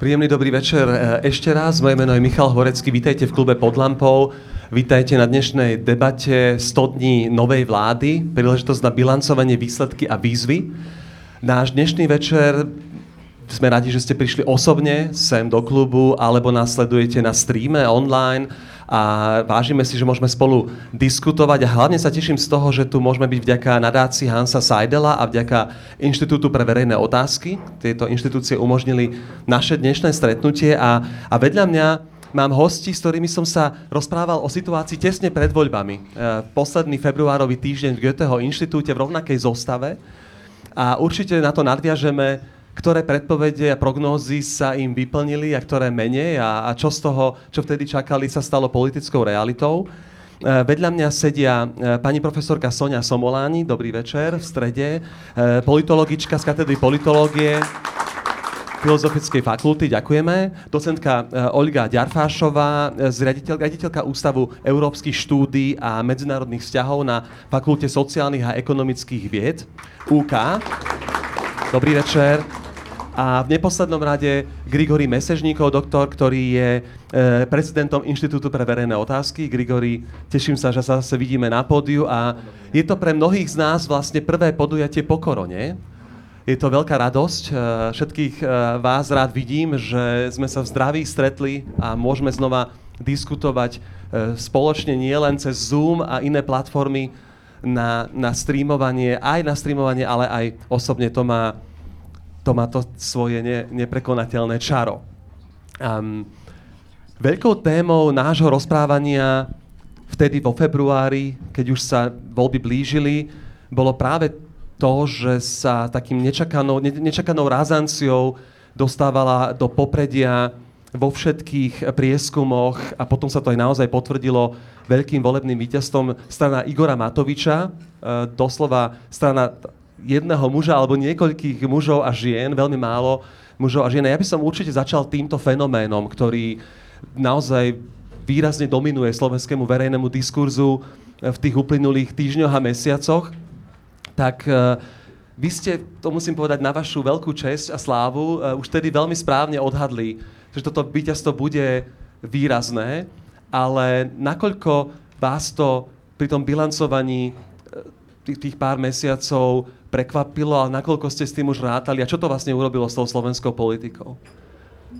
Príjemný dobrý večer e, ešte raz. Moje meno je Michal Horecký. Vítajte v klube Pod lampou. Vítajte na dnešnej debate 100 dní novej vlády, príležitosť na bilancovanie výsledky a výzvy. Náš dnešný večer sme radi, že ste prišli osobne sem do klubu alebo následujete na streame online a vážime si, že môžeme spolu diskutovať a hlavne sa teším z toho, že tu môžeme byť vďaka nadácii Hansa Seidela a vďaka Inštitútu pre verejné otázky. Tieto inštitúcie umožnili naše dnešné stretnutie a, a vedľa mňa mám hosti, s ktorými som sa rozprával o situácii tesne pred voľbami. E, posledný februárový týždeň v Goetheho inštitúte v rovnakej zostave a určite na to nadviažeme ktoré predpovede a prognózy sa im vyplnili a ktoré menej a, a čo z toho, čo vtedy čakali, sa stalo politickou realitou. E, vedľa mňa sedia e, pani profesorka Sonia Somoláni, dobrý večer, v strede, e, politologička z katedry politológie Filozofickej fakulty, ďakujeme. Docentka Olga Ďarfášová, riaditeľ, riaditeľka Ústavu európskych štúdí a medzinárodných vzťahov na Fakulte sociálnych a ekonomických vied, UK. Dobrý večer. A v neposlednom rade Grigory Mesežníkov, doktor, ktorý je e, prezidentom Inštitútu pre verejné otázky. Grigory, teším sa, že sa zase vidíme na pódiu a je to pre mnohých z nás vlastne prvé podujatie po korone. Je to veľká radosť. E, všetkých e, vás rád vidím, že sme sa v zdraví stretli a môžeme znova diskutovať e, spoločne nielen cez Zoom a iné platformy na, na streamovanie, aj na streamovanie, ale aj osobne to má to má to svoje ne, neprekonateľné čaro. Um, veľkou témou nášho rozprávania vtedy vo februári, keď už sa voľby blížili, bolo práve to, že sa takým nečakanou, ne, nečakanou razanciou dostávala do popredia vo všetkých prieskumoch a potom sa to aj naozaj potvrdilo veľkým volebným víťazstvom strana Igora Matoviča, e, doslova strana jedného muža alebo niekoľkých mužov a žien, veľmi málo mužov a žien. Ja by som určite začal týmto fenoménom, ktorý naozaj výrazne dominuje slovenskému verejnému diskurzu v tých uplynulých týždňoch a mesiacoch. Tak e, vy ste, to musím povedať, na vašu veľkú česť a slávu e, už tedy veľmi správne odhadli, že toto víťazstvo bude výrazné, ale nakoľko vás to pri tom bilancovaní e, tých pár mesiacov prekvapilo, ale nakoľko ste s tým už rátali a čo to vlastne urobilo s tou slovenskou politikou?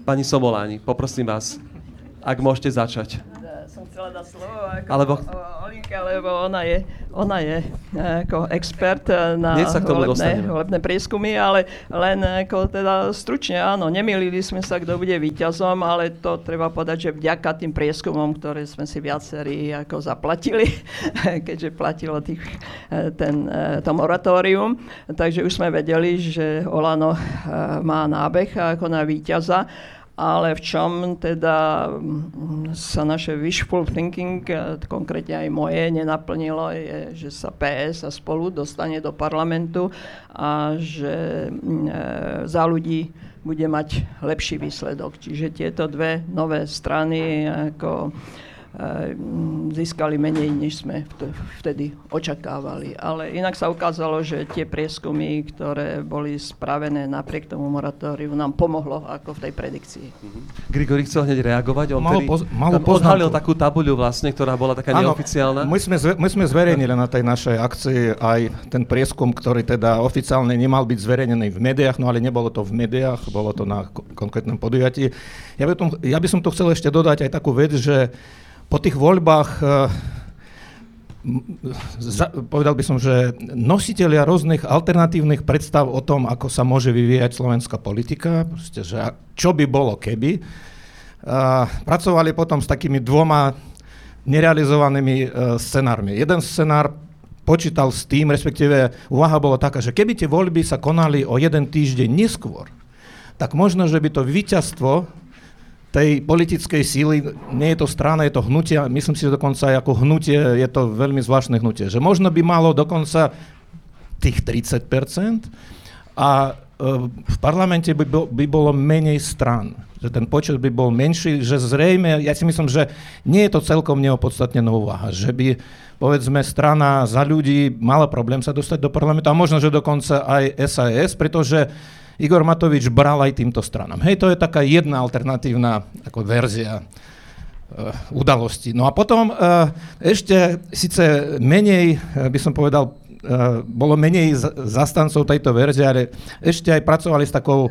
Pani Somoláni, poprosím vás, ak môžete začať som chcela dať slovo ako Alebo... Olinke, lebo ona je, ona je e, ako expert e, na volebné, volebné prieskumy, ale len ako teda stručne, áno, nemýlili sme sa, kto bude víťazom, ale to treba povedať, že vďaka tým prieskumom, ktoré sme si viacerí ako zaplatili, keďže platilo tých, e, ten, to moratórium, takže už sme vedeli, že Olano má nábeh ako na víťaza ale v čom teda mm, sa naše wishful thinking, konkrétne aj moje, nenaplnilo, je, že sa PS a spolu dostane do parlamentu a že mm, e, za ľudí bude mať lepší výsledok. Čiže tieto dve nové strany ako získali menej, než sme vtedy očakávali. Ale inak sa ukázalo, že tie prieskumy, ktoré boli spravené napriek tomu moratóriu, nám pomohlo ako v tej predikcii. Mm-hmm. Grigori chcel hneď reagovať. On malo poz, malo odhalil takú tabuľu vlastne, ktorá bola taká ano, neoficiálna. My sme, my sme zverejnili na tej našej akcii aj ten prieskum, ktorý teda oficiálne nemal byť zverejnený v médiách, no ale nebolo to v médiách, bolo to na konkrétnom podujatí. Ja by, tom, ja by som to chcel ešte dodať aj takú vec, že po tých voľbách eh, povedal by som, že nositeľia rôznych alternatívnych predstav o tom, ako sa môže vyvíjať slovenská politika, proste, že čo by bolo keby, a pracovali potom s takými dvoma nerealizovanými uh, scenármi. Jeden scenár počítal s tým, respektíve úvaha bola taká, že keby tie voľby sa konali o jeden týždeň neskôr, tak možno, že by to víťazstvo tej politickej síly, nie je to strana, je to hnutie, myslím si, že dokonca aj ako hnutie je to veľmi zvláštne hnutie, že možno by malo dokonca tých 30% a e, v parlamente by, bol, by bolo menej stran, že ten počet by bol menší, že zrejme, ja si myslím, že nie je to celkom neopodstatnená úvaha, že by povedzme strana za ľudí mala problém sa dostať do parlamentu a možno, že dokonca aj SAS, pretože Igor Matovič bral aj týmto stranám. Hej, to je taká jedna alternatívna ako verzia uh, udalosti. No a potom uh, ešte síce menej, by som povedal, bolo menej zastancov tejto verzie, ale ešte aj pracovali s takou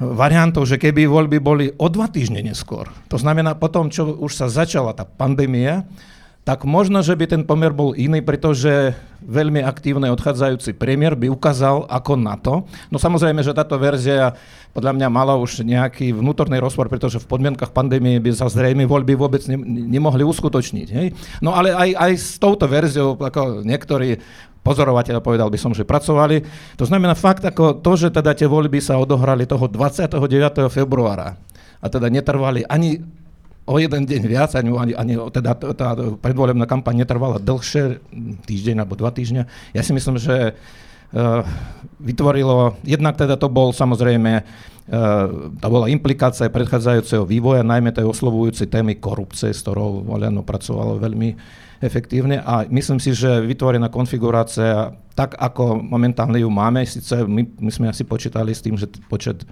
variantou, že keby voľby boli o dva týždne neskôr, to znamená potom, čo už sa začala tá pandémia, tak možno, že by ten pomer bol iný, pretože veľmi aktívny odchádzajúci premiér by ukázal ako na to. No samozrejme, že táto verzia podľa mňa mala už nejaký vnútorný rozpor, pretože v podmienkach pandémie by sa zrejme voľby vôbec ne, nemohli uskutočniť. Hej? No ale aj, aj s touto verziou, ako niektorí pozorovateľ, povedal by som, že pracovali. To znamená fakt ako to, že teda tie voľby sa odohrali toho 29. februára a teda netrvali ani o jeden deň viac, ani, ani, ani teda tá predvolebná kampaň netrvala dlhšie, týždeň alebo dva týždňa. Ja si myslím, že uh, vytvorilo, jednak teda to bol samozrejme, uh, to bola implikácia predchádzajúceho vývoja, najmä tej oslovujúcej témy korupcie, s ktorou Oliano pracovalo veľmi efektívne a myslím si, že vytvorená konfigurácia, tak ako momentálne ju máme, síce my, my sme asi počítali s tým, že počet E,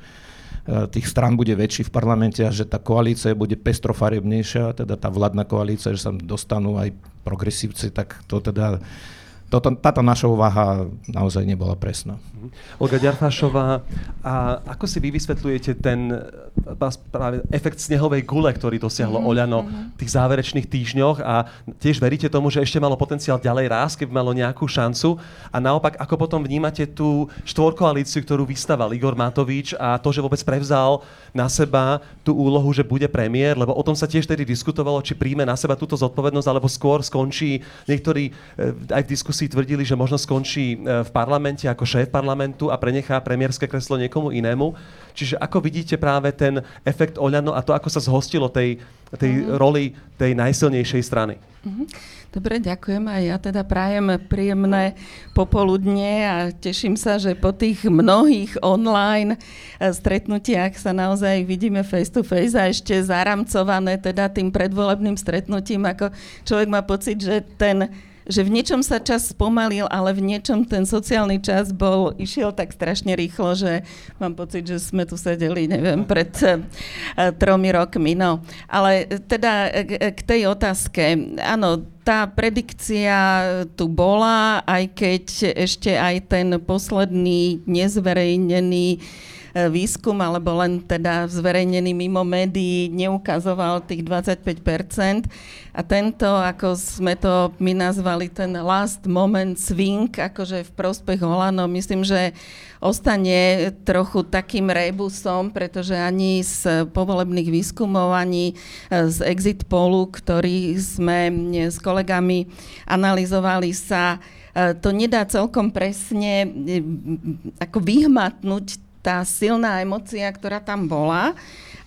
tých strán bude väčší v parlamente a že tá koalícia bude pestrofarebnejšia, teda tá vládna koalícia, že sa dostanú aj progresívci, tak to teda toto, táto naša úvaha naozaj nebola presná. Mhm. Olga Ďarfášová, a ako si vy vysvetľujete ten práve efekt snehovej gule, ktorý dosiahlo mm-hmm. Oľano v tých záverečných týždňoch a tiež veríte tomu, že ešte malo potenciál ďalej rásť, keby malo nejakú šancu a naopak, ako potom vnímate tú štvorkoalíciu, ktorú vystaval Igor Matovič a to, že vôbec prevzal na seba tú úlohu, že bude premiér, lebo o tom sa tiež tedy diskutovalo, či príjme na seba túto zodpovednosť, alebo skôr skončí, niektorí eh, aj v diskusii si tvrdili, že možno skončí e, v parlamente ako šéf parlamentu a prenechá premiérske kreslo niekomu inému. Čiže ako vidíte práve ten efekt Oľano a to, ako sa zhostilo tej, tej mm. roli tej najsilnejšej strany? Mm-hmm. Dobre, ďakujem. A ja teda prajem príjemné popoludne a teším sa, že po tých mnohých online e, stretnutiach sa naozaj vidíme face to face a ešte zaramcované teda tým predvolebným stretnutím, ako človek má pocit, že ten že v niečom sa čas spomalil, ale v niečom ten sociálny čas bol, išiel tak strašne rýchlo, že mám pocit, že sme tu sedeli, neviem, pred uh, tromi rokmi. No. Ale teda k, k tej otázke. Áno, tá predikcia tu bola, aj keď ešte aj ten posledný nezverejnený výskum, alebo len teda zverejnený mimo médií, neukazoval tých 25%. A tento, ako sme to my nazvali, ten last moment swing, akože v prospech Holano, myslím, že ostane trochu takým rebusom, pretože ani z povolebných výskumov, ani e, z exit polu, ktorý sme s kolegami analyzovali, sa e, to nedá celkom presne ako vyhmatnúť tá silná emocia, ktorá tam bola.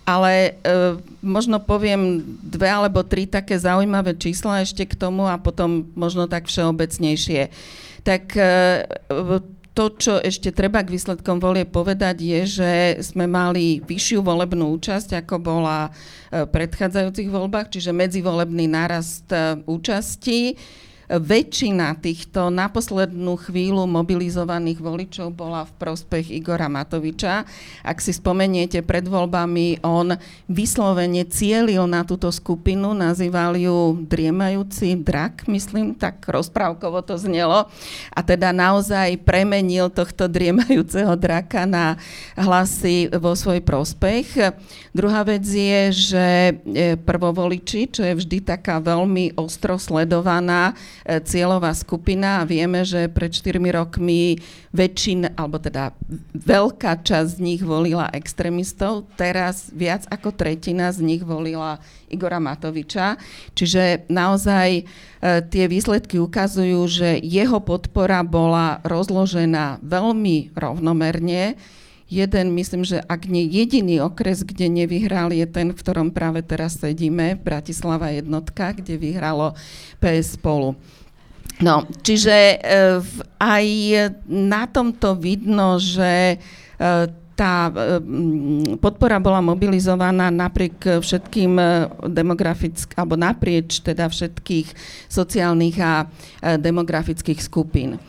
Ale e, možno poviem dve alebo tri také zaujímavé čísla ešte k tomu a potom možno tak všeobecnejšie. Tak e, to, čo ešte treba k výsledkom volie povedať, je, že sme mali vyššiu volebnú účasť, ako bola v predchádzajúcich voľbách, čiže medzivolebný nárast e, účasti väčšina týchto na poslednú chvíľu mobilizovaných voličov bola v prospech Igora Matoviča. Ak si spomeniete, pred voľbami on vyslovene cielil na túto skupinu, nazýval ju driemajúci drak, myslím, tak rozprávkovo to znelo. A teda naozaj premenil tohto driemajúceho draka na hlasy vo svoj prospech. Druhá vec je, že e, prvovoliči, čo je vždy taká veľmi ostro sledovaná, cieľová skupina a vieme, že pred 4 rokmi väčšin, alebo teda veľká časť z nich volila extrémistov, teraz viac ako tretina z nich volila Igora Matoviča. Čiže naozaj e, tie výsledky ukazujú, že jeho podpora bola rozložená veľmi rovnomerne jeden, myslím, že ak nie jediný okres, kde nevyhral, je ten, v ktorom práve teraz sedíme, Bratislava jednotka, kde vyhralo PS spolu. No, čiže uh, aj na tomto vidno, že uh, tá podpora bola mobilizovaná napriek všetkým demografickým, alebo naprieč teda všetkých sociálnych a demografických skupín.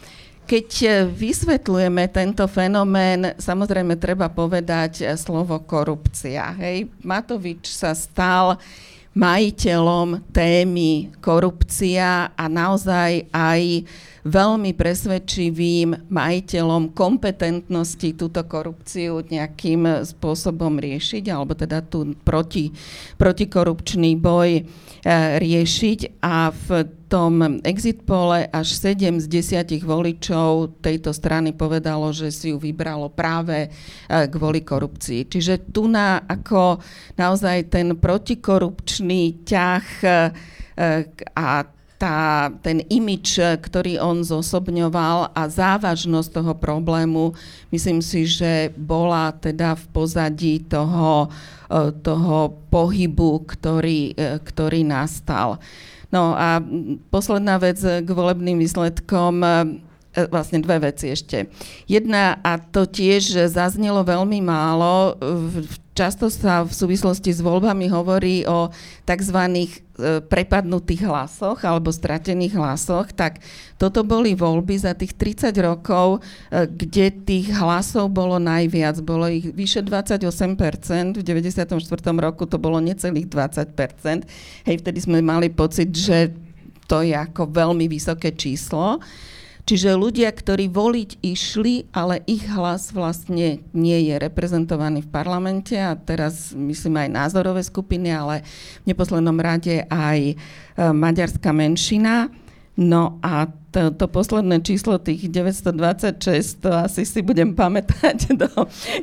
Keď vysvetľujeme tento fenomén, samozrejme treba povedať slovo korupcia. Hej. Matovič sa stal majiteľom témy korupcia a naozaj aj veľmi presvedčivým majiteľom kompetentnosti túto korupciu nejakým spôsobom riešiť, alebo teda tu proti, protikorupčný boj e, riešiť. A v tom exit pole až 7 z 10 voličov tejto strany povedalo, že si ju vybralo práve e, kvôli korupcii. Čiže tu na ako naozaj ten protikorupčný ťah e, a tá, ten imič, ktorý on zosobňoval a závažnosť toho problému, myslím si, že bola teda v pozadí toho, e, toho pohybu, ktorý, e, ktorý nastal. No a posledná vec k volebným výsledkom vlastne dve veci ešte. Jedna, a to tiež zaznelo veľmi málo Často sa v súvislosti s voľbami hovorí o tzv. E, prepadnutých hlasoch alebo stratených hlasoch, tak toto boli voľby za tých 30 rokov, e, kde tých hlasov bolo najviac. Bolo ich vyše 28%, v 94. roku to bolo necelých 20%. Hej, vtedy sme mali pocit, že to je ako veľmi vysoké číslo. Čiže ľudia, ktorí voliť išli, ale ich hlas vlastne nie je reprezentovaný v parlamente a teraz myslím aj názorové skupiny, ale v neposlednom rade aj e, maďarská menšina. No a to, to posledné číslo tých 926, to asi si budem pamätať do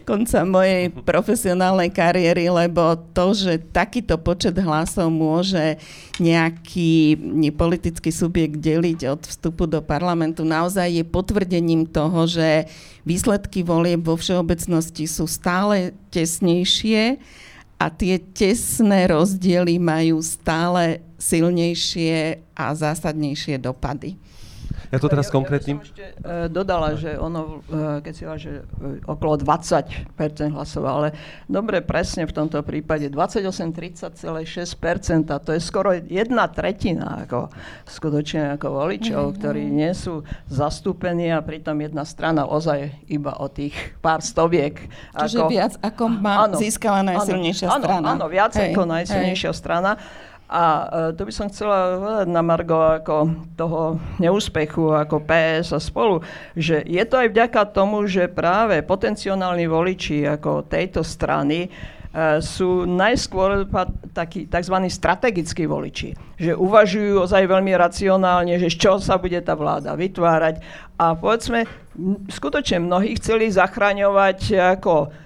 konca mojej profesionálnej kariéry, lebo to, že takýto počet hlasov môže nejaký politický subjekt deliť od vstupu do parlamentu, naozaj je potvrdením toho, že výsledky volieb vo všeobecnosti sú stále tesnejšie a tie tesné rozdiely majú stále silnejšie a zásadnejšie dopady. Ja to teraz konkrétnym... Ja ešte uh, dodala, že ono, uh, keď si že uh, okolo 20% hlasov, ale dobre, presne v tomto prípade 28-30,6%, to je skoro jedna tretina ako, skutočne ako voličov, mm-hmm. ktorí nie sú zastúpení a pritom jedna strana ozaj iba o tých pár stoviek. Čiže ako, viac ako má áno, získala najsilnejšia áno, strana. Áno, viac hej, ako najsilnejšia hej. strana. A e, tu by som chcela povedať na Margo ako toho neúspechu ako PS a spolu, že je to aj vďaka tomu, že práve potenciálni voliči ako tejto strany e, sú najskôr takí tzv. strategickí voliči, že uvažujú ozaj veľmi racionálne, že z čoho sa bude tá vláda vytvárať a povedzme, skutočne mnohí chceli zachraňovať ako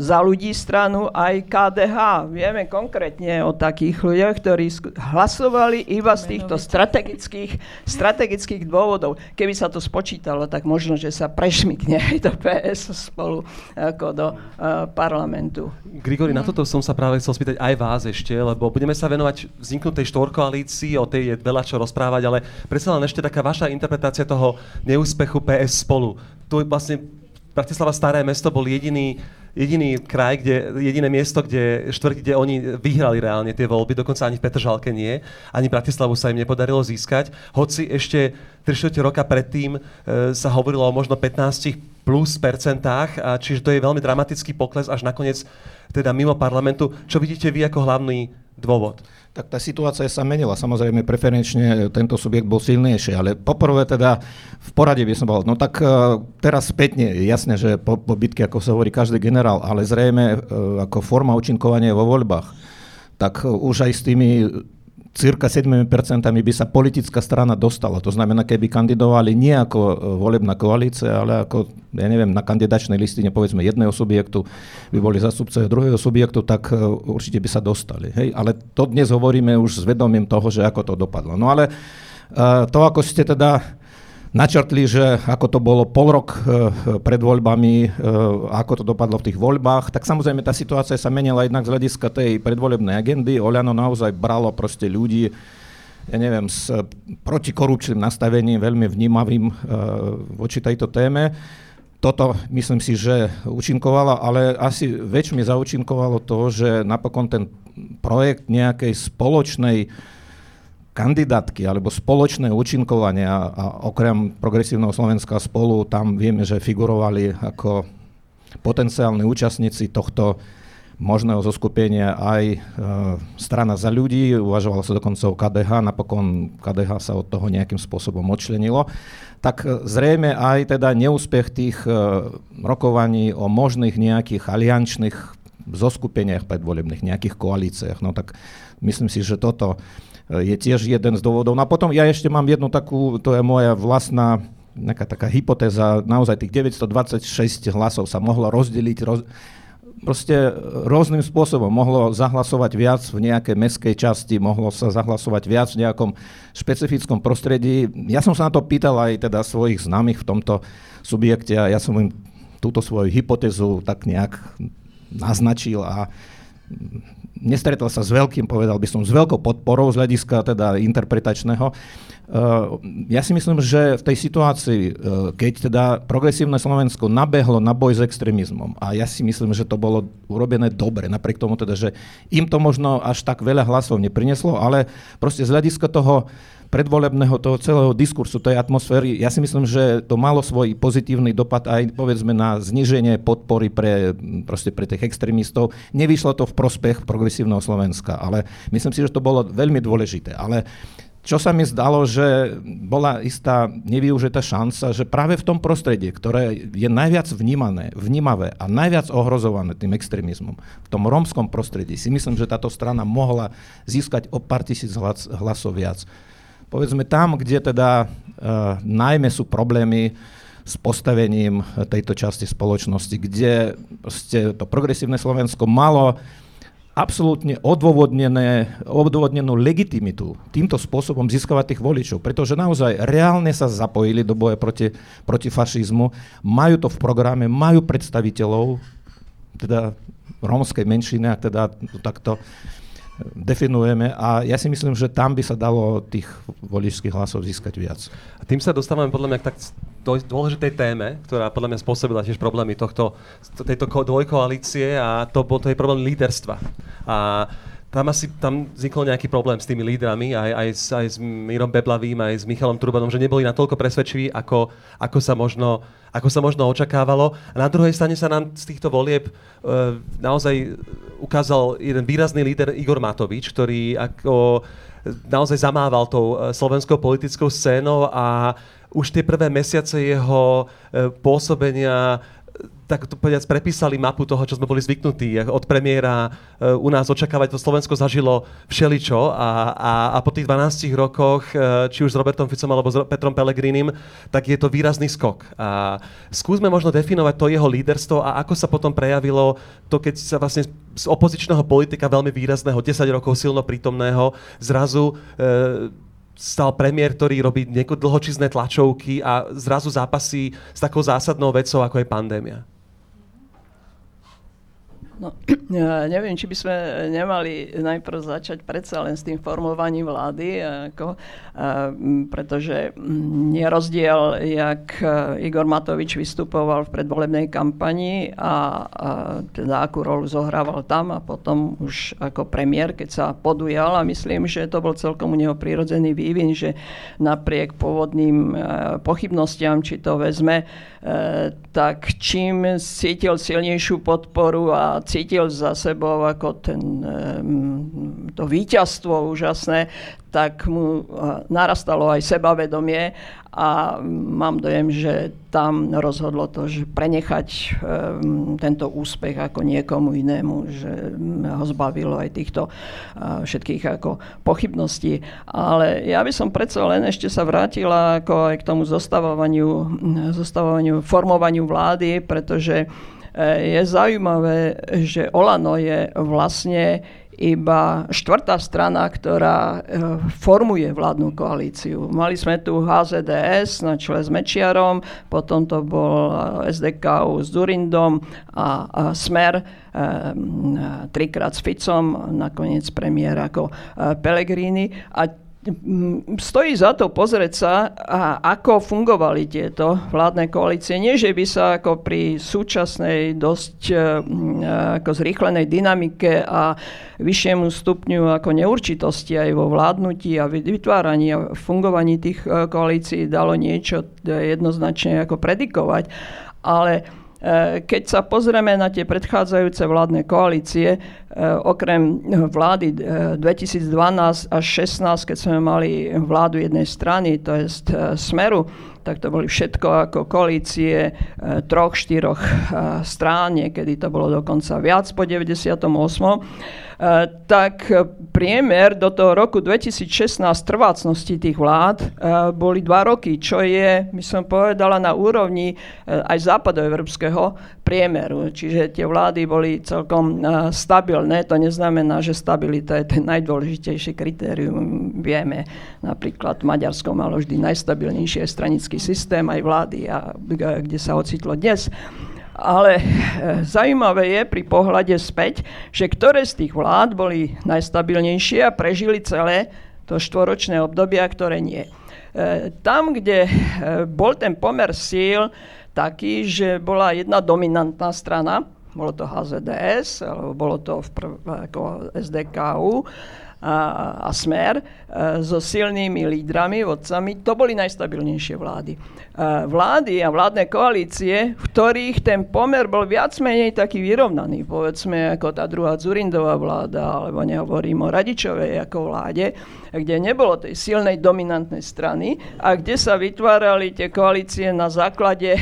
za ľudí stranu aj KDH. Vieme konkrétne o takých ľuďoch, ktorí hlasovali iba z týchto strategických, strategických dôvodov. Keby sa to spočítalo, tak možno, že sa prešmikne aj do PS spolu ako do uh, parlamentu. Grigori, na toto som sa práve chcel spýtať aj vás ešte, lebo budeme sa venovať vzniknutej štvorkoalícii, o tej je veľa čo rozprávať, ale predsa len ešte taká vaša interpretácia toho neúspechu PS spolu. Tu vlastne Bratislava Staré mesto bol jediný jediný kraj, kde, jediné miesto, kde štvrť, kde oni vyhrali reálne tie voľby, dokonca ani v Petržalke nie, ani Bratislavu sa im nepodarilo získať, hoci ešte 3 roka predtým e, sa hovorilo o možno 15 plus percentách, a čiže to je veľmi dramatický pokles až nakoniec teda mimo parlamentu. Čo vidíte vy ako hlavný dôvod? Tak tá situácia sa menila. Samozrejme, preferenčne tento subjekt bol silnejší, ale poprvé teda v porade by som bol. No tak uh, teraz spätne, jasne, že po, po bitke, ako sa hovorí každý generál, ale zrejme uh, ako forma účinkovania vo voľbách, tak už aj s tými cirka 7% by sa politická strana dostala. To znamená, keby kandidovali nie ako e, volebná koalícia, ale ako, ja neviem, na kandidačnej listine povedzme jedného subjektu by boli zastupcovia druhého subjektu, tak e, určite by sa dostali. Hej? Ale to dnes hovoríme už s vedomím toho, že ako to dopadlo. No ale uh, to, ako ste teda načrtli, že ako to bolo pol rok e, pred voľbami, e, ako to dopadlo v tých voľbách, tak samozrejme tá situácia sa menila jednak z hľadiska tej predvolebnej agendy. Oľano naozaj bralo proste ľudí, ja neviem, s protikorupčným nastavením, veľmi vnímavým e, voči tejto téme. Toto myslím si, že účinkovalo, ale asi väčšmi zaučinkovalo to, že napokon ten projekt nejakej spoločnej kandidátky alebo spoločné účinkovanie a, a okrem progresívneho Slovenska spolu tam vieme, že figurovali ako potenciálni účastníci tohto možného zoskupenia aj e, strana za ľudí, uvažovalo sa dokonca o KDH, napokon KDH sa od toho nejakým spôsobom odčlenilo, tak e, zrejme aj teda neúspech tých e, rokovaní o možných nejakých aliančných zoskupeniach predvolebných, nejakých koalíciách, no tak myslím si, že toto je tiež jeden z dôvodov. No a potom ja ešte mám jednu takú, to je moja vlastná nejaká taká hypotéza, naozaj tých 926 hlasov sa mohlo rozdeliť, roz, proste rôznym spôsobom. Mohlo zahlasovať viac v nejakej meskej časti, mohlo sa zahlasovať viac v nejakom špecifickom prostredí. Ja som sa na to pýtal aj teda svojich známych v tomto subjekte a ja som im túto svoju hypotézu tak nejak naznačil a nestretol sa s veľkým, povedal by som, s veľkou podporou z hľadiska teda interpretačného. Uh, ja si myslím, že v tej situácii, uh, keď teda progresívne Slovensko nabehlo na boj s extrémizmom, a ja si myslím, že to bolo urobené dobre, napriek tomu teda, že im to možno až tak veľa hlasov neprineslo, ale proste z hľadiska toho predvolebného toho celého diskursu, tej atmosféry, ja si myslím, že to malo svoj pozitívny dopad aj povedzme na zniženie podpory pre, proste pre tých extrémistov. Nevyšlo to v prospech progresívneho Slovenska, ale myslím si, že to bolo veľmi dôležité. Ale čo sa mi zdalo, že bola istá nevyužitá šanca, že práve v tom prostredí, ktoré je najviac vnímané, vnímavé a najviac ohrozované tým extrémizmom, v tom rómskom prostredí, si myslím, že táto strana mohla získať o pár tisíc hlas, hlasov viac povedzme tam, kde teda uh, najmä sú problémy s postavením tejto časti spoločnosti, kde to progresívne Slovensko malo absolútne odôvodnené, odôvodnenú legitimitu týmto spôsobom získavať tých voličov, pretože naozaj reálne sa zapojili do boja proti, proti fašizmu, majú to v programe, majú predstaviteľov, teda rómskej menšiny, ak teda takto definujeme a ja si myslím, že tam by sa dalo tých voličských hlasov získať viac. A tým sa dostávame podľa mňa k tak dôležitej téme, ktorá podľa mňa spôsobila tiež problémy tohto, tejto dvojkoalície a to bol to je problém líderstva. A tam asi tam vznikol nejaký problém s tými lídrami, aj, aj, s, aj s Mírom Beblavým, aj s Michalom Turbanom, že neboli natoľko presvedčiví, ako, ako, sa možno, ako sa možno očakávalo. A na druhej strane sa nám z týchto volieb e, naozaj ukázal jeden výrazný líder Igor Matovič, ktorý ako naozaj zamával tou e, slovenskou politickou scénou a už tie prvé mesiace jeho e, pôsobenia tak to povedať, prepísali mapu toho, čo sme boli zvyknutí. Od premiéra uh, u nás očakávať, to Slovensko zažilo všeličo a, a, a po tých 12 rokoch, uh, či už s Robertom Ficom alebo s Petrom Pelegrinim, tak je to výrazný skok. A skúsme možno definovať to jeho líderstvo a ako sa potom prejavilo to, keď sa vlastne z opozičného politika veľmi výrazného, 10 rokov silno prítomného, zrazu uh, stal premiér, ktorý robí niekoľko dlhočizné tlačovky a zrazu zápasí s takou zásadnou vecou, ako je pandémia. No, neviem, či by sme nemali najprv začať predsa len s tým formovaním vlády, ako, pretože nerozdiel, jak Igor Matovič vystupoval v predvolebnej kampani a, a teda akú rolu zohrával tam a potom už ako premiér, keď sa podujal. A myslím, že to bol celkom u neho prírodzený vývin, že napriek pôvodným pochybnostiam, či to vezme, tak čím cítil silnejšiu podporu a cítil za sebou ako ten, to víťazstvo úžasné, tak mu narastalo aj sebavedomie a mám dojem, že tam rozhodlo to, že prenechať tento úspech ako niekomu inému, že ho zbavilo aj týchto všetkých ako pochybností. Ale ja by som predsa len ešte sa vrátila ako aj k tomu zostavovaniu, zostavovaniu formovaniu vlády, pretože je zaujímavé, že Olano je vlastne iba štvrtá strana, ktorá e, formuje vládnu koalíciu. Mali sme tu HZDS na čele s Mečiarom, potom to bol SDK s Durindom a, Smer e, trikrát s Ficom, nakoniec premiér ako e, Pellegrini. A stojí za to pozrieť sa, ako fungovali tieto vládne koalície. Nie, že by sa ako pri súčasnej dosť e, ako zrýchlenej dynamike a vyššiemu stupňu ako neurčitosti aj vo vládnutí a vytváraní a fungovaní tých e, koalícií dalo niečo jednoznačne ako predikovať. Ale keď sa pozrieme na tie predchádzajúce vládne koalície, eh, okrem vlády 2012 eh, až 2016, keď sme mali vládu jednej strany, to je Smeru, tak to boli všetko ako koalície troch, štyroch strán, niekedy to bolo dokonca viac po 98. Eh, tak priemer do toho roku 2016 trvácnosti tých vlád boli dva roky, čo je, my som povedala, na úrovni aj západoevropského priemeru. Čiže tie vlády boli celkom stabilné. To neznamená, že stabilita je ten najdôležitejšie kritérium. Vieme, napríklad Maďarsko malo vždy najstabilnejší stranický systém, aj vlády, a kde sa ocitlo dnes. Ale eh, zaujímavé je pri pohľade späť, že ktoré z tých vlád boli najstabilnejšie a prežili celé to štvoročné obdobie a ktoré nie. Eh, tam, kde eh, bol ten pomer síl taký, že bola jedna dominantná strana, bolo to HZDS, alebo bolo to v prv, ako SDKU, a, a Smer e, so silnými lídrami, vodcami, to boli najstabilnejšie vlády. E, vlády a vládne koalície, v ktorých ten pomer bol viac menej taký vyrovnaný, povedzme ako tá druhá Zurindová vláda, alebo nehovorím o Radičovej ako vláde, kde nebolo tej silnej dominantnej strany a kde sa vytvárali tie koalície na základe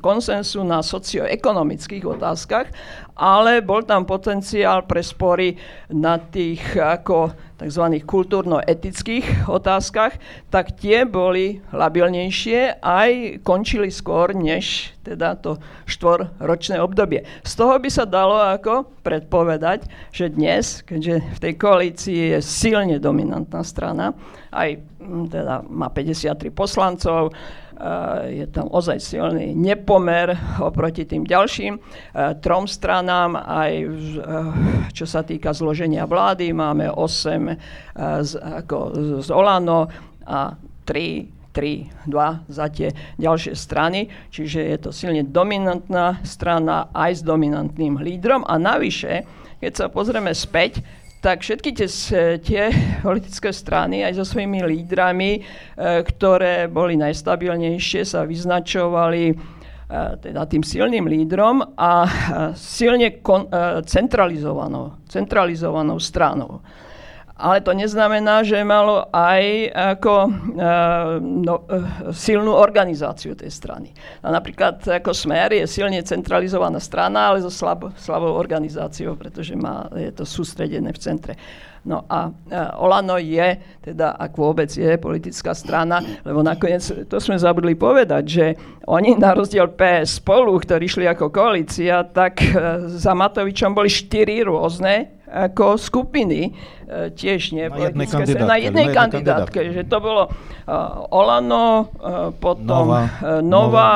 konsensu na socioekonomických otázkach, ale bol tam potenciál pre spory na tých ako tzv. kultúrno-etických otázkach, tak tie boli labilnejšie aj končili skôr než teda to štvorročné obdobie. Z toho by sa dalo ako predpovedať, že dnes, keďže v tej koalícii je silne dominantná strana, aj teda má 53 poslancov, je tam ozaj silný nepomer oproti tým ďalším trom stranám, aj čo sa týka zloženia vlády, máme 8 z, ako z Olano a 3 3, 2 za tie ďalšie strany, čiže je to silne dominantná strana aj s dominantným lídrom. A navyše, keď sa pozrieme späť, tak všetky tie, tie politické strany aj so svojimi lídrami, e, ktoré boli najstabilnejšie, sa vyznačovali e, teda tým silným lídrom a e, silne kon, centralizovanou, centralizovanou stranou ale to neznamená, že malo aj ako, uh, no, uh, silnú organizáciu tej strany. A napríklad ako Smer je silne centralizovaná strana, ale so slab, slabou organizáciou, pretože má, je to sústredené v centre. No a uh, Olano je, teda ak vôbec je politická strana, lebo nakoniec, to sme zabudli povedať, že oni na rozdiel PS spolu, ktorí šli ako koalícia, tak za Matovičom boli štyri rôzne ako skupiny, e, tiež nie na jednej kandidátke. Na jednej kandidátke, že to bolo uh, Olano, uh, potom Nova, Nova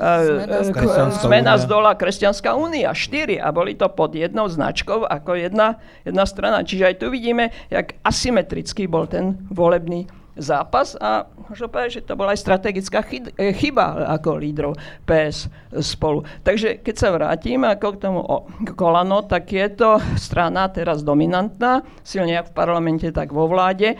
uh, Zmena z dola, Kresťanská únia, štyri a boli to pod jednou značkou ako jedna, jedna strana. Čiže aj tu vidíme, jak asymetrický bol ten volebný zápas a možno povedať, že to bola aj strategická eh, chyba ako lídrov PS spolu. Takže keď sa vrátim ako k tomu kolano, tak je to strana teraz dominantná, silne jak v parlamente, tak vo vláde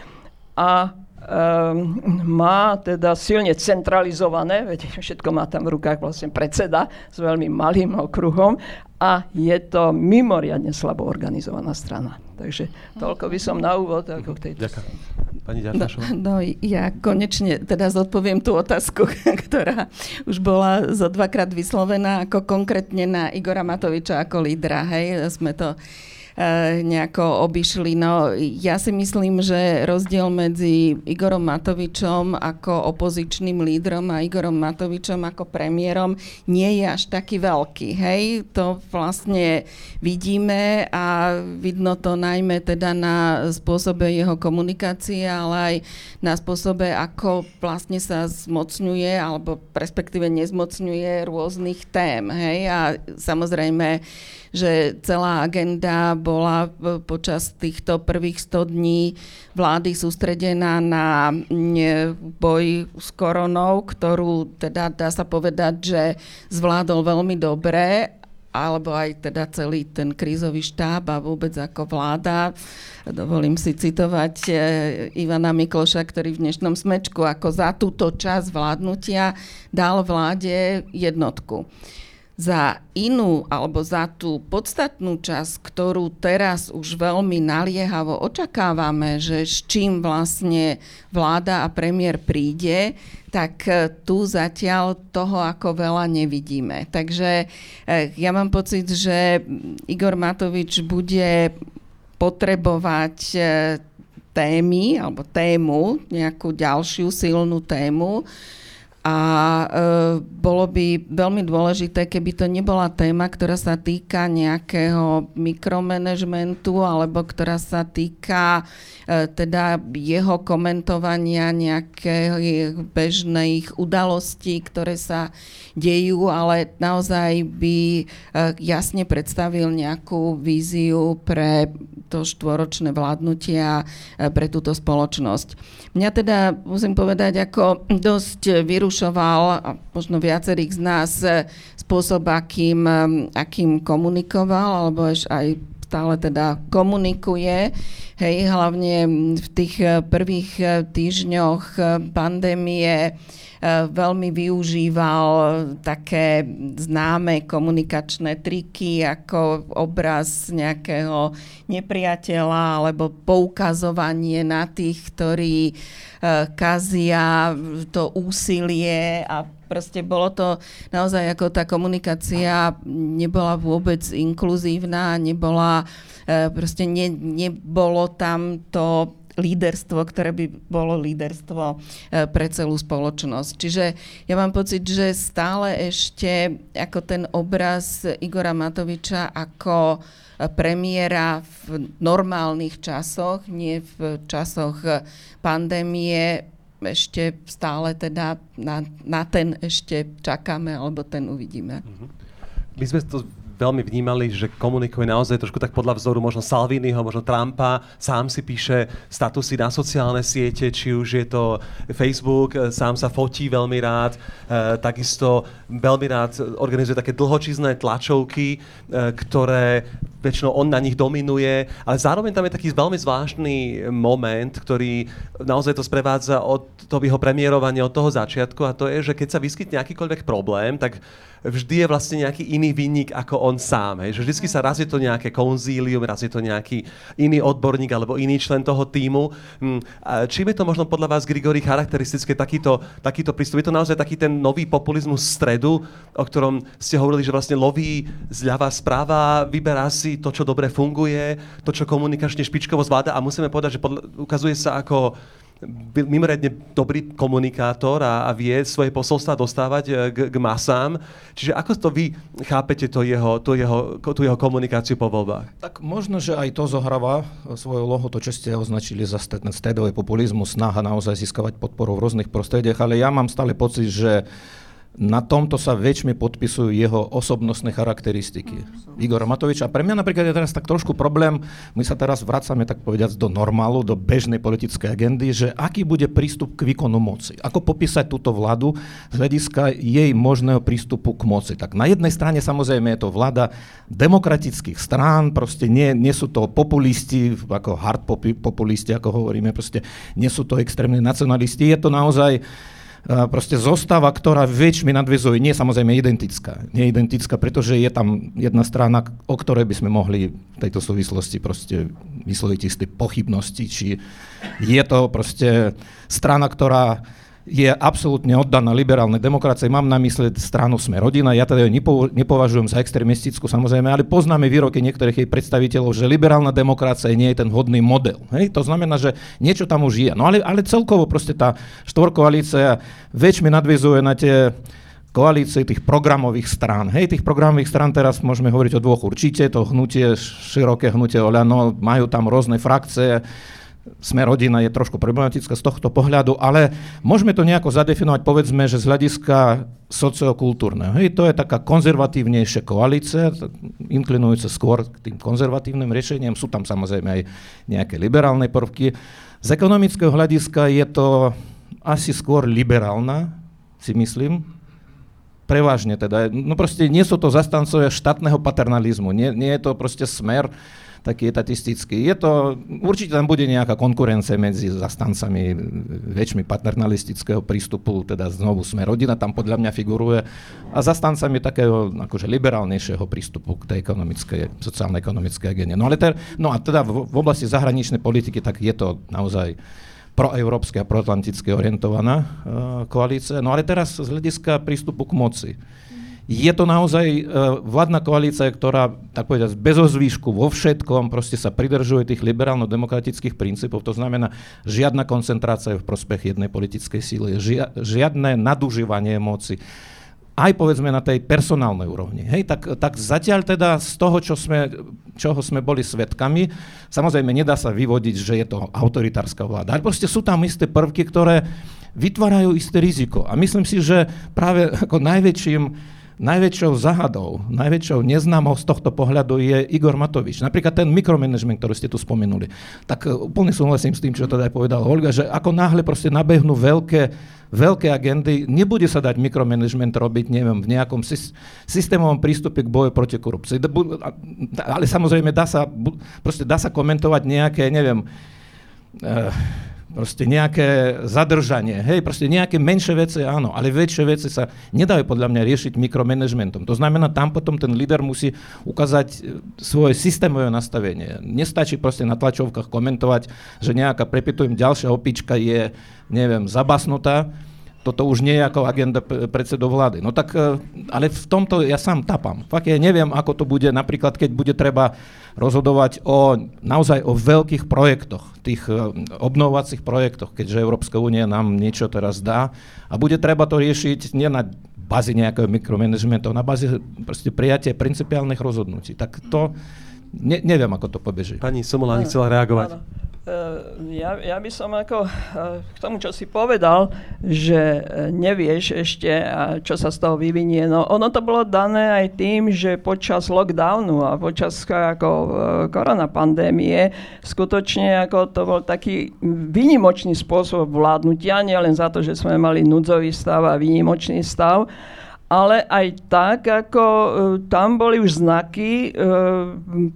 a um, má teda silne centralizované, veď všetko má tam v rukách vlastne predseda s veľmi malým okruhom a je to mimoriadne slabo organizovaná strana. Takže toľko by som na úvod ako k tejto. Ďakujem. Pani No, no ja konečne teda zodpoviem tú otázku, ktorá už bola zo dvakrát vyslovená ako konkrétne na Igora Matoviča ako lídra. Hej, sme to nejako obišli. No, ja si myslím, že rozdiel medzi Igorom Matovičom ako opozičným lídrom a Igorom Matovičom ako premiérom nie je až taký veľký. Hej, to vlastne vidíme a vidno to najmä teda na spôsobe jeho komunikácie, ale aj na spôsobe, ako vlastne sa zmocňuje alebo respektíve nezmocňuje rôznych tém. Hej, a samozrejme že celá agenda bola počas týchto prvých 100 dní vlády sústredená na boj s koronou, ktorú teda dá sa povedať, že zvládol veľmi dobre alebo aj teda celý ten krízový štáb a vôbec ako vláda. Dovolím si citovať e, Ivana Mikloša, ktorý v dnešnom smečku ako za túto čas vládnutia dal vláde jednotku za inú alebo za tú podstatnú časť, ktorú teraz už veľmi naliehavo očakávame, že s čím vlastne vláda a premiér príde, tak e, tu zatiaľ toho ako veľa nevidíme. Takže e, ja mám pocit, že Igor Matovič bude potrebovať e, témy alebo tému, nejakú ďalšiu silnú tému, a e, bolo by veľmi dôležité, keby to nebola téma, ktorá sa týka nejakého mikromanagementu alebo ktorá sa týka e, teda jeho komentovania nejakých bežných udalostí, ktoré sa dejú, ale naozaj by e, jasne predstavil nejakú víziu pre to štvoročné vládnutie a e, pre túto spoločnosť. Mňa teda, musím povedať, ako dosť vyrušené vyrušoval a možno viacerých z nás e, spôsob, akým, e, akým komunikoval, alebo aj stále teda komunikuje. Hej, hlavne v tých e, prvých týždňoch pandémie veľmi využíval také známe komunikačné triky ako obraz nejakého nepriateľa alebo poukazovanie na tých, ktorí kazia to úsilie a proste bolo to naozaj ako tá komunikácia nebola vôbec inkluzívna, nebola, proste ne, nebolo tam to líderstvo, ktoré by bolo líderstvo pre celú spoločnosť. Čiže ja mám pocit, že stále ešte ako ten obraz Igora Matoviča ako premiéra v normálnych časoch, nie v časoch pandémie, ešte stále teda na, na ten ešte čakáme, alebo ten uvidíme. Mhm. My sme to veľmi vnímali, že komunikuje naozaj trošku tak podľa vzoru možno Salviniho, možno Trumpa. Sám si píše statusy na sociálne siete, či už je to Facebook, e, sám sa fotí veľmi rád, e, takisto veľmi rád organizuje také dlhočízne tlačovky, e, ktoré väčšinou on na nich dominuje, ale zároveň tam je taký veľmi zvláštny moment, ktorý naozaj to sprevádza od toho jeho premiérovania, od toho začiatku a to je, že keď sa vyskytne akýkoľvek problém, tak vždy je vlastne nejaký iný vinník ako on sám. Hej. Že vždy sa raz je to nejaké konzílium, raz je to nejaký iný odborník alebo iný člen toho týmu. Hm, čím je to možno podľa vás, Grigori, charakteristické takýto, takýto prístup? Je to naozaj taký ten nový populizmus stredu, o ktorom ste hovorili, že vlastne loví zľava správa, vyberá si to, čo dobre funguje, to, čo komunikačne špičkovo zvláda a musíme povedať, že podľa, ukazuje sa ako mimoriadne dobrý komunikátor a, a vie svoje posolstva dostávať e, k, k masám. Čiže ako to vy chápete to jeho, to jeho, tú jeho komunikáciu po voľbách? Tak možno, že aj to zohráva svoju lohu, to, čo ste označili za stredový populizmus, snaha naozaj získavať podporu v rôznych prostrediach, ale ja mám stále pocit, že na tomto sa väčšmi podpisujú jeho osobnostné charakteristiky. Igora Matoviča. A pre mňa napríklad je teraz tak trošku problém, my sa teraz vracame tak povediac do normálu, do bežnej politickej agendy, že aký bude prístup k výkonu moci. Ako popísať túto vládu z hľadiska jej možného prístupu k moci. Tak na jednej strane samozrejme je to vláda demokratických strán, proste nie, nie sú to populisti, ako hard populisti, ako hovoríme, proste nie sú to extrémni nacionalisti, je to naozaj proste zostava, ktorá väčšmi nadvezuje, nie samozrejme identická. Nie identická, pretože je tam jedna strana, o ktorej by sme mohli v tejto súvislosti proste vysloviť isté pochybnosti, či je to proste strana, ktorá je absolútne oddaná liberálnej demokracie. Mám na mysle stranu Sme rodina. Ja teda ju nepo, nepovažujem za extrémistickú samozrejme, ale poznáme výroky niektorých jej predstaviteľov, že liberálna demokracia nie je ten vhodný model. Hej? To znamená, že niečo tam už je. No ale, ale celkovo proste tá štvorkoalícia väčšmi nadvizuje na tie koalície tých programových strán. Hej, tých programových strán teraz môžeme hovoriť o dvoch určite, to hnutie, široké hnutie Oľano, majú tam rôzne frakcie, sme rodina je trošku problematická z tohto pohľadu, ale môžeme to nejako zadefinovať, povedzme, že z hľadiska sociokultúrneho. Hej, to je taká konzervatívnejšia koalícia, inklinujúca skôr k tým konzervatívnym riešeniam. Sú tam samozrejme aj nejaké liberálne prvky. Z ekonomického hľadiska je to asi skôr liberálna, si myslím, prevažne teda. No proste nie sú to zastancovia štátneho paternalizmu, nie, nie je to proste smer, taký etatistický. Je to, určite tam bude nejaká konkurencia medzi zastancami väčšmi paternalistického prístupu, teda znovu sme rodina tam podľa mňa figuruje, a zastancami takého akože liberálnejšieho prístupu k tej ekonomickej, sociálno-ekonomickej agende. No ale ter, no a teda v, v oblasti zahraničnej politiky, tak je to naozaj proeurópske a proatlanticky orientovaná uh, koalícia. No ale teraz z hľadiska prístupu k moci. Je to naozaj uh, vládna koalícia, ktorá, tak povedať, bez ozvýšku vo všetkom proste sa pridržuje tých liberálno-demokratických princípov. To znamená, žiadna koncentrácia v prospech jednej politickej síly, žia, žiadne nadužívanie moci aj povedzme na tej personálnej úrovni. Hej, tak, tak zatiaľ teda z toho, čo sme, čoho sme boli svetkami, samozrejme nedá sa vyvodiť, že je to autoritárska vláda, ale proste sú tam isté prvky, ktoré vytvárajú isté riziko. A myslím si, že práve ako najväčším Najväčšou zahadou, najväčšou neznámou z tohto pohľadu je Igor Matovič. Napríklad ten mikromanagement, ktorý ste tu spomenuli. Tak e, úplne súhlasím s tým, čo teda aj povedal Olga, že ako náhle proste nabehnú veľké, veľké agendy, nebude sa dať mikromanagement robiť, neviem, v nejakom systémovom prístupe k boju proti korupcii. Ale samozrejme dá sa, proste dá sa komentovať nejaké, neviem, uh, proste nejaké zadržanie, hej, proste nejaké menšie veci, áno, ale väčšie veci sa nedajú podľa mňa riešiť mikromanagementom. To znamená, tam potom ten líder musí ukázať e, svoje systémové nastavenie. Nestačí proste na tlačovkách komentovať, že nejaká, prepitujem, ďalšia opička je, neviem, zabasnutá, toto už nie je ako agenda predsedov vlády. No tak, e, ale v tomto ja sám tapám. Fakt ja neviem, ako to bude napríklad, keď bude treba rozhodovať o naozaj o veľkých projektoch, tých e, obnovovacích projektoch, keďže Európska únia nám niečo teraz dá a bude treba to riešiť nie na bázi nejakého mikromanagementu, na bázi proste prijatia principiálnych rozhodnutí. Tak to ne, neviem, ako to pobeží. Pani Somoláni chcela reagovať. Áno. Eh, ja, ja by som ako eh, k tomu, čo si povedal, že eh, nevieš ešte, čo sa z toho vyvinie. No ono to bolo dané aj tým, že počas lockdownu a počas ako korona pandémie skutočne ako to bol taký výnimočný spôsob vládnutia, nielen za to, že sme mali núdzový stav a výnimočný stav, ale aj tak, ako tam boli už znaky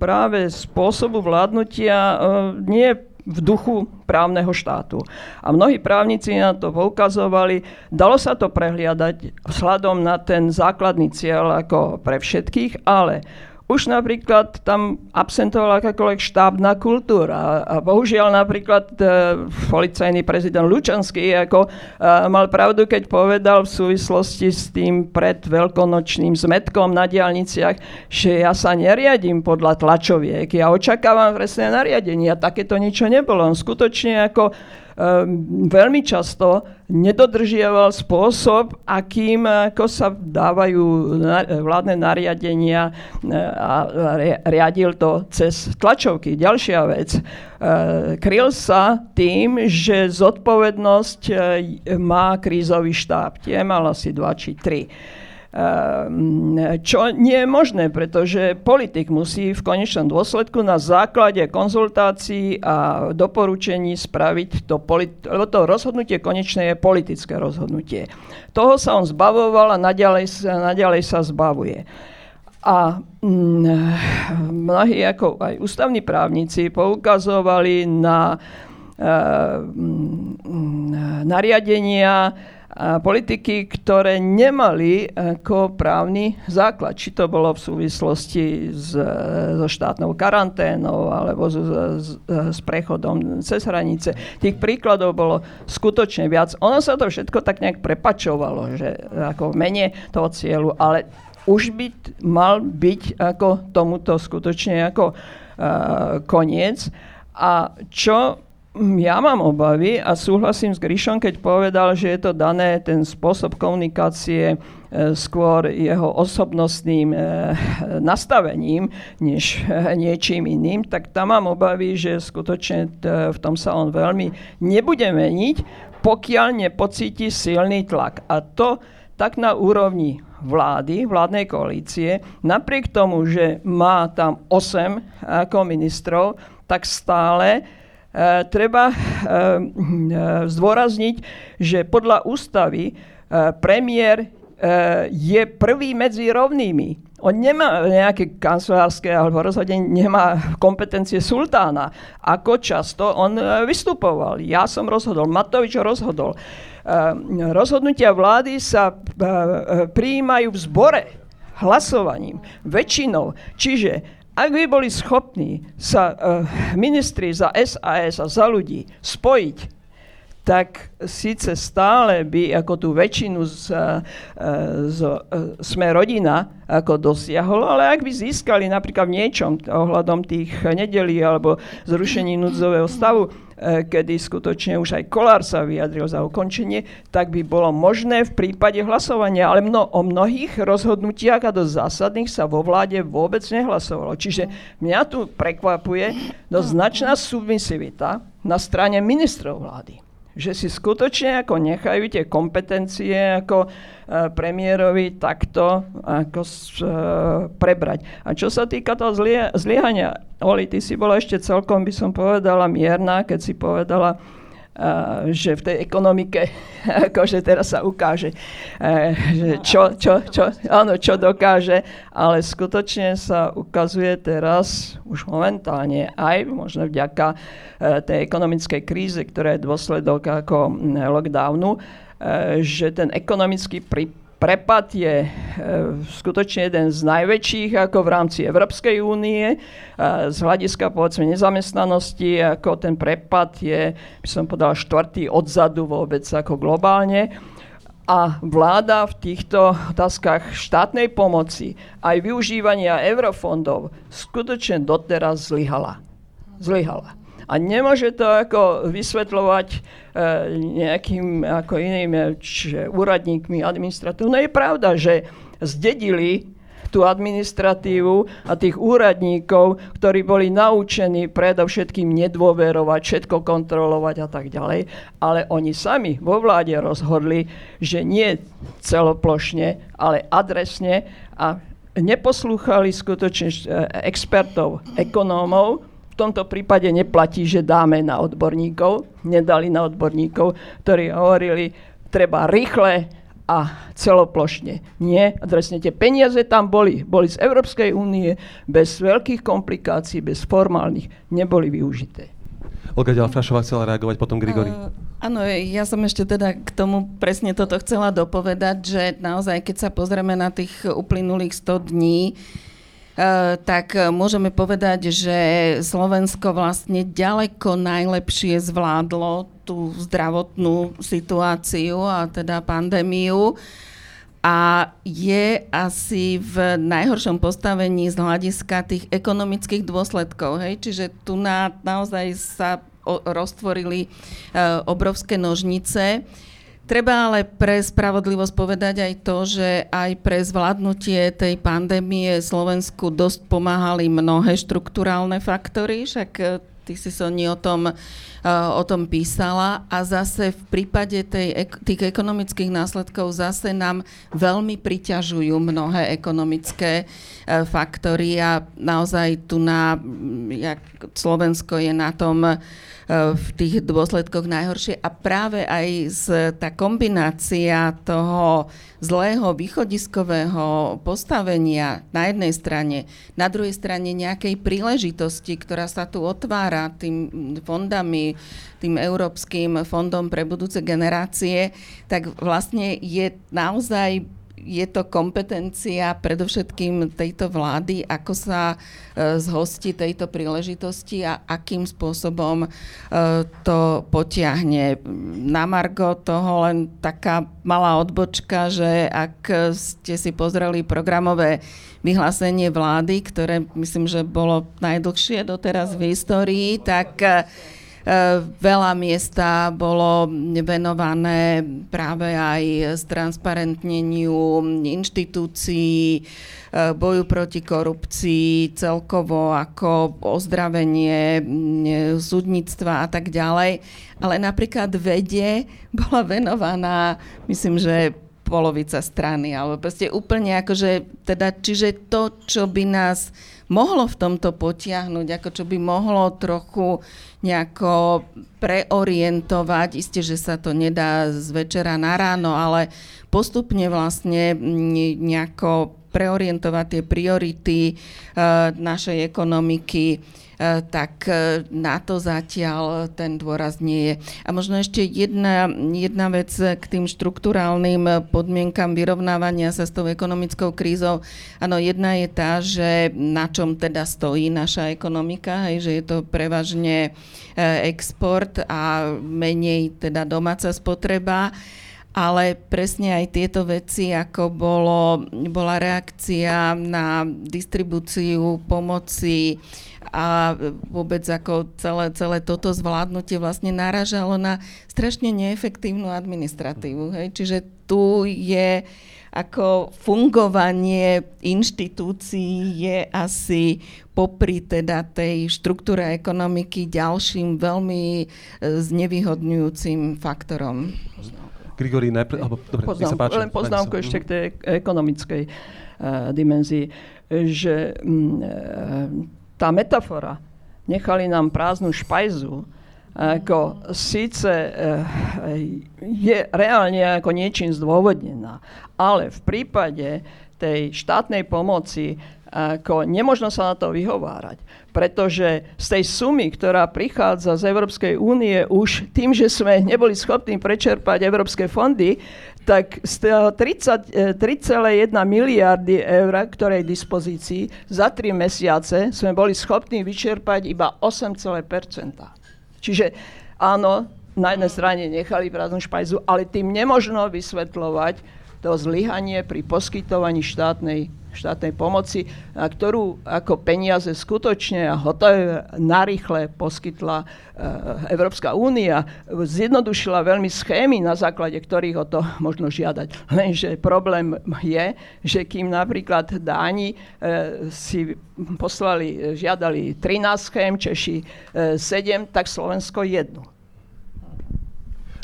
práve spôsobu vládnutia nie v duchu právneho štátu. A mnohí právnici na to poukazovali. Dalo sa to prehliadať vzhľadom na ten základný cieľ ako pre všetkých, ale už napríklad tam absentovala akákoľvek štábna kultúra. A bohužiaľ napríklad e, policajný prezident Lučanský ako, e, mal pravdu, keď povedal v súvislosti s tým pred veľkonočným zmetkom na diálniciach, že ja sa neriadím podľa tlačoviek, ja očakávam presné nariadenie a takéto ničo nebolo. On skutočne ako veľmi často nedodržiaval spôsob, akým ako sa dávajú vládne nariadenia eh, a riadil to cez tlačovky. Ďalšia vec. Eh, kryl sa tým, že zodpovednosť eh, má krízový štáb. Tie mal asi dva či tri. Ehm, čo nie je možné, pretože politik musí v konečnom dôsledku na základe konzultácií a doporučení spraviť to, lebo to rozhodnutie konečné je politické rozhodnutie. Toho sa on zbavoval a naďalej, naďalej sa zbavuje. A mm, mnohí ako aj ústavní právnici poukazovali na e, mm, nariadenia, politiky, ktoré nemali ako právny základ. Či to bolo v súvislosti s, so štátnou karanténou alebo s, s, s prechodom cez hranice. Tých príkladov bolo skutočne viac. Ono sa to všetko tak nejak prepačovalo, že ako mene toho cieľu, ale už by mal byť ako tomuto skutočne ako uh, koniec. A čo ja mám obavy a súhlasím s Gryšom, keď povedal, že je to dané ten spôsob komunikácie e, skôr jeho osobnostným e, nastavením, než e, niečím iným, tak tam mám obavy, že skutočne v tom sa on veľmi nebude meniť, pokiaľ nepocíti silný tlak. A to tak na úrovni vlády, vládnej koalície, napriek tomu, že má tam 8 ako ministrov, tak stále treba e, e, zdôrazniť, že podľa ústavy premiér je prvý medzi rovnými. On nemá nejaké kancelárske alebo rozhodne nemá kompetencie sultána. Ako často on vystupoval. Ja som rozhodol, Matovič rozhodol. Rozhodnutia vlády sa prijímajú v zbore hlasovaním, väčšinou. Čiže ak by boli schopní sa uh, ministri za SAS a za ľudí spojiť, tak síce stále by ako tú väčšinu z, uh, z, uh, sme rodina ako dosiahol, ale ak by získali napríklad v niečom ohľadom tých nedelí alebo zrušení núdzového stavu, kedy skutočne už aj Kolár sa vyjadril za ukončenie, tak by bolo možné v prípade hlasovania. Ale mno, o mnohých rozhodnutiach a do zásadných sa vo vláde vôbec nehlasovalo. Čiže mňa tu prekvapuje dosť značná submisivita na strane ministrov vlády že si skutočne ako nechajú tie kompetencie ako e, premiérovi takto ako e, prebrať. A čo sa týka toho zlie, zliehania, Oli, ty si bola ešte celkom, by som povedala, mierna, keď si povedala, že v tej ekonomike akože teraz sa ukáže, že čo, čo, čo, áno, čo dokáže, ale skutočne sa ukazuje teraz už momentálne aj možno vďaka tej ekonomickej kríze, ktorá je dôsledok ako lockdownu, že ten ekonomický prípad prepad je e, skutočne jeden z najväčších ako v rámci Európskej únie. E, z hľadiska povedzme nezamestnanosti, ako ten prepad je, by som povedal, štvrtý odzadu vôbec ako globálne. A vláda v týchto otázkach štátnej pomoci aj využívania eurofondov skutočne doteraz zlyhala. Zlyhala. A nemôže to ako vysvetľovať e, nejakým ako iným e, č, úradníkmi, administratívou. No je pravda, že zdedili tú administratívu a tých úradníkov, ktorí boli naučení predovšetkým nedôverovať, všetko kontrolovať a tak ďalej. Ale oni sami vo vláde rozhodli, že nie celoplošne, ale adresne a neposlúchali skutočne e, expertov, ekonómov, tomto prípade neplatí, že dáme na odborníkov, nedali na odborníkov, ktorí hovorili, treba rýchle a celoplošne. Nie, adresne tie peniaze tam boli, boli z Európskej únie, bez veľkých komplikácií, bez formálnych, neboli využité. Olga Ďalfrašová chcela reagovať, potom Grigori. Uh, áno, ja som ešte teda k tomu presne toto chcela dopovedať, že naozaj, keď sa pozrieme na tých uplynulých 100 dní, uh, Eh, tak eh, môžeme povedať, že Slovensko vlastne ďaleko najlepšie zvládlo tú zdravotnú situáciu a teda pandémiu a je asi v najhoršom postavení z hľadiska tých ekonomických dôsledkov. Hej? Čiže tu na, naozaj sa o, roztvorili uh, obrovské nožnice. Treba ale pre spravodlivosť povedať aj to, že aj pre zvládnutie tej pandémie Slovensku dosť pomáhali mnohé štruktúrálne faktory, však e, ty si Soni o tom, o tom písala a zase v prípade tej, tých ekonomických následkov zase nám veľmi priťažujú mnohé ekonomické uh, faktory a naozaj tu na, jak Slovensko je na tom uh, v tých dôsledkoch najhoršie. A práve aj z, tá kombinácia toho zlého východiskového postavenia na jednej strane, na druhej strane nejakej príležitosti, ktorá sa tu otvára tým fondami, tým Európskym fondom pre budúce generácie, tak vlastne je naozaj je to kompetencia predovšetkým tejto vlády, ako sa e, zhosti tejto príležitosti a akým spôsobom e, to potiahne. Na Margo toho len taká malá odbočka, že ak ste si pozreli programové vyhlásenie vlády, ktoré myslím, že bolo najdlhšie doteraz v histórii, tak veľa miesta bolo venované práve aj transparentneniu inštitúcií, boju proti korupcii, celkovo ako ozdravenie súdnictva a tak ďalej. Ale napríklad vede bola venovaná, myslím, že polovica strany, alebo proste úplne akože, teda, čiže to, čo by nás mohlo v tomto potiahnuť, ako čo by mohlo trochu nejako preorientovať, isté, že sa to nedá z večera na ráno, ale postupne vlastne nejako preorientovať tie priority uh, našej ekonomiky, E, tak e, na to zatiaľ ten dôraz nie je. A možno ešte jedna, jedna vec k tým štruktúrálnym podmienkam vyrovnávania sa s tou ekonomickou krízou. Áno, jedna je tá, že na čom teda stojí naša ekonomika, hej, že je to prevažne e, export a menej teda domáca spotreba ale presne aj tieto veci, ako bolo, bola reakcia na distribúciu pomoci a vôbec ako celé, celé toto zvládnutie vlastne naražalo na strašne neefektívnu administratívu. Hej? Čiže tu je ako fungovanie inštitúcií je asi popri teda tej štruktúre ekonomiky ďalším veľmi e, znevýhodňujúcim faktorom. Grigori, najprv... Alebo, dobre, Poznám, sa páči. Len poznámku ešte k tej ekonomickej uh, dimenzii, že um, tá metafora, nechali nám prázdnu špajzu, ako síce uh, je reálne ako niečím zdôvodnená, ale v prípade tej štátnej pomoci ako nemožno sa na to vyhovárať, pretože z tej sumy, ktorá prichádza z Európskej únie už tým, že sme neboli schopní prečerpať európske fondy, tak z 3,1 miliardy eur, ktoré je dispozícii, za 3 mesiace sme boli schopní vyčerpať iba 8, Čiže áno, na jednej strane nechali prázdnu špajzu, ale tým nemožno vysvetľovať to zlyhanie pri poskytovaní štátnej štátnej pomoci, na ktorú ako peniaze skutočne a hotové narýchle poskytla e, Európska únia. Zjednodušila veľmi schémy, na základe ktorých o to možno žiadať. Lenže problém je, že kým napríklad Dáni e, si poslali, žiadali 13 schém, Češi 7, e, tak Slovensko jednu.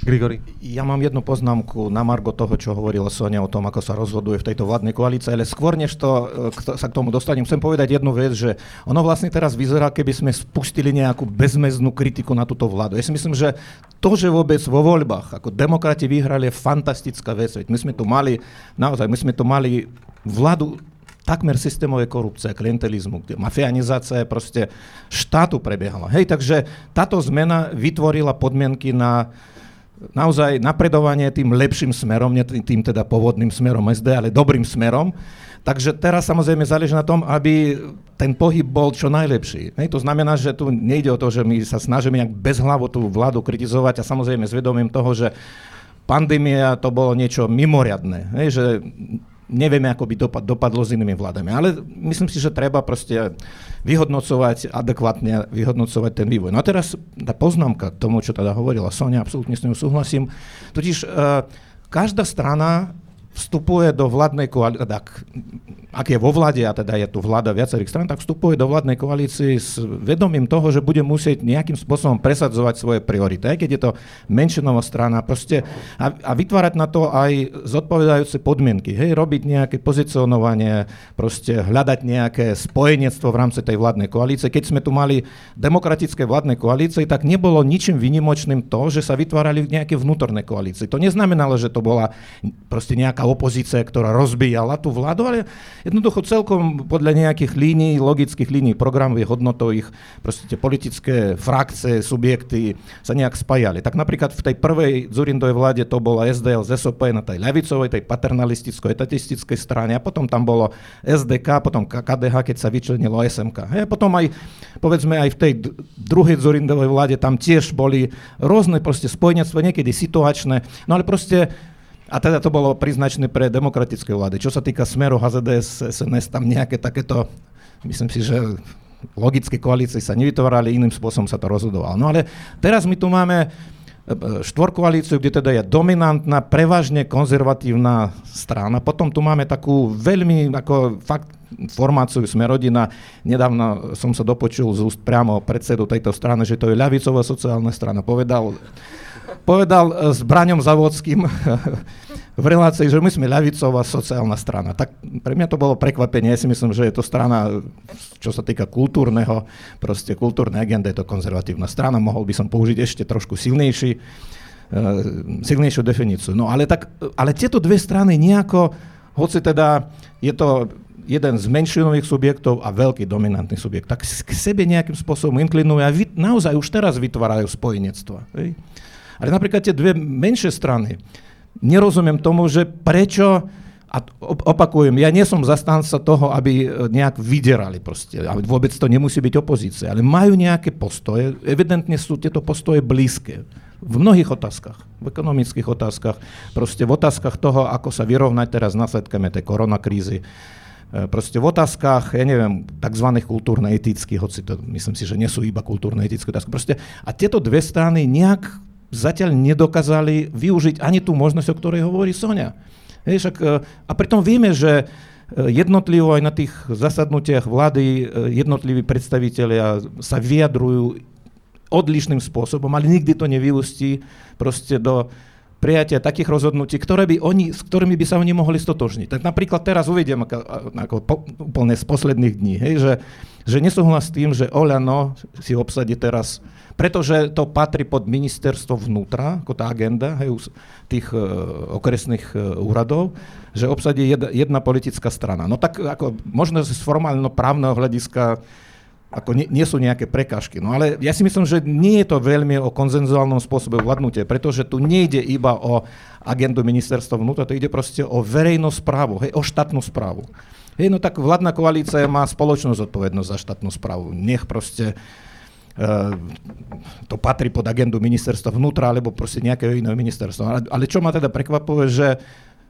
Grigori. Ja mám jednu poznámku na margo toho, čo hovorila Sonia o tom, ako sa rozhoduje v tejto vládnej koalícii, ale skôr než to e, sa k tomu dostanem, chcem povedať jednu vec, že ono vlastne teraz vyzerá, keby sme spustili nejakú bezmeznú kritiku na túto vládu. Ja si myslím, že to, že vôbec vo voľbách ako demokrati vyhrali, je fantastická vec. My sme tu mali, naozaj, my sme tu mali vládu takmer systémové korupcie, klientelizmu, kde mafianizácia proste štátu prebiehala. Hej, takže táto zmena vytvorila podmienky na naozaj napredovanie tým lepším smerom, nie tým teda pôvodným smerom SD, ale dobrým smerom. Takže teraz samozrejme záleží na tom, aby ten pohyb bol čo najlepší. Hej, to znamená, že tu nejde o to, že my sa snažíme nejak bezhlavo tú vládu kritizovať a samozrejme s vedomím toho, že pandémia to bolo niečo mimoriadné. Hej, že nevieme, ako by dopad, dopadlo s inými vládami. Ale myslím si, že treba proste vyhodnocovať adekvátne, vyhodnocovať ten vývoj. No a teraz tá poznámka k tomu, čo teda hovorila Sonia, absolútne s ňou súhlasím. Totiž uh, každá strana vstupuje do vládnej koalície, ak je vo vláde, a teda je tu vláda viacerých stran, tak vstupuje do vládnej koalície s vedomím toho, že bude musieť nejakým spôsobom presadzovať svoje priority, aj keď je to menšinová strana, proste a, a vytvárať na to aj zodpovedajúce podmienky, hej, robiť nejaké pozicionovanie, proste hľadať nejaké spojenectvo v rámci tej vládnej koalície. Keď sme tu mali demokratické vládne koalície, tak nebolo ničím vynimočným to, že sa vytvárali nejaké vnútorné koalície. To neznamenalo, že to bola proste nejaká opozícia, ktorá rozbíjala tú vládu, ale Jednoducho celkom podľa nejakých línií, logických línií programových hodnotových, proste politické frakcie, subjekty sa nejak spájali. Tak napríklad v tej prvej Zurindovej vláde to bola SDL z SOP na tej ľavicovej, tej paternalistickej, etatistickej strane a potom tam bolo SDK, potom KDH, keď sa vyčlenilo SMK. A potom aj, povedzme, aj v tej druhej Zurindovej vláde tam tiež boli rôzne proste spojenectva, niekedy situačné, no ale proste a teda to bolo priznačné pre demokratické vlády. Čo sa týka Smeru, HZDS, SNS, tam nejaké takéto, myslím si, že logické koalície sa nevytvárali, iným spôsobom sa to rozhodovalo. No ale teraz my tu máme štvorkoalíciu, kde teda je dominantná, prevažne konzervatívna strana. Potom tu máme takú veľmi ako fakt formáciu sme rodina. Nedávno som sa dopočul z úst priamo predsedu tejto strany, že to je ľavicová sociálna strana. Povedal, povedal s Braňom Zavodským v relácii, že my sme ľavicová sociálna strana. Tak pre mňa to bolo prekvapenie. Ja si myslím, že je to strana, čo sa týka kultúrneho, proste kultúrnej agendy, je to konzervatívna strana. Mohol by som použiť ešte trošku silnejší, uh, silnejšiu definíciu. No ale, tak, ale tieto dve strany nejako, hoci teda je to jeden z menšinových subjektov a veľký dominantný subjekt, tak k sebe nejakým spôsobom inklinujú a vy, naozaj už teraz vytvárajú spojenectva. Hej? Ale napríklad tie dve menšie strany, nerozumiem tomu, že prečo, a opakujem, ja nie som zastanca toho, aby e, nejak vyderali proste, ale vôbec to nemusí byť opozícia, ale majú nejaké postoje, evidentne sú tieto postoje blízke v mnohých otázkach, v ekonomických otázkach, proste v otázkach toho, ako sa vyrovnať teraz s následkami tej koronakrízy, e, proste v otázkach, ja neviem, tzv. kultúrne-etických, hoci to myslím si, že nie sú iba kultúrne-etické otázky. Proste, a tieto dve strany nejak zatiaľ nedokázali využiť ani tú možnosť, o ktorej hovorí Sonia. Hej, však, e, a pritom vieme, že e, jednotlivo aj na tých zasadnutiach vlády e, jednotliví predstavitelia sa vyjadrujú odlišným spôsobom, ale nikdy to nevyústí proste do prijatia takých rozhodnutí, ktoré by oni, s ktorými by sa oni mohli stotožniť. Tak napríklad teraz uvediem ako, ako po, úplne z posledných dní, hej, že, že nesúhlas s tým, že Oľano si obsadí teraz pretože to patrí pod ministerstvo vnútra, ako tá agenda hej, tých uh, okresných uh, úradov, že obsadí jedna, politická strana. No tak ako, možno z formálno-právneho hľadiska ako nie, nie sú nejaké prekážky. No ale ja si myslím, že nie je to veľmi o konzenzuálnom spôsobe vládnutia, pretože tu nejde iba o agendu ministerstva vnútra, to ide proste o verejnú správu, hej, o štátnu správu. Hej, no tak vládna koalícia má spoločnú zodpovednosť za štátnu správu. Nech proste to patrí pod agendu ministerstva vnútra alebo proste nejakého iného ministerstva. Ale, ale čo ma teda prekvapuje, že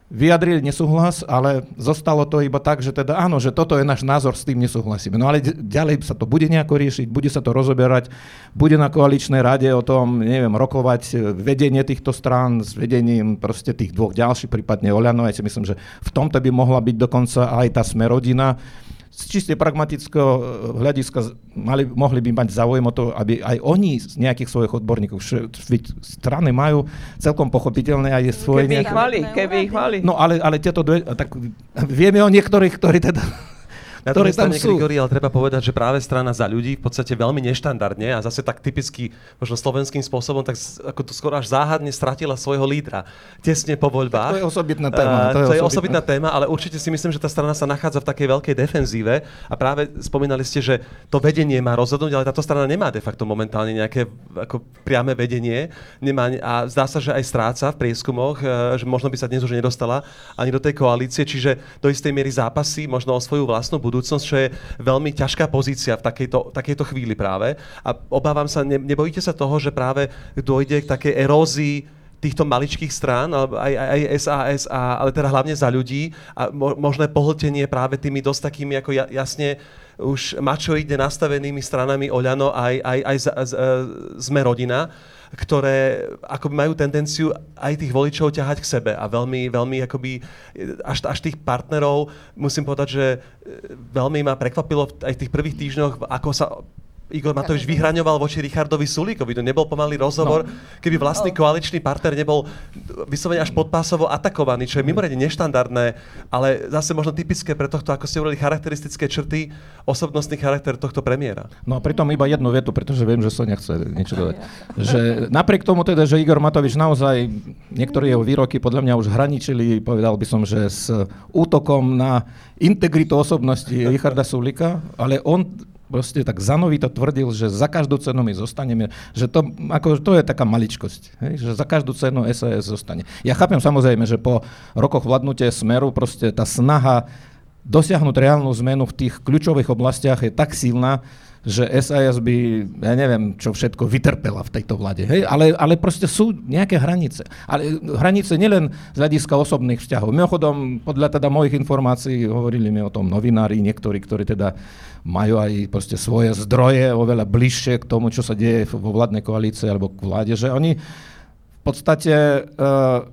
vyjadrili nesúhlas, ale zostalo to iba tak, že teda áno, že toto je náš názor, s tým nesúhlasíme. No ale ďalej sa to bude nejako riešiť, bude sa to rozoberať, bude na koaličnej rade o tom, neviem, rokovať vedenie týchto strán s vedením proste tých dvoch ďalších, prípadne Oľano. Ja si myslím, že v tomto by mohla byť dokonca aj tá smerodina, z čiste pragmatického eh, hľadiska mali, mohli by mať záujem o to, aby aj oni z nejakých svojich odborníkov, strany majú celkom pochopiteľné aj svoje... Keby nejaké... ich mali, keby ich mali. No ale, ale tieto dve, tak vieme o niektorých, ktorí teda na ktoré tam sú. Grigori, ale treba povedať, že práve strana za ľudí v podstate veľmi neštandardne a zase tak typicky možno slovenským spôsobom, tak ako to skoro až záhadne stratila svojho lídra tesne po voľbách. To je osobitná téma. To je, to je osobitná. osobitná téma, ale určite si myslím, že tá strana sa nachádza v takej veľkej defenzíve a práve spomínali ste, že to vedenie má rozhodnúť, ale táto strana nemá de facto momentálne nejaké ako priame vedenie nemá, a zdá sa, že aj stráca v prieskumoch, e, že možno by sa dnes už nedostala ani do tej koalície, čiže do istej miery zápasy možno o svoju vlastnú budúcnosť budúcnosť, čo je veľmi ťažká pozícia v takejto, takejto chvíli práve. A obávam sa, ne, nebojíte sa toho, že práve dojde k takej erózii týchto maličkých strán, aj, aj SAS, a, ale teda hlavne za ľudí a mo, možné pohltenie práve tými dosť takými ako jasne už mačoide nastavenými stranami Oľano aj, aj, aj z, z, sme rodina ktoré ako majú tendenciu aj tých voličov ťahať k sebe a veľmi, veľmi akoby, až, až tých partnerov, musím povedať, že e, veľmi ma prekvapilo aj v tých prvých týždňoch, ako sa Igor Matovič vyhraňoval voči Richardovi Sulíkovi. To nebol pomalý rozhovor, no. keby vlastný koaličný partner nebol vyslovene až podpásovo atakovaný, čo je mimoriadne neštandardné, ale zase možno typické pre tohto, ako ste hovorili, charakteristické črty, osobnostný charakter tohto premiéra. No a pritom iba jednu vetu, pretože viem, že Sonia chce niečo dodať. Že napriek tomu teda, že Igor Matovič naozaj, niektoré jeho výroky podľa mňa už hraničili, povedal by som, že s útokom na integritu osobnosti Richarda Sulika, ale on proste tak zanovito tvrdil, že za každú cenu my zostaneme, že to, ako, to je taká maličkosť, hej, že za každú cenu SAS zostane. Ja chápem samozrejme, že po rokoch vládnutia Smeru proste tá snaha dosiahnuť reálnu zmenu v tých kľúčových oblastiach je tak silná, že SAS by, ja neviem, čo všetko vytrpela v tejto vlade. Hej? Ale, ale proste sú nejaké hranice. Ale hranice nielen z hľadiska osobných vzťahov. Mimochodom, podľa teda mojich informácií hovorili mi o tom novinári, niektorí, ktorí teda majú aj proste svoje zdroje oveľa bližšie k tomu, čo sa deje vo vládnej koalícii alebo k vláde, že oni v podstate, uh,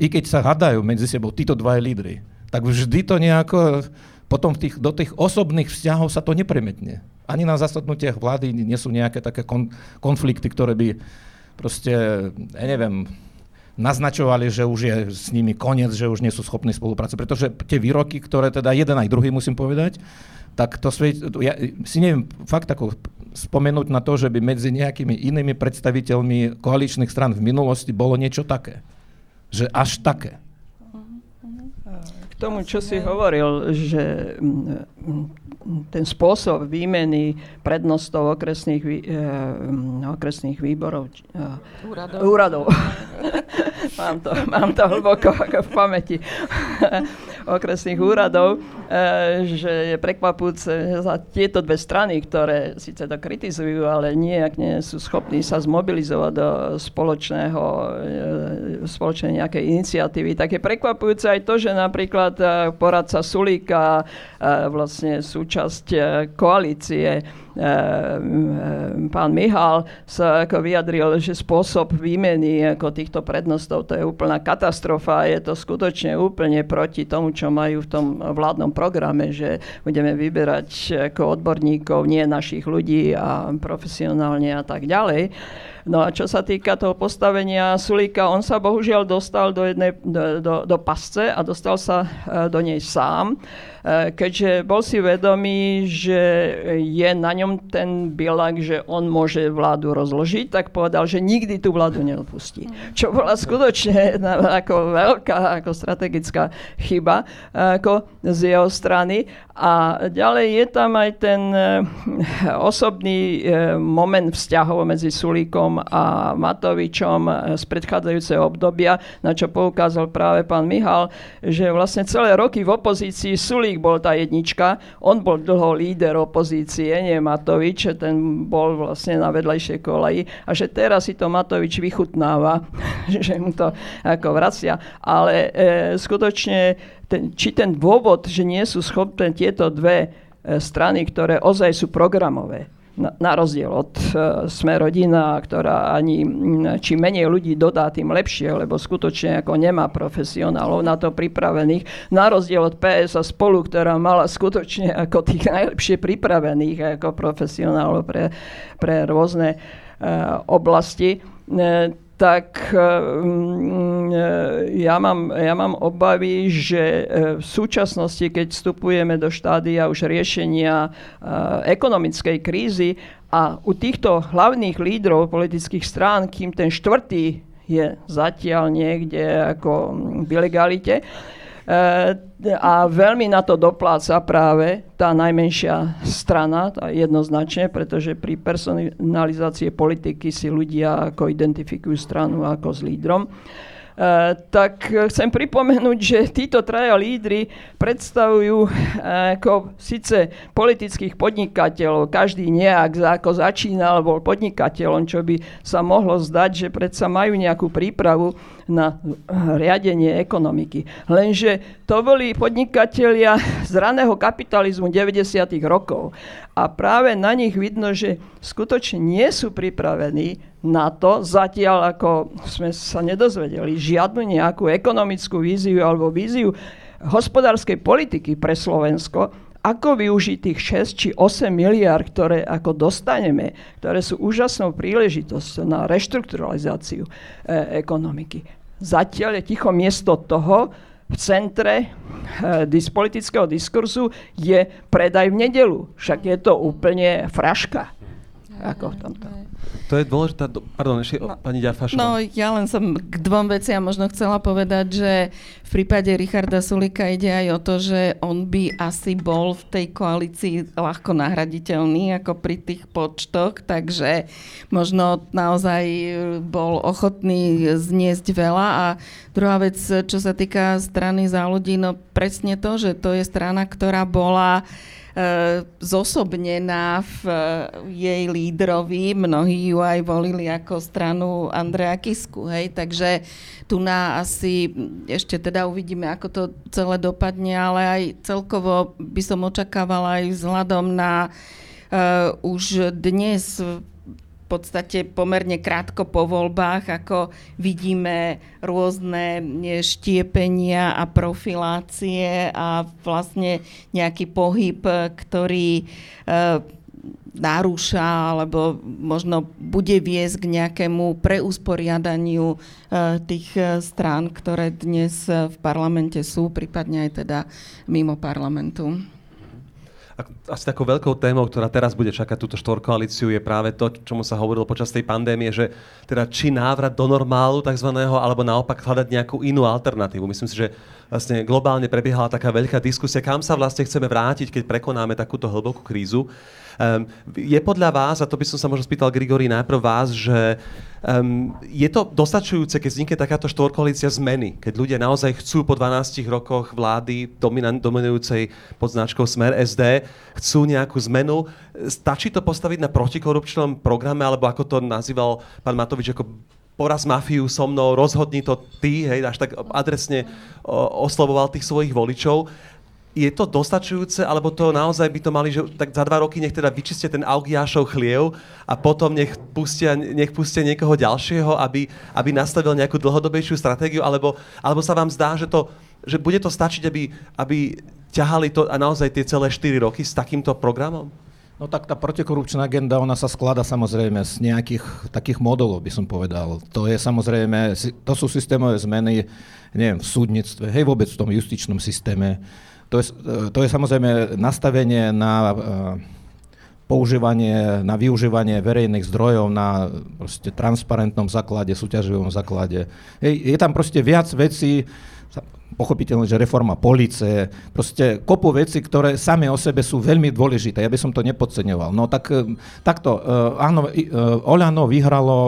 i keď sa hadajú medzi sebou títo dva lídry, tak vždy to nejako potom v tých, do tých osobných vzťahov sa to nepremetne ani na zasadnutiach vlády nie sú nejaké také kon, konflikty, ktoré by proste, ja neviem, naznačovali, že už je s nimi koniec, že už nie sú schopní spolupráce. Pretože tie výroky, ktoré teda jeden aj druhý musím povedať, tak to svet, ja si neviem fakt ako spomenúť na to, že by medzi nejakými inými predstaviteľmi koaličných stran v minulosti bolo niečo také. Že až také. Tomu, čo si hovoril, že ten spôsob výmeny prednostov okresných, vý, e, okresných výborov. E, úradov. úradov. mám, to, mám to hlboko v pamäti okresných úradov, e, že je prekvapujúce za tieto dve strany, ktoré síce to kritizujú, ale nejak nie sú schopní sa zmobilizovať do spoločného, e, spoločnej nejakej iniciatívy, tak je prekvapujúce aj to, že napríklad e, poradca Sulíka vlastne sú súčasť koalície, pán Mihal sa ako vyjadril, že spôsob výmeny ako týchto prednostov to je úplná katastrofa. Je to skutočne úplne proti tomu, čo majú v tom vládnom programe, že budeme vyberať ako odborníkov, nie našich ľudí a profesionálne a tak ďalej. No a čo sa týka toho postavenia Sulíka, on sa bohužiaľ dostal do jednej do, do, do pasce a dostal sa do nej sám. Eh, keďže bol si vedomý, že je na ňom ten bielak, že on môže vládu rozložiť, tak povedal, že nikdy tú vládu neopustí. Mm. Čo bola skutočne ako veľká ako strategická chyba eh, ako z jeho strany. A ďalej je tam aj ten eh, osobný moment vzťahov medzi Sulíkom a Matovičom z predchádzajúceho obdobia, na čo poukázal práve pán Mihal, že vlastne celé roky v opozícii Sulík bol tá jednička, on bol dlho líder opozície, nie Matovič, ten bol vlastne na vedľajšej koleji a že teraz si to Matovič vychutnáva, že mu to ako vracia. Ale e, skutočne, ten, či ten dôvod, že nie sú schopné tieto dve e, strany, ktoré ozaj sú programové, na, na rozdiel od uh, Sme rodina, ktorá ani či menej ľudí dodá, tým lepšie, lebo skutočne ako nemá profesionálov na to pripravených. Na rozdiel od PS a spolu, ktorá mala skutočne ako tých najlepšie pripravených ako profesionálov pre, pre rôzne uh, oblasti. Uh, tak mm, ja mám, ja mám obavy, že v súčasnosti, keď vstupujeme do štádia už riešenia ekonomickej krízy a u týchto hlavných lídrov politických strán, kým ten štvrtý je zatiaľ niekde ako v ilegalite, a veľmi na to dopláca práve tá najmenšia strana, tá jednoznačne, pretože pri personalizácii politiky si ľudia ako identifikujú stranu ako s lídrom. Uh, tak chcem pripomenúť, že títo traja lídry predstavujú uh, ako síce politických podnikateľov, každý nejak ako začínal, bol podnikateľom, čo by sa mohlo zdať, že predsa majú nejakú prípravu na riadenie ekonomiky. Lenže to boli podnikatelia z raného kapitalizmu 90. rokov. A práve na nich vidno, že skutočne nie sú pripravení na to, zatiaľ ako sme sa nedozvedeli žiadnu nejakú ekonomickú víziu alebo víziu hospodárskej politiky pre Slovensko, ako využiť tých 6 či 8 miliard, ktoré ako dostaneme, ktoré sú úžasnou príležitosťou na reštrukturalizáciu e, ekonomiky. Zatiaľ je ticho miesto toho, v centre e, politického diskurzu je predaj v nedelu. Však je to úplne fraška. Ako v tomto. To je dôležitá... Pardon, ešte no, pani Ďarfašová. No, ja len som k dvom veciam možno chcela povedať, že v prípade Richarda Sulika ide aj o to, že on by asi bol v tej koalícii ľahko nahraditeľný ako pri tých počtoch, takže možno naozaj bol ochotný zniesť veľa. A druhá vec, čo sa týka strany za ľudí, no presne to, že to je strana, ktorá bola E, zosobnená v e, jej lídrovi. Mnohí ju aj volili ako stranu Andrea Kisku. Hej? Takže tu na asi ešte teda uvidíme, ako to celé dopadne, ale aj celkovo by som očakávala aj vzhľadom na uh, už dnes podstate pomerne krátko po voľbách, ako vidíme rôzne štiepenia a profilácie a vlastne nejaký pohyb, ktorý e, narúša alebo možno bude viesť k nejakému preusporiadaniu e, tých e, strán, ktoré dnes v parlamente sú, prípadne aj teda mimo parlamentu asi takou veľkou témou, ktorá teraz bude čakať túto štvorkoalíciu, je práve to, čomu sa hovorilo počas tej pandémie, že teda či návrat do normálu takzvaného, alebo naopak hľadať nejakú inú alternatívu. Myslím si, že vlastne globálne prebiehala taká veľká diskusia, kam sa vlastne chceme vrátiť, keď prekonáme takúto hlbokú krízu. Um, je podľa vás, a to by som sa možno spýtal Grigori najprv vás, že um, je to dostačujúce, keď vznikne takáto štvorkoalícia zmeny, keď ľudia naozaj chcú po 12 rokoch vlády dominujúcej pod značkou Smer SD, chcú nejakú zmenu. Stačí to postaviť na protikorupčnom programe, alebo ako to nazýval pán Matovič, ako poraz mafiu so mnou, rozhodni to ty, hej, až tak adresne oslovoval tých svojich voličov je to dostačujúce, alebo to naozaj by to mali, že tak za dva roky nech teda vyčistia ten Augiášov chliev a potom nech pustia, nech pustia niekoho ďalšieho, aby, aby nastavil nejakú dlhodobejšiu stratégiu, alebo, alebo sa vám zdá, že, to, že bude to stačiť, aby, aby ťahali to a naozaj tie celé 4 roky s takýmto programom? No tak tá protikorupčná agenda, ona sa sklada samozrejme z nejakých takých modelov, by som povedal. To je samozrejme, to sú systémové zmeny, neviem, v súdnictve, hej, vôbec v tom justičnom systéme, to je, to je samozrejme nastavenie na e, používanie, na využívanie verejných zdrojov na proste transparentnom základe, súťaživom základe. Hej, je tam proste viac vecí, pochopiteľne, že reforma police, proste kopu veci, ktoré same o sebe sú veľmi dôležité. Ja by som to nepodceňoval. No tak e, takto, uh, áno, uh, Oľano vyhralo,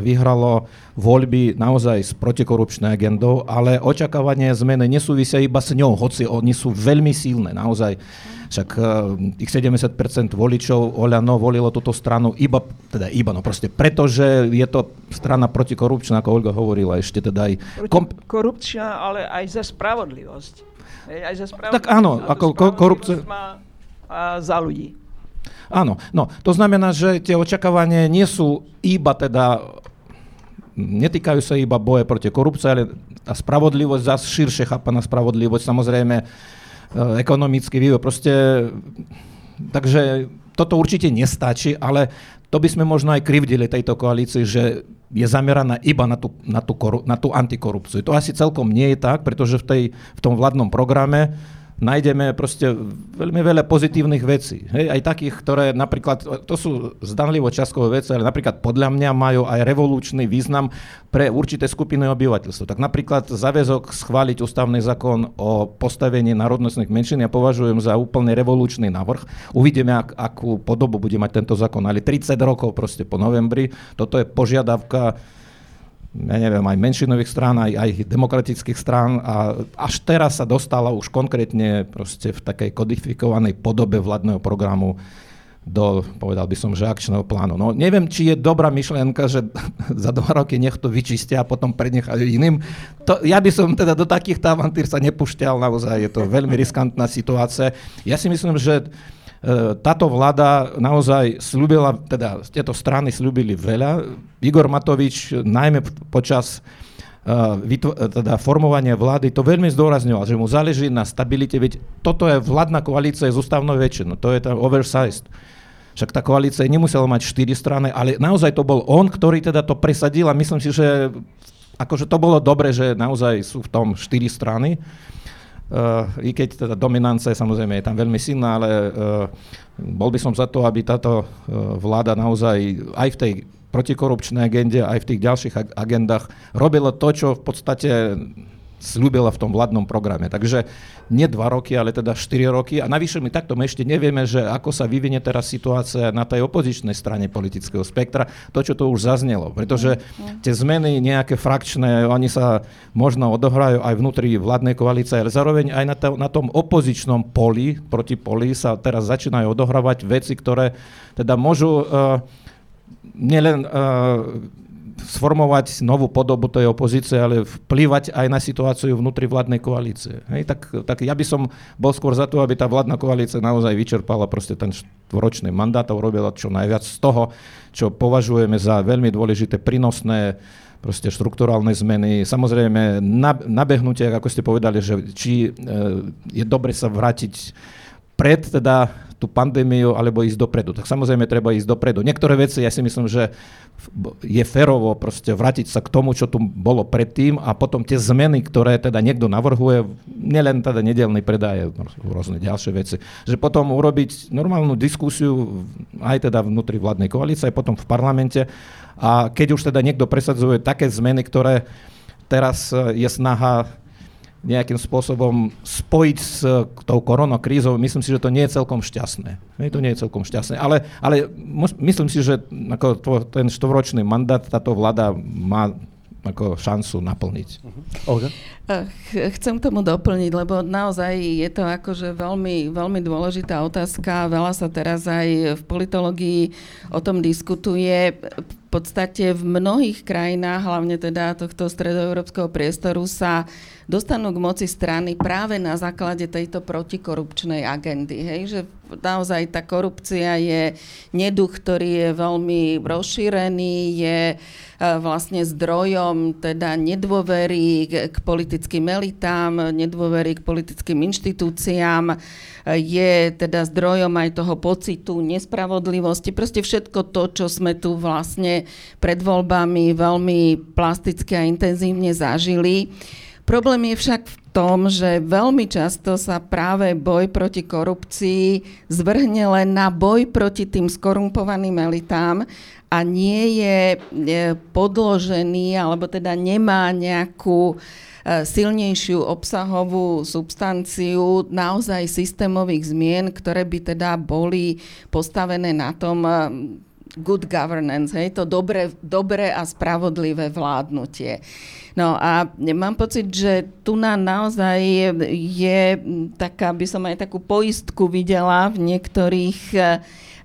vyhralo voľby naozaj s protikorupčnou agendou, ale očakávanie zmeny nesúvisia iba s ňou, hoci oni sú veľmi silné, naozaj. Však uh, tých 70% voličov Oľano volilo túto stranu iba, teda iba, no proste preto, že je to strana protikorupčná, ako Olga hovorila, ešte teda aj... Kom... Korupčná, ale aj za spravodlivosť. Aj za spravodlivosť. Tak áno, ako korupcia... A za ľudí. Áno, no to znamená, že tie očakávania nie sú iba teda netýkajú sa iba boje proti korupcii, ale tá spravodlivosť, zase širšie chápaná spravodlivosť, samozrejme Eh, ekonomický vývoj. Proste, takže toto určite nestačí, ale to by sme možno aj krivdili tejto koalícii, že je zameraná iba na tú, na tú, na tú antikorupciu. To asi celkom nie je tak, pretože v, tej, v tom vládnom programe nájdeme proste veľmi veľa pozitívnych vecí. Hej, aj takých, ktoré napríklad, to sú zdanlivo časkové veci, ale napríklad podľa mňa majú aj revolučný význam pre určité skupiny obyvateľstva. Tak napríklad záväzok schváliť ústavný zákon o postavení národnostných menšín ja považujem za úplne revolučný návrh. Uvidíme, ak, akú podobu bude mať tento zákon, ale 30 rokov proste po novembri, toto je požiadavka ja neviem, aj menšinových strán, aj, aj demokratických strán a až teraz sa dostala už konkrétne proste v takej kodifikovanej podobe vládneho programu do, povedal by som, že akčného plánu. No neviem, či je dobrá myšlienka, že za dva roky nech to vyčistia a potom prenechajú iným. To, ja by som teda do takých avantýr sa nepúšťal, naozaj je to veľmi riskantná situácia. Ja si myslím, že táto vláda naozaj slúbila, teda tieto strany slúbili veľa. Igor Matovič najmä počas e, teda formovania vlády to veľmi zdôrazňoval, že mu záleží na stabilite, veď toto je vládna koalícia z ústavnou väčšinou, to je tam oversized. Však tá koalícia nemusela mať štyri strany, ale naozaj to bol on, ktorý teda to presadil a myslím si, že akože to bolo dobre, že naozaj sú v tom štyri strany. Uh, I keď teda dominancia samozrejme je tam veľmi silná, ale uh, bol by som za to, aby táto uh, vláda naozaj aj v tej protikorupčnej agende, aj v tých ďalších agendách robila to, čo v podstate slúbila v tom vládnom programe. Takže nie dva roky, ale teda 4 roky. A navyše my takto my ešte nevieme, že ako sa vyvinie teraz situácia na tej opozičnej strane politického spektra, to, čo to už zaznelo. Pretože tie zmeny nejaké frakčné, oni sa možno odohrajú aj vnútri vládnej koalície, ale zároveň aj na, to, na tom opozičnom poli, proti poli sa teraz začínajú odohrávať veci, ktoré teda môžu uh, nielen uh, sformovať novú podobu tej opozície, ale vplývať aj na situáciu vnútri vládnej koalície. Hej, tak, tak ja by som bol skôr za to, aby tá vládna koalícia naozaj vyčerpala proste ten štvoročný mandát a urobila čo najviac z toho, čo považujeme za veľmi dôležité, prínosné proste štruktúrálne zmeny. Samozrejme, nabehnutie, ako ste povedali, že či e, je dobre sa vrátiť pred teda tú pandémiu alebo ísť dopredu. Tak samozrejme treba ísť dopredu. Niektoré veci ja si myslím, že je férovo proste vrátiť sa k tomu, čo tu bolo predtým a potom tie zmeny, ktoré teda niekto navrhuje, nielen teda nedelný predaje, rôzne ďalšie veci, že potom urobiť normálnu diskusiu aj teda vnútri vládnej koalície, aj potom v parlamente a keď už teda niekto presadzuje také zmeny, ktoré teraz je snaha nejakým spôsobom spojiť s tou koronakrízou, myslím si, že to nie je celkom šťastné. To nie je celkom šťastné. Ale, ale myslím si, že ako to, ten štvoročný mandát táto vláda má ako šancu naplniť. Uh-huh. Olga? Chcem k tomu doplniť, lebo naozaj je to akože veľmi, veľmi dôležitá otázka. Veľa sa teraz aj v politológii o tom diskutuje. V podstate v mnohých krajinách, hlavne teda tohto stredoeurópskeho priestoru, sa dostanú k moci strany práve na základe tejto protikorupčnej agendy. Hej? Že naozaj tá korupcia je neduch, ktorý je veľmi rozšírený, je e, vlastne zdrojom teda nedôvery k politickým elitám, nedôvery k politickým inštitúciám, e, je teda zdrojom aj toho pocitu nespravodlivosti. Proste všetko to, čo sme tu vlastne pred voľbami veľmi plasticky a intenzívne zažili. Problém je však v tom, že veľmi často sa práve boj proti korupcii zvrhne len na boj proti tým skorumpovaným elitám a nie je podložený, alebo teda nemá nejakú e, silnejšiu obsahovú substanciu naozaj systémových zmien, ktoré by teda boli postavené na tom e, good governance, hej, to dobré, dobré a spravodlivé vládnutie. No a mám pocit, že tu na naozaj je, je taká, by som aj takú poistku videla v niektorých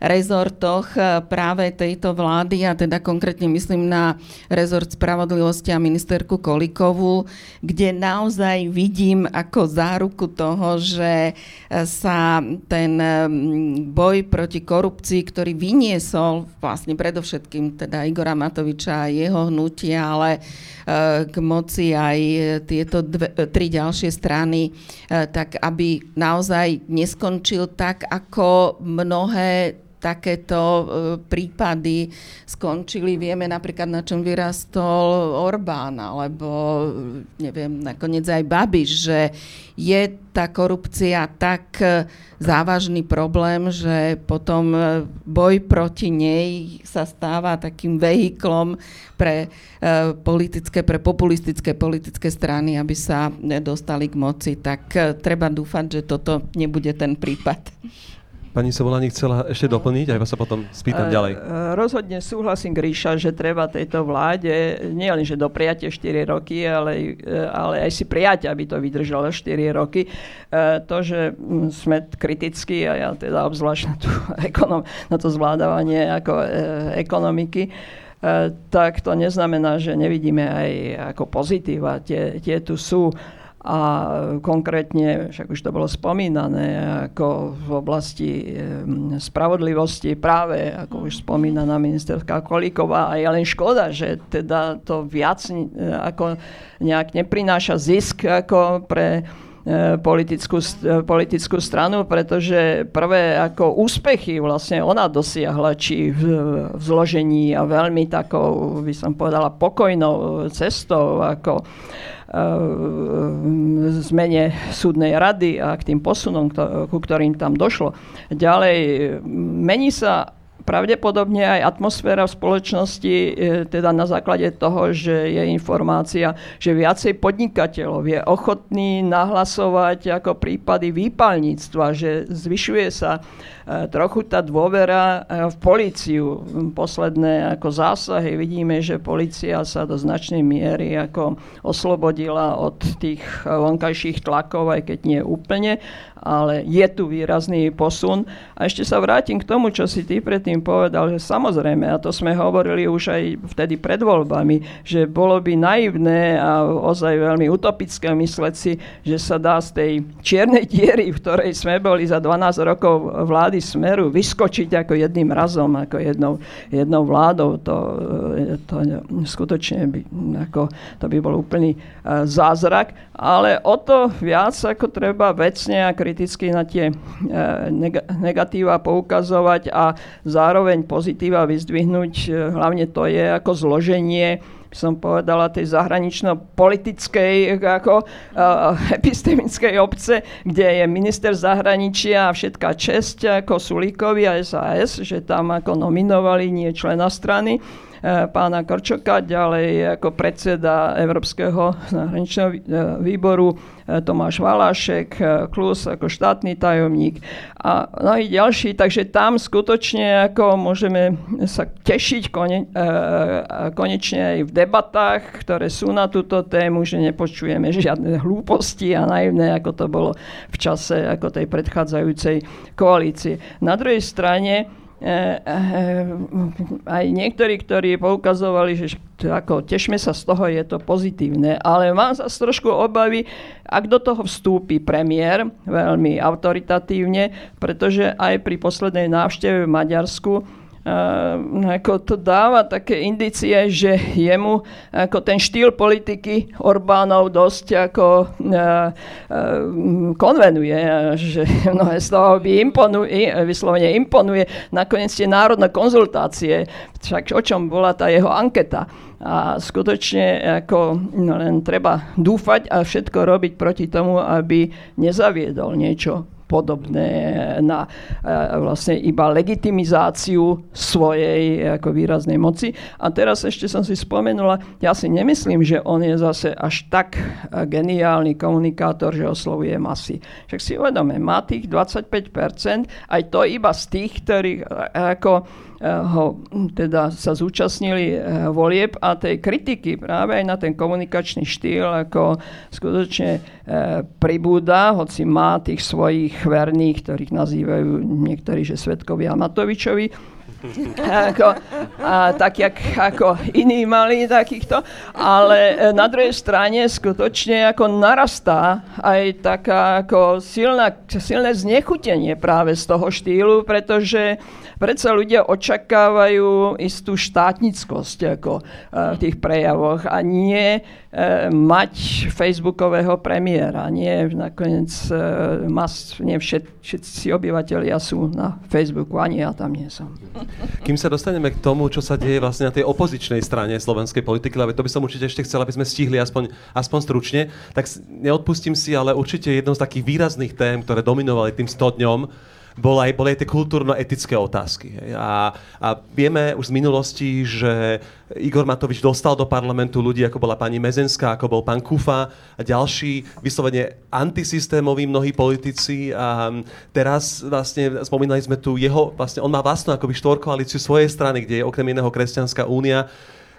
rezortoch eh, práve tejto vlády, a teda konkrétne myslím na rezort spravodlivosti a ministerku Kolikovú, kde naozaj vidím ako záruku toho, že eh, sa ten mm, boj proti korupcii, ktorý vyniesol vlastne predovšetkým teda Igora Matoviča a jeho hnutia, ale eh, k moci aj tieto dve, tri ďalšie strany, tak aby naozaj neskončil tak, ako mnohé takéto e, prípady skončili. Vieme napríklad, na čom vyrastol Orbán, alebo neviem, nakoniec aj Babiš, že je tá korupcia tak e, závažný problém, že potom e, boj proti nej sa stáva takým vehiklom pre politické, pre populistické politické strany, aby sa dostali k moci. Tak treba dúfať, že toto nebude ten prípad. Pani Sobolani chcela ešte doplniť, aj vás sa potom spýtam uh, ďalej. Rozhodne súhlasím, Gríša, že treba tejto vláde nielen, že dopriate 4 roky, ale, e, ale aj si prijať, aby to vydržalo 4 roky. To, že mm, sme kritickí, a ja teda obzvlášť na, tú ekonom, na to zvládavanie ako ekonomiky, tak to neznamená, že nevidíme aj ako pozitíva. Tie, tie tu sú. A konkrétne, však už to bolo spomínané, ako v oblasti spravodlivosti práve, ako už spomínaná ministerská Kolíková. A je len škoda, že teda to viac e, ako nejak neprináša zisk ako pre politickú, e, politickú stranu, pretože prvé ako úspechy vlastne ona dosiahla, či v, v zložení a veľmi takou, by som povedala, pokojnou cestou, ako zmene súdnej rady a k tým posunom, ku ktorým tam došlo. Ďalej, mení sa pravdepodobne aj atmosféra v spoločnosti, e, teda na základe toho, že je informácia, že viacej podnikateľov je ochotný nahlasovať ako prípady výpalníctva, že zvyšuje sa e, trochu tá dôvera v políciu. Posledné ako zásahy vidíme, že policia sa do značnej miery ako oslobodila od tých vonkajších tlakov, aj keď nie úplne ale je tu výrazný posun. A ešte sa vrátim k tomu, čo si ty predtým povedal, že samozrejme, a to sme hovorili už aj vtedy pred voľbami, že bolo by naivné a ozaj veľmi utopické mysleť si, že sa dá z tej čiernej diery, v ktorej sme boli za 12 rokov vlády Smeru, vyskočiť ako jedným razom, ako jednou, jednou vládou. To, to skutočne by, ako, to by bol úplný uh, zázrak. Ale o to viac ako treba vecne a kriticky na tie e, negatíva poukazovať a zároveň pozitíva vyzdvihnúť. E, hlavne to je ako zloženie by som povedala, tej zahranično-politickej ako, uh, epistemickej obce, kde je minister zahraničia a všetká česť ako Sulíkovi a SAS, že tam ako nominovali nie člena strany pána Korčoka, ďalej ako predseda Európskeho zahraničného výboru e, Tomáš Valášek, Klus ako štátny tajomník a mnohí ďalší, takže tam skutočne ako môžeme sa tešiť kone, konečne aj v debatách, ktoré sú na túto tému, že nepočujeme žiadne hlúposti a naivné, ako to bolo v čase ako tej predchádzajúcej koalície. Na druhej strane Eh, eh, aj niektorí, ktorí poukazovali, že ako, tešme sa z toho, je to pozitívne, ale mám zase trošku obavy, ak do toho vstúpi premiér veľmi autoritatívne, pretože aj pri poslednej návšteve v Maďarsku ako to dáva také indicie, že jemu ako ten štýl politiky Orbánov dosť ako uh, uh, konvenuje, že mnohé z toho by imponuje, vyslovene imponuje. Nakoniec tie národné konzultácie, však o čom bola tá jeho anketa. A skutočne ako, no len treba dúfať a všetko robiť proti tomu, aby nezaviedol niečo podobné na e, vlastne iba legitimizáciu svojej ako výraznej moci. A teraz ešte som si spomenula, ja si nemyslím, že on je zase až tak e, geniálny komunikátor, že oslovuje masy. Však si uvedome, má tých 25%, aj to iba z tých, ktorí e, ako ho teda sa zúčastnili eh, volieb a tej kritiky práve aj na ten komunikačný štýl ako skutočne eh, pribúda, hoci má tých svojich verných, ktorých nazývajú niektorí, že Svetkovia Matovičovi, ako, a, tak jak ako iní mali takýchto, ale eh, na druhej strane skutočne ako narastá aj taká ako silná, silné znechutenie práve z toho štýlu, pretože predsa ľudia očakávajú istú štátnickosť ako, uh, v tých prejavoch a nie uh, mať facebookového premiéra. Nie nakoniec uh, mas, nie všet, všetci obyvateľia sú na Facebooku, ani ja tam nie som. Kým sa dostaneme k tomu, čo sa deje vlastne na tej opozičnej strane slovenskej politiky, lebo to by som určite ešte chcel, aby sme stihli aspoň, aspoň stručne, tak neodpustím si, ale určite jednou z takých výrazných tém, ktoré dominovali tým 100 dňom, boli aj, boli aj tie kultúrno-etické otázky. A, a vieme už z minulosti, že Igor Matovič dostal do parlamentu ľudí, ako bola pani Mezenská, ako bol pán Kufa a ďalší vyslovene antisystémoví mnohí politici. A teraz vlastne spomínali sme tu jeho, vlastne on má vlastnú akoby štvorkoalíciu svojej strany, kde je okrem iného Kresťanská únia,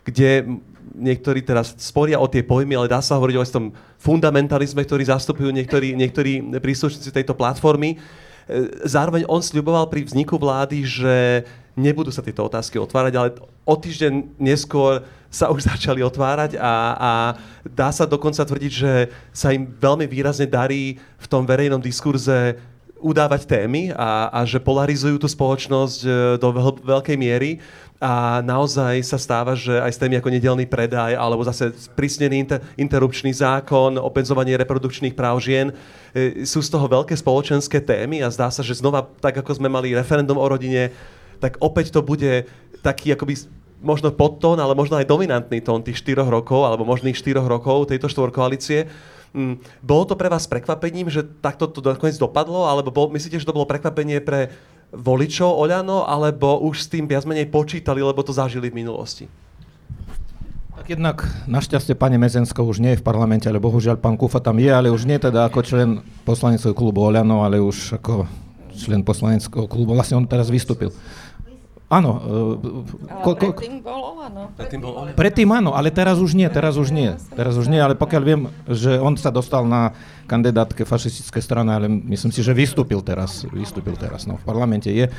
kde niektorí teraz sporia o tie pojmy, ale dá sa hovoriť o tom fundamentalizme, ktorý zastupujú niektorí, niektorí príslušníci tejto platformy. E, zároveň on sľuboval pri vzniku vlády, že nebudú sa tieto otázky otvárať, ale o týždeň neskôr sa už začali otvárať a, a dá sa dokonca tvrdiť, že sa im veľmi výrazne darí v tom verejnom diskurze udávať témy a, a že polarizujú tú spoločnosť e, do veľkej miery a naozaj sa stáva, že aj s témy ako nedelný predaj alebo zase prísnený inter, interrupčný zákon, obmedzovanie reprodukčných práv žien, e, sú z toho veľké spoločenské témy a zdá sa, že znova, tak ako sme mali referendum o rodine, tak opäť to bude taký akoby možno podtón, ale možno aj dominantný tón tých 4 rokov alebo možných 4 rokov tejto štvorkoalície. Mm, bolo to pre vás prekvapením, že takto to nakoniec dopadlo, alebo bol, myslíte, že to bolo prekvapenie pre voličov Oľano, alebo už s tým viac menej počítali, lebo to zažili v minulosti? Tak jednak našťastie pani Mezensko už nie je v parlamente, ale bohužiaľ pán Kufa tam je, ale už nie teda ako člen poslaneckého klubu Oľano, ale už ako člen poslaneckého klubu. Vlastne on teraz vystúpil. Áno. Uh, ko, ko, predtým bol Olano. Predtým, bol Olano. predtým áno, ale teraz už nie, teraz už nie. Teraz už nie, ale pokiaľ viem, že on sa dostal na kandidátke fašistické strany, ale myslím si, že vystúpil teraz, vystúpil teraz, no v parlamente je.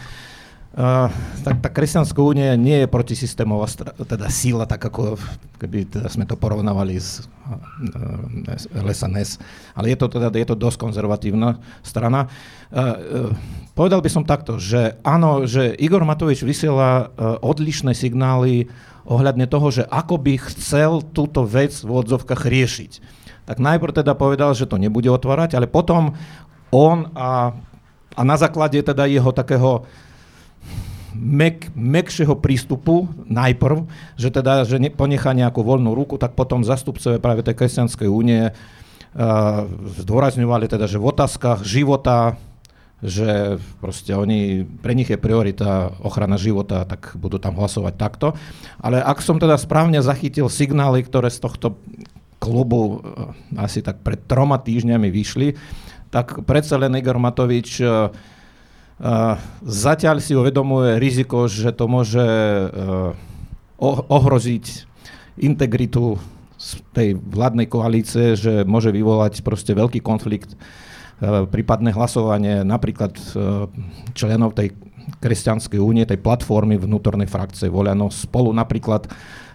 Tak tá kresťanská únia nie je protisystémová teda síla, tak ako keby teda sme to porovnávali s uh, LSNS, ale je to teda je to dosť konzervatívna strana. Uh, uh, povedal by som takto, že áno, že Igor Matovič vysiela uh, odlišné signály ohľadne toho, že ako by chcel túto vec v odzovkách riešiť. Tak najprv teda povedal, že to nebude otvárať, ale potom on a, a na základe teda jeho takého mek, mekšieho prístupu najprv, že teda že ne, ponechá nejakú voľnú ruku, tak potom zastupcové práve tej kresťanskej únie zdôrazňovali teda, že v otázkach života, že proste oni, pre nich je priorita ochrana života, tak budú tam hlasovať takto. Ale ak som teda správne zachytil signály, ktoré z tohto klubu uh, asi tak pred troma týždňami vyšli, tak predsa len Igor Matovič uh, Zatiaľ si uvedomuje riziko, že to môže ohroziť integritu tej vládnej koalície, že môže vyvolať proste veľký konflikt, prípadné hlasovanie napríklad členov tej kresťanskej únie, tej platformy vnútornej frakcie Voľano spolu napríklad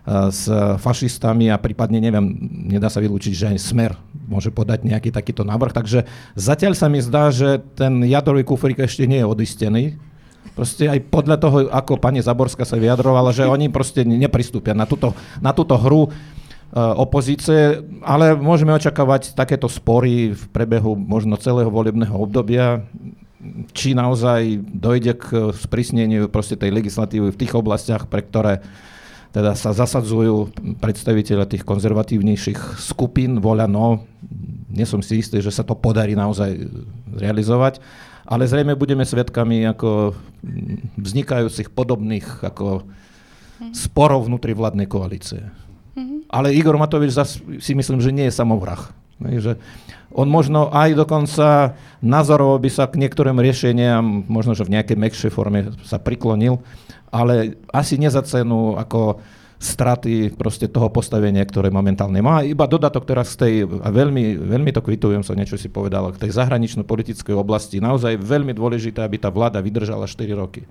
s fašistami a prípadne, neviem, nedá sa vylúčiť, že aj Smer môže podať nejaký takýto návrh. Takže zatiaľ sa mi zdá, že ten jadrový kufrík ešte nie je odistený. Proste aj podľa toho, ako pani Zaborská sa vyjadrovala, že oni proste nepristúpia na túto, na túto hru opozície, ale môžeme očakávať takéto spory v prebehu možno celého volebného obdobia, či naozaj dojde k sprísneniu proste tej legislatívy v tých oblastiach, pre ktoré teda sa zasadzujú predstaviteľe tých konzervatívnejších skupín, voľa no, nie som si istý, že sa to podarí naozaj realizovať, ale zrejme budeme svedkami ako vznikajúcich podobných ako sporov vnútri vládnej koalície. Mhm. Ale Igor Matovič zas si myslím, že nie je samovrah. Že on možno aj dokonca názorovo by sa k niektorým riešeniam, možno že v nejakej mekšej forme sa priklonil, ale asi nie za cenu ako straty proste toho postavenia, ktoré momentálne má. Iba dodatok teraz z tej, a veľmi, veľmi to kvitujem, som niečo si povedal, k tej zahranično-politickej oblasti. Naozaj veľmi dôležité, aby tá vláda vydržala 4 roky.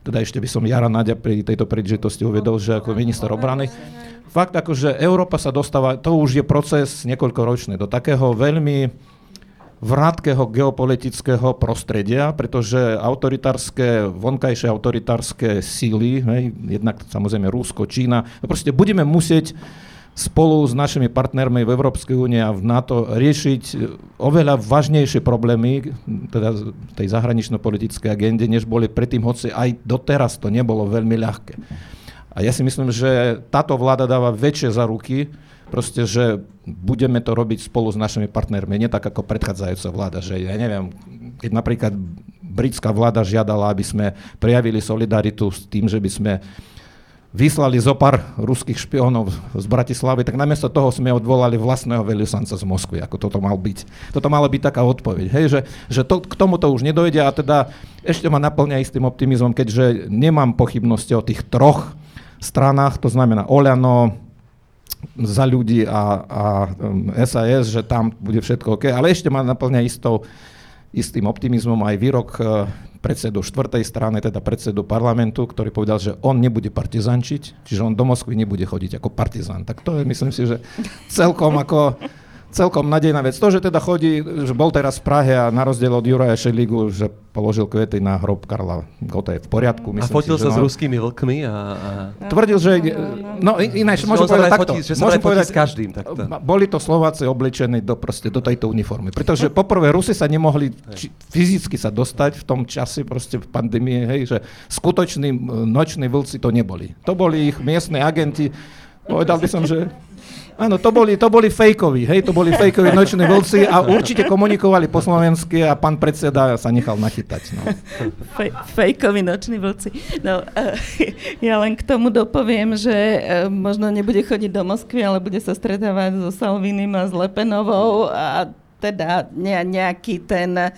Teda ešte by som Jara Nadia pri tejto príležitosti uvedol, že ako minister obrany. Fakt ako, že Európa sa dostáva, to už je proces niekoľkoročný, do takého veľmi vrátkého geopolitického prostredia, pretože autoritárske, vonkajšie autoritárske síly, hej, jednak samozrejme Rusko, Čína, no proste budeme musieť spolu s našimi partnermi v Európskej únie a v NATO riešiť oveľa vážnejšie problémy, teda tej zahranično-politickej agende, než boli predtým, hoci aj doteraz to nebolo veľmi ľahké. A ja si myslím, že táto vláda dáva väčšie zaruky, proste, že budeme to robiť spolu s našimi partnermi, nie tak ako predchádzajúca vláda, že ja neviem, keď napríklad britská vláda žiadala, aby sme prejavili solidaritu s tým, že by sme vyslali zo pár ruských špionov z Bratislavy, tak namiesto toho sme odvolali vlastného veľvyslanca z Moskvy, ako toto mal byť. Toto mala byť taká odpoveď, hej, že, že to, k tomuto už nedojde a teda ešte ma naplňa istým optimizmom, keďže nemám pochybnosti o tých troch stranách, to znamená Oľano, za ľudí a, a SAS, um, že tam bude všetko OK, ale ešte ma naplňa istou, istým optimizmom aj výrok uh, predsedu štvrtej strany, teda predsedu parlamentu, ktorý povedal, že on nebude partizančiť, čiže on do Moskvy nebude chodiť ako partizán. Tak to je, myslím si, že celkom ako celkom nadejná vec. To, že teda chodí, že bol teraz v Prahe a na rozdiel od Juraja Šeligu, že položil kvety na hrob Karla Gota je v poriadku. Myslím a fotil si, sa no, s ruskými vlkmi a, a... Tvrdil, že... No, ináč, môžem povedať takto. Fotí, že sa môžem povedať, s každým. Takto. Boli to Slováci oblečení do, proste, do tejto uniformy. Pretože poprvé Rusi sa nemohli či, fyzicky sa dostať v tom čase proste v pandémie, hej, že skutoční noční vlci to neboli. To boli ich miestne agenti. Povedal by som, že Áno, to boli, to boli fejkoví, hej, to boli fejkoví noční vlci a určite komunikovali po slovensky a pán predseda sa nechal nachytať. No. Fej, fejkoví noční vlci. No, uh, ja len k tomu dopoviem, že uh, možno nebude chodiť do Moskvy, ale bude sa stretávať so Salvinim a s Lepenovou a teda ne, nejaký ten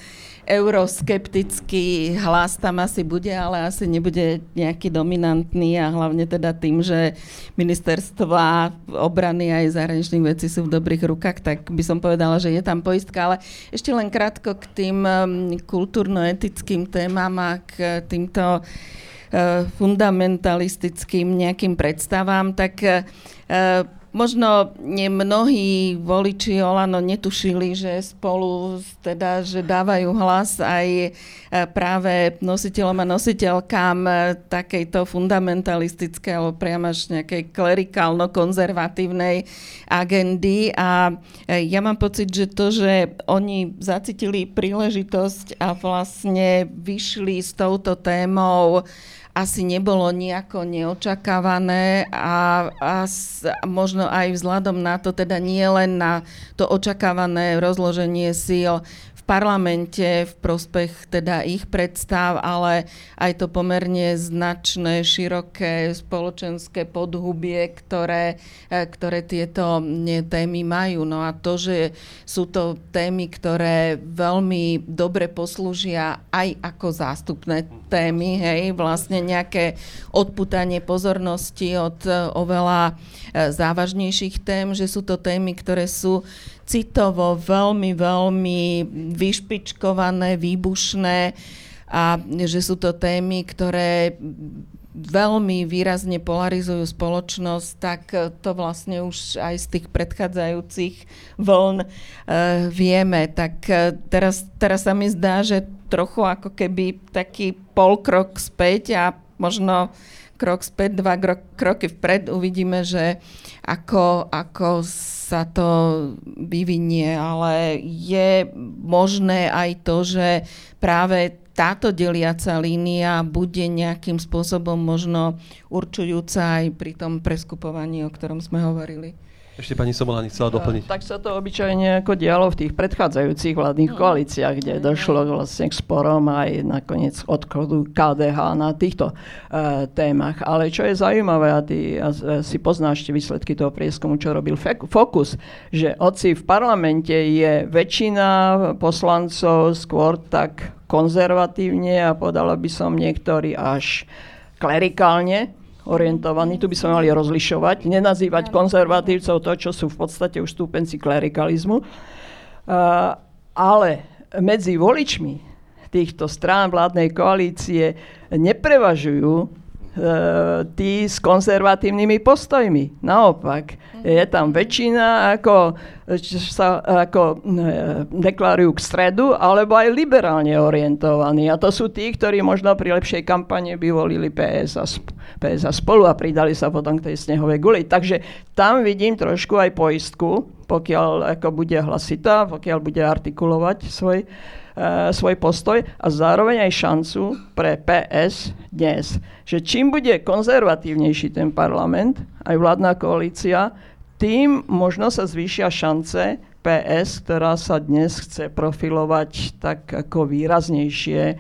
euroskeptický hlas tam asi bude, ale asi nebude nejaký dominantný a hlavne teda tým, že ministerstva obrany aj zahraničných vecí sú v dobrých rukách, tak by som povedala, že je tam poistka. Ale ešte len krátko k tým um, kultúrno-etickým témam a k týmto uh, fundamentalistickým nejakým predstavám, tak uh, Možno mnohí voliči Olano netušili, že spolu teda, že dávajú hlas aj e, práve nositeľom a nositeľkám e, takejto fundamentalistickej alebo priamo až nejakej klerikálno-konzervatívnej agendy. A e, ja mám pocit, že to, že oni zacítili príležitosť a vlastne vyšli s touto témou asi nebolo nejako neočakávané a, a s, možno aj vzhľadom na to, teda nie len na to očakávané rozloženie síl parlamente v prospech teda ich predstav, ale aj to pomerne značné, široké spoločenské podhubie, ktoré, e, ktoré tieto témy majú. No a to, že sú to témy, ktoré veľmi dobre poslúžia aj ako zástupné témy, hej, vlastne nejaké odputanie pozornosti od e, oveľa e, závažnejších tém, že sú to témy, ktoré sú citovo veľmi, veľmi vyšpičkované, výbušné a že sú to témy, ktoré veľmi výrazne polarizujú spoločnosť, tak to vlastne už aj z tých predchádzajúcich vln e, vieme. Tak e, teraz, teraz sa mi zdá, že trochu ako keby taký polkrok späť a možno krok späť, dva kroky vpred uvidíme, že ako, ako sa to vyvinie, ale je možné aj to, že práve táto deliaca línia bude nejakým spôsobom možno určujúca aj pri tom preskupovaní, o ktorom sme hovorili. Ešte pani Sobolani chcela doplniť. Tak sa to obyčajne ako dialo v tých predchádzajúcich vládnych mm. koalíciách, kde mm. došlo vlastne k sporom aj nakoniec odchodu KDH na týchto uh, témach. Ale čo je zaujímavé, a ty a, a si poznáš tie výsledky toho prieskumu, čo robil Fokus, že oci v parlamente je väčšina poslancov skôr tak konzervatívne a podala by som niektorí až klerikálne orientovaní. Tu by sme mali rozlišovať, nenazývať konzervatívcov to, čo sú v podstate už stúpenci klerikalizmu. Ale medzi voličmi týchto strán vládnej koalície neprevažujú tí s konzervatívnymi postojmi. Naopak, je tam väčšina, ako, sa ako e, deklarujú k stredu, alebo aj liberálne orientovaní. A to sú tí, ktorí možno pri lepšej kampane by volili PS a, PS a spolu a pridali sa potom k tej snehovej guli. Takže tam vidím trošku aj poistku, pokiaľ ako bude hlasitá, pokiaľ bude artikulovať svoj E, svoj postoj a zároveň aj šancu pre PS dnes, že čím bude konzervatívnejší ten parlament, aj vládna koalícia, tým možno sa zvýšia šance PS, ktorá sa dnes chce profilovať tak ako výraznejšie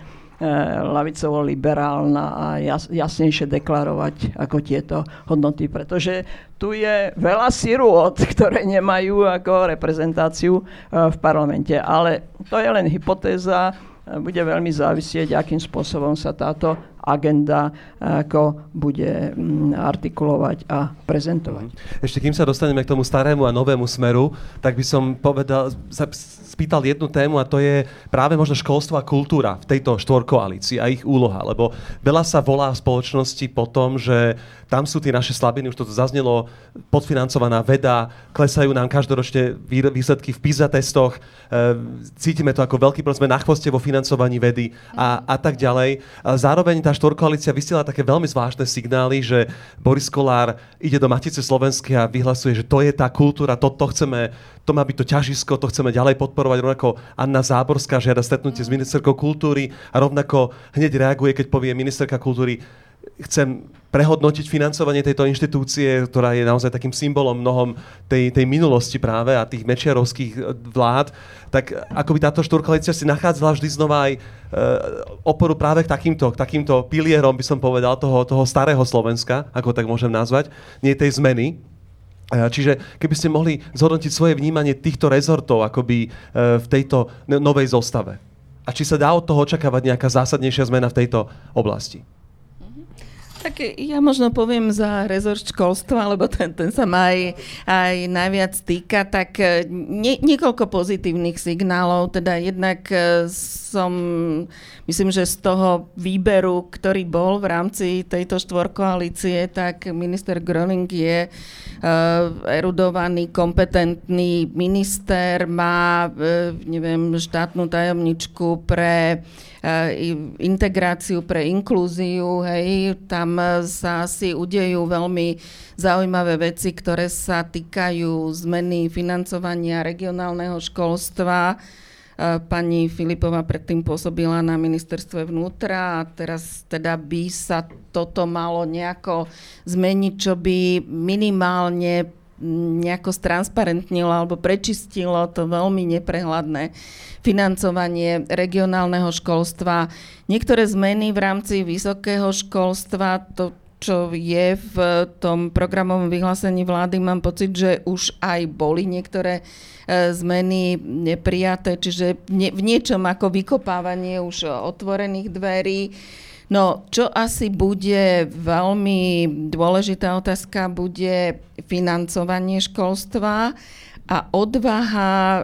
lavicovo-liberálna a jas, jasnejšie deklarovať ako tieto hodnoty, pretože tu je veľa sirôt, ktoré nemajú ako reprezentáciu eh, v parlamente. Ale to je len hypotéza, bude veľmi závisieť, akým spôsobom sa táto agenda ako bude mm, artikulovať a prezentovať. Mhm. Ešte kým sa dostaneme k tomu starému a novému smeru, tak by som povedal, sa spýtal jednu tému a to je práve možno školstvo a kultúra v tejto štvorkoalícii a ich úloha, lebo veľa sa volá v spoločnosti po tom, že tam sú tie naše slabiny, už toto zaznelo, podfinancovaná veda, klesajú nám každoročne výsledky v PISA testoch, e, cítime to ako veľký problém, sme na chvoste vo financovaní vedy a, a tak ďalej. A zároveň tá štvorkoalícia vysiela také veľmi zvláštne signály, že Boris Kolár ide do Matice Slovenskej a vyhlasuje, že to je tá kultúra, to, to chceme, to má byť to ťažisko, to chceme ďalej podporovať. Rovnako Anna Záborská žiada stretnutie s ministerkou kultúry a rovnako hneď reaguje, keď povie ministerka kultúry, chcem prehodnotiť financovanie tejto inštitúcie, ktorá je naozaj takým symbolom mnohom tej, tej minulosti práve a tých mečiarovských e, vlád, tak ako by táto štvorkoalícia si nachádzala vždy znova aj e, oporu práve k takýmto, k takýmto pilierom, by som povedal, toho, toho starého Slovenska, ako tak môžem nazvať, nie tej zmeny. E, čiže keby ste mohli zhodnotiť svoje vnímanie týchto rezortov akoby e, v tejto novej zostave. A či sa dá od toho očakávať nejaká zásadnejšia zmena v tejto oblasti? Tak ja možno poviem za rezort školstva, lebo ten, ten sa ma aj, aj najviac týka, tak e, nie, niekoľko pozitívnych signálov, teda jednak e, som, myslím, že z toho výberu, ktorý bol v rámci tejto štvorkoalície, tak minister Groning je uh, erudovaný, kompetentný minister, má, uh, neviem, štátnu tajomničku pre integráciu, pre inklúziu, hej, tam sa si udejú veľmi zaujímavé veci, ktoré sa týkajú zmeny financovania regionálneho školstva. Pani Filipová predtým pôsobila na ministerstve vnútra a teraz teda by sa toto malo nejako zmeniť, čo by minimálne nejako stransparentnilo alebo prečistilo to veľmi neprehľadné financovanie regionálneho školstva. Niektoré zmeny v rámci vysokého školstva, to čo je v tom programovom vyhlásení vlády, mám pocit, že už aj boli niektoré e, zmeny neprijaté, čiže v niečom ako vykopávanie už otvorených dverí. No, čo asi bude veľmi dôležitá otázka, bude financovanie školstva a odvaha e,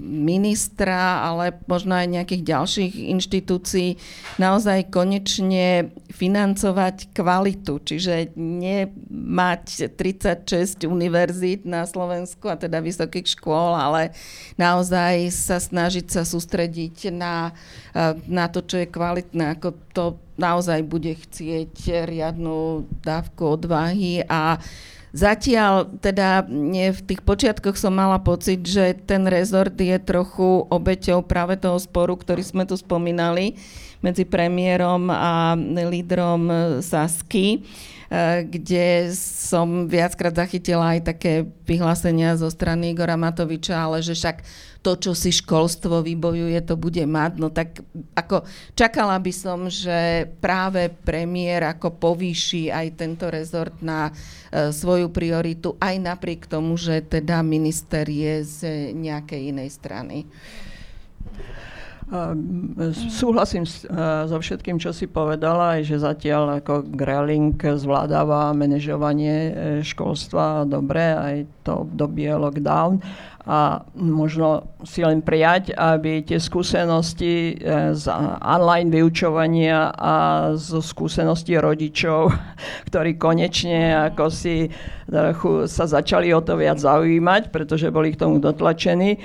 ministra, ale možno aj nejakých ďalších inštitúcií naozaj konečne financovať kvalitu, čiže nemať 36 univerzít na Slovensku a teda vysokých škôl, ale naozaj sa snažiť sa sústrediť na, e, na to, čo je kvalitné, ako to naozaj bude chcieť riadnu dávku odvahy a Zatiaľ teda v tých počiatkoch som mala pocit, že ten rezort je trochu obeťou práve toho sporu, ktorý sme tu spomínali medzi premiérom a lídrom Sasky. Eh, kde som viackrát zachytila aj také vyhlásenia zo strany Igora Matoviča, ale že však to, čo si školstvo vybojuje, to bude mať. No tak ako čakala by som, že práve premiér ako povýši aj tento rezort na e, svoju prioritu, aj napriek tomu, že teda minister je z nejakej inej strany. Súhlasím so všetkým, čo si povedala, aj že zatiaľ ako Greling zvládáva manažovanie e, školstva dobre, aj to obdobie lockdown a možno si len prijať, aby tie skúsenosti e, z online vyučovania a zo skúsenosti rodičov, ktorí konečne ako si sa začali o to viac zaujímať, pretože boli k tomu dotlačení,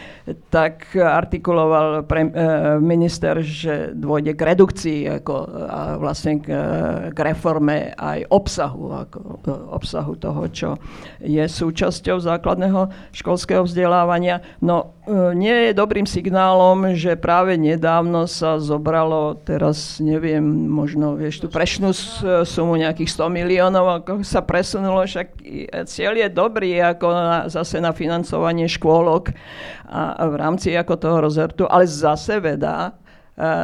tak artikuloval pre, e, minister, že dôjde k redukcii ako, a vlastne k, k reforme aj obsahu, ako, obsahu toho, čo je súčasťou základného školského vzdelávania vzdelávania. No e, nie je dobrým signálom, že práve nedávno sa zobralo, teraz neviem, možno vieš, tú prešnú sumu nejakých 100 miliónov, ako sa presunulo, však cieľ je dobrý ako na, zase na financovanie škôlok a, a v rámci ako toho rozertu, ale zase veda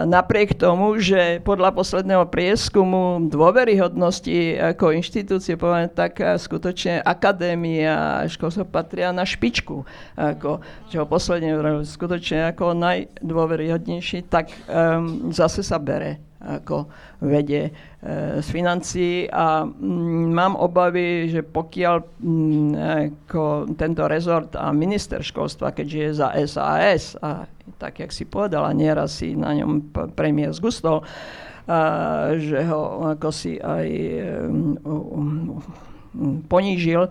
napriek tomu, že podľa posledného prieskumu dôveryhodnosti ako inštitúcie, poviem tak, skutočne akadémia a školstvo patria na špičku. Ako, čo posledne skutočne ako najdôveryhodnejší, tak um, zase sa bere ako vede e, z financií a mm, mám obavy, že pokiaľ mm, ako tento rezort a minister školstva, keďže je za SAS a tak, jak si povedala, nieraz si na ňom premiér zgustol, a, že ho ako si aj um, ponížil, e,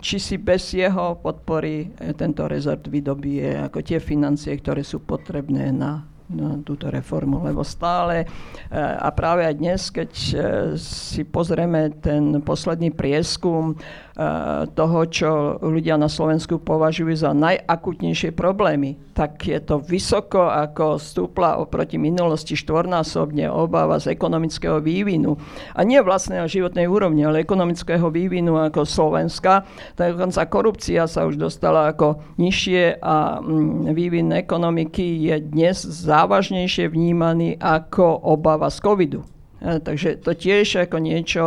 či si bez jeho podpory tento rezort vydobije ako tie financie, ktoré sú potrebné na túto reformu, lebo stále eh, a práve aj dnes, keď eh, si pozrieme ten posledný prieskum, toho, čo ľudia na Slovensku považujú za najakutnejšie problémy, tak je to vysoko, ako stúpla oproti minulosti štvornásobne obava z ekonomického vývinu. A nie vlastného životnej úrovne, ale ekonomického vývinu ako Slovenska. Tak dokonca korupcia sa už dostala ako nižšie a mm, vývin ekonomiky je dnes závažnejšie vnímaný ako obava z covidu. E, takže to tiež ako niečo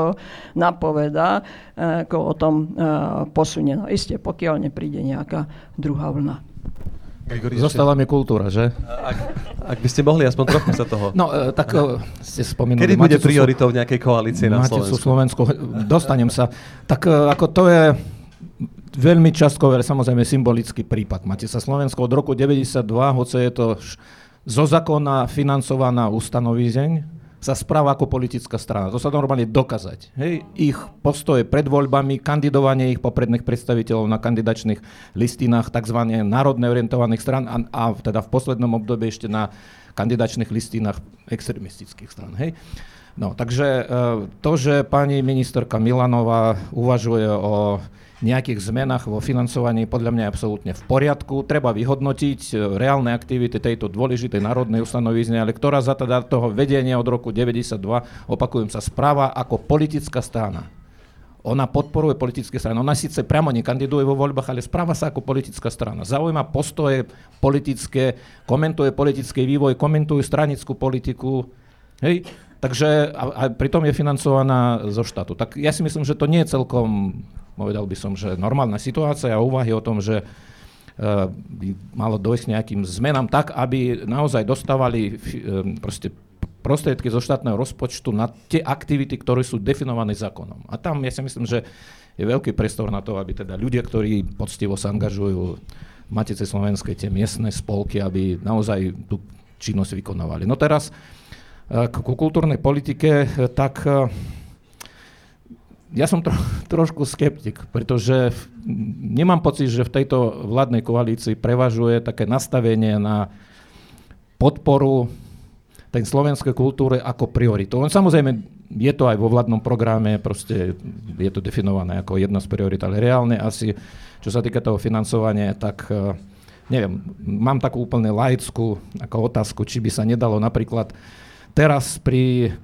napoveda e, ako o tom e, posunie. No isté, pokiaľ nepríde nejaká druhá vlna. Zostala mi kultúra, že? Ak, ak by ste mohli aspoň trochu sa toho... No, tak ste spomínali... Kedy bude prioritou v nejakej koalície na Slovensku? Slovensku? Dostanem sa. Tak ako to je veľmi častkový, ale samozrejme symbolický prípad. Máte sa Slovensko od roku 92, hoce je to zo zákona financovaná ustanovízeň, sa správa ako politická strana. To sa normálne dokázať. Hej? Ich postoje pred voľbami, kandidovanie ich popredných predstaviteľov na kandidačných listinách tzv. národne orientovaných stran a, a teda v poslednom období ešte na kandidačných listinách extremistických stran. Hej? No, takže e, to, že pani ministerka Milanová uvažuje o nejakých zmenách vo financovaní podľa mňa je absolútne v poriadku. Treba vyhodnotiť e, reálne aktivity tejto dôležitej národnej ustanovizne, ale ktorá za teda toho vedenia od roku 92, opakujem sa, správa ako politická strana. Ona podporuje politické strany. Ona síce priamo nekandiduje vo voľbách, ale správa sa ako politická strana. Zaujíma postoje politické, komentuje politický vývoj, komentuje stranickú politiku. Hej? Takže a, a pritom je financovaná zo štátu. Tak ja si myslím, že to nie je celkom povedal by som, že normálna situácia a úvahy o tom, že eh, by malo dojsť nejakým zmenám tak, aby naozaj dostávali eh, proste prostriedky zo štátneho rozpočtu na tie aktivity, ktoré sú definované zákonom. A tam ja si myslím, že je veľký priestor na to, aby teda ľudia, ktorí poctivo sa angažujú v Matice Slovenskej, tie miestne spolky, aby naozaj tú činnosť vykonávali. No teraz eh, k kultúrnej politike, tak ja som tro, trošku skeptik, pretože nemám pocit, že v tejto vládnej koalícii prevažuje také nastavenie na podporu tej slovenskej kultúry ako prioritu. On samozrejme je to aj vo vládnom programe, proste je to definované ako jedna z priorit, ale reálne asi, čo sa týka toho financovania, tak eh, neviem, mám takú úplne laickú ako otázku, či by sa nedalo napríklad teraz pri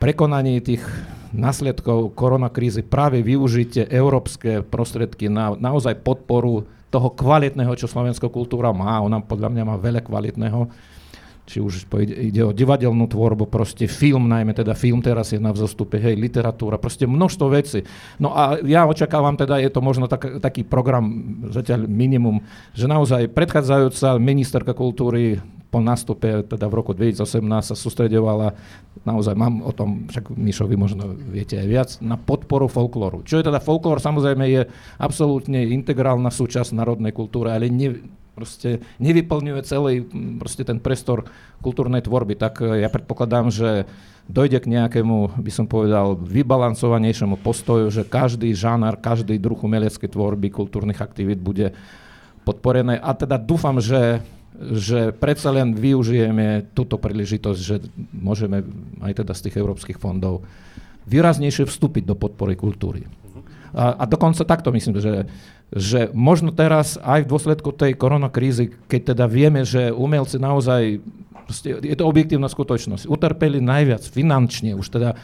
prekonaní tých následkov koronakrízy práve využite európske prostriedky na naozaj podporu toho kvalitného, čo slovenská kultúra má. Ona podľa mňa má veľa kvalitného či už ide o divadelnú tvorbu, proste film, najmä teda film teraz je na vzostupe, hej, literatúra, proste množstvo vecí. No a ja očakávam teda, je to možno tak, taký program, zatiaľ minimum, že naozaj predchádzajúca ministerka kultúry po nástupe, teda v roku 2018 sa sústredovala, naozaj mám o tom, však Mišovi možno viete aj viac, na podporu folklóru. Čo je teda folklór, samozrejme je absolútne integrálna súčasť národnej kultúry, ale ne, proste nevyplňuje celý proste ten prestor kultúrnej tvorby. Tak e, ja predpokladám, že dojde k nejakému, by som povedal, vybalancovanejšiemu postoju, že každý žánar, každý druh umeleckej tvorby, kultúrnych aktivít bude podporené. A teda dúfam, že že predsa len využijeme túto príležitosť, že môžeme aj teda z tých európskych fondov výraznejšie vstúpiť do podpory kultúry. A, a dokonca takto myslím, že, že možno teraz aj v dôsledku tej koronakrízy, keď teda vieme, že umelci naozaj, je to objektívna skutočnosť, utrpeli najviac finančne, už teda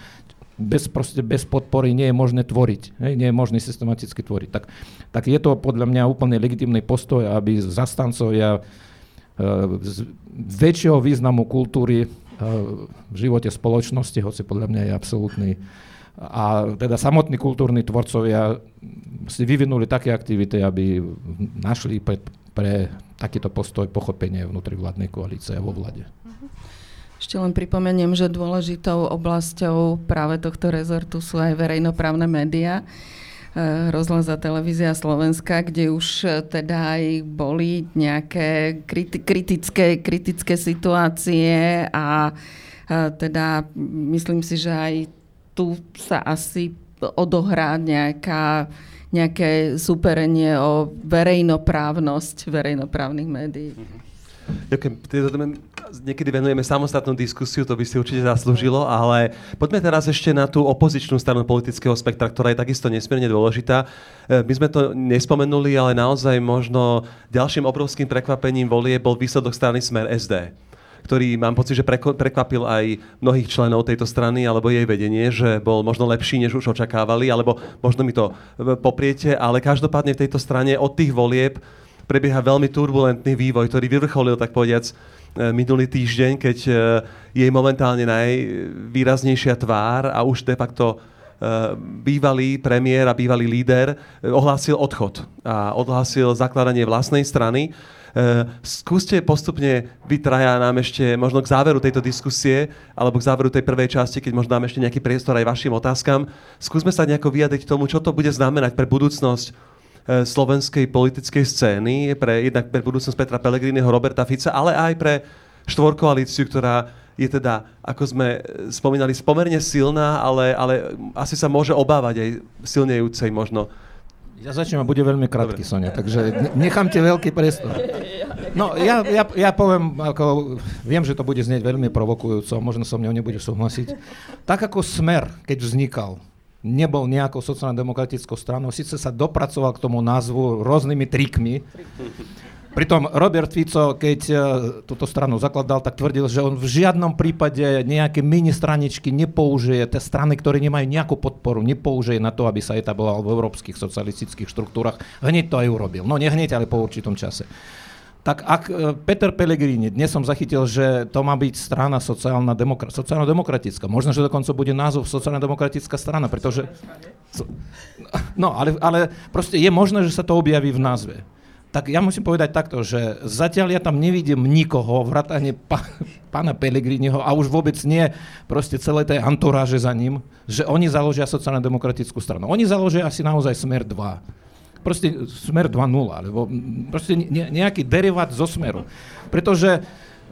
bez, proste, bez podpory nie je možné tvoriť, hej, nie je možné systematicky tvoriť. Tak, tak je to podľa mňa úplne legitimný postoj, aby zastancovia väčšieho významu kultúry v živote spoločnosti, hoci podľa mňa je absolútny. A teda samotní kultúrni tvorcovia si vyvinuli také aktivity, aby našli pre, pre takýto postoj pochopenie vnútri vládnej koalície a vo vlade. Ešte len pripomeniem, že dôležitou oblasťou práve tohto rezortu sú aj verejnoprávne médiá. Eh, rozhlas a televízia Slovenska, kde už eh, teda aj boli nejaké kritické, kritické situácie a eh, teda myslím si, že aj tu sa asi odohrá nejaká, nejaké superenie o verejnoprávnosť verejnoprávnych médií. Ďakujem. niekedy venujeme samostatnú diskusiu, to by si určite zaslúžilo, ale poďme teraz ešte na tú opozičnú stranu politického spektra, ktorá je takisto nesmierne dôležitá. E, my sme to nespomenuli, ale naozaj možno ďalším obrovským prekvapením volie bol výsledok strany Smer SD ktorý mám pocit, že prekvapil aj mnohých členov tejto strany alebo jej vedenie, že bol možno lepší, než už očakávali, alebo možno mi to e, popriete, ale každopádne v tejto strane od tých volieb prebieha veľmi turbulentný vývoj, ktorý vyvrcholil, tak povediac, e, minulý týždeň, keď e, jej momentálne najvýraznejšia tvár a už de facto bývalý premiér a bývalý líder ohlásil odchod a ohlásil zakladanie vlastnej strany skúste postupne vy traja nám ešte možno k záveru tejto diskusie alebo k záveru tej prvej časti, keď možno dáme ešte nejaký priestor aj vašim otázkam. Skúsme sa nejako vyjadriť tomu, čo to bude znamenať pre budúcnosť eh, slovenskej politickej scény, pre, jednak pre budúcnosť Petra Pellegriniho, Roberta Fica, ale aj pre štvorkoalíciu, ktorá je teda, ako sme spomínali, pomerne silná, ale, ale asi sa môže obávať aj silnejúcej možno ja začnem a bude veľmi krátky, Dobre. Sonia, takže nechám ti veľký priestor. No, ja, ja, ja poviem, ako, viem, že to bude znieť veľmi provokujúco, možno so mnou nebude súhlasiť. Tak ako Smer, keď vznikal, nebol nejakou sociálno-demokratickou stranou, síce sa dopracoval k tomu názvu rôznymi trikmi, Pritom Robert Fico, keď uh, túto stranu zakladal, tak tvrdil, že on v žiadnom prípade nejaké mini straničky nepoužije, tie strany, ktoré nemajú nejakú podporu, nepoužije na to, aby sa etabloval v európskych socialistických štruktúrach. Hneď to aj urobil. No nehneď, ale po určitom čase. Tak ak uh, Peter Pellegrini, dnes som zachytil, že to má byť strana sociálna demokra- sociálno-demokratická. Možno, že dokonca bude názov sociálno-demokratická strana, pretože... No, ale, ale proste je možné, že sa to objaví v názve tak ja musím povedať takto, že zatiaľ ja tam nevidím nikoho, vrátane pa, pána Pelegriniho a už vôbec nie proste celé tej anturáže za ním, že oni založia sociálno-demokratickú stranu. Oni založia asi naozaj Smer 2. Proste Smer 2.0, alebo proste nejaký derivát zo Smeru. Pretože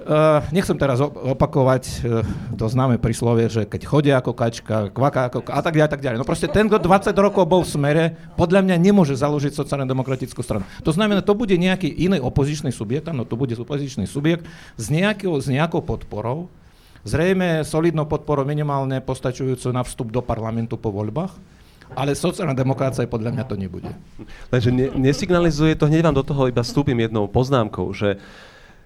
Uh, nechcem teraz opakovať uh, to známe príslovie, že keď chodia ako kačka, kvaká ako a tak ďalej, tak ďalej. No proste ten, kto 20 rokov bol v smere, podľa mňa nemôže založiť sociálne demokratickú stranu. To znamená, to bude nejaký iný opozičný subjekt, no to bude opozičný subjekt s, nejakou, s nejakou podporou, zrejme solidnou podporou minimálne postačujúcu na vstup do parlamentu po voľbách, ale sociálna demokracia podľa mňa to nebude. Takže ne, nesignalizuje to, hneď vám do toho iba vstúpim jednou poznámkou, že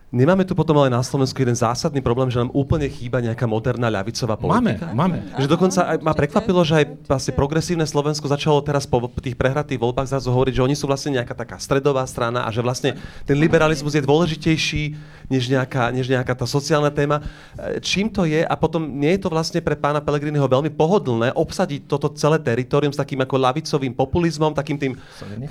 Nemáme tu potom ale na Slovensku jeden zásadný problém, že nám úplne chýba nejaká moderná ľavicová politika? Máme, máme. Že dokonca aj ma prekvapilo, že aj vlastne progresívne Slovensko začalo teraz po tých prehratých voľbách zrazu hovoriť, že oni sú vlastne nejaká taká stredová strana a že vlastne ten liberalizmus je dôležitejší než nejaká, než nejaká tá sociálna téma. E, čím to je? A potom nie je to vlastne pre pána Pelegriniho veľmi pohodlné obsadiť toto celé teritorium s takým ako lavicovým populizmom, takým tým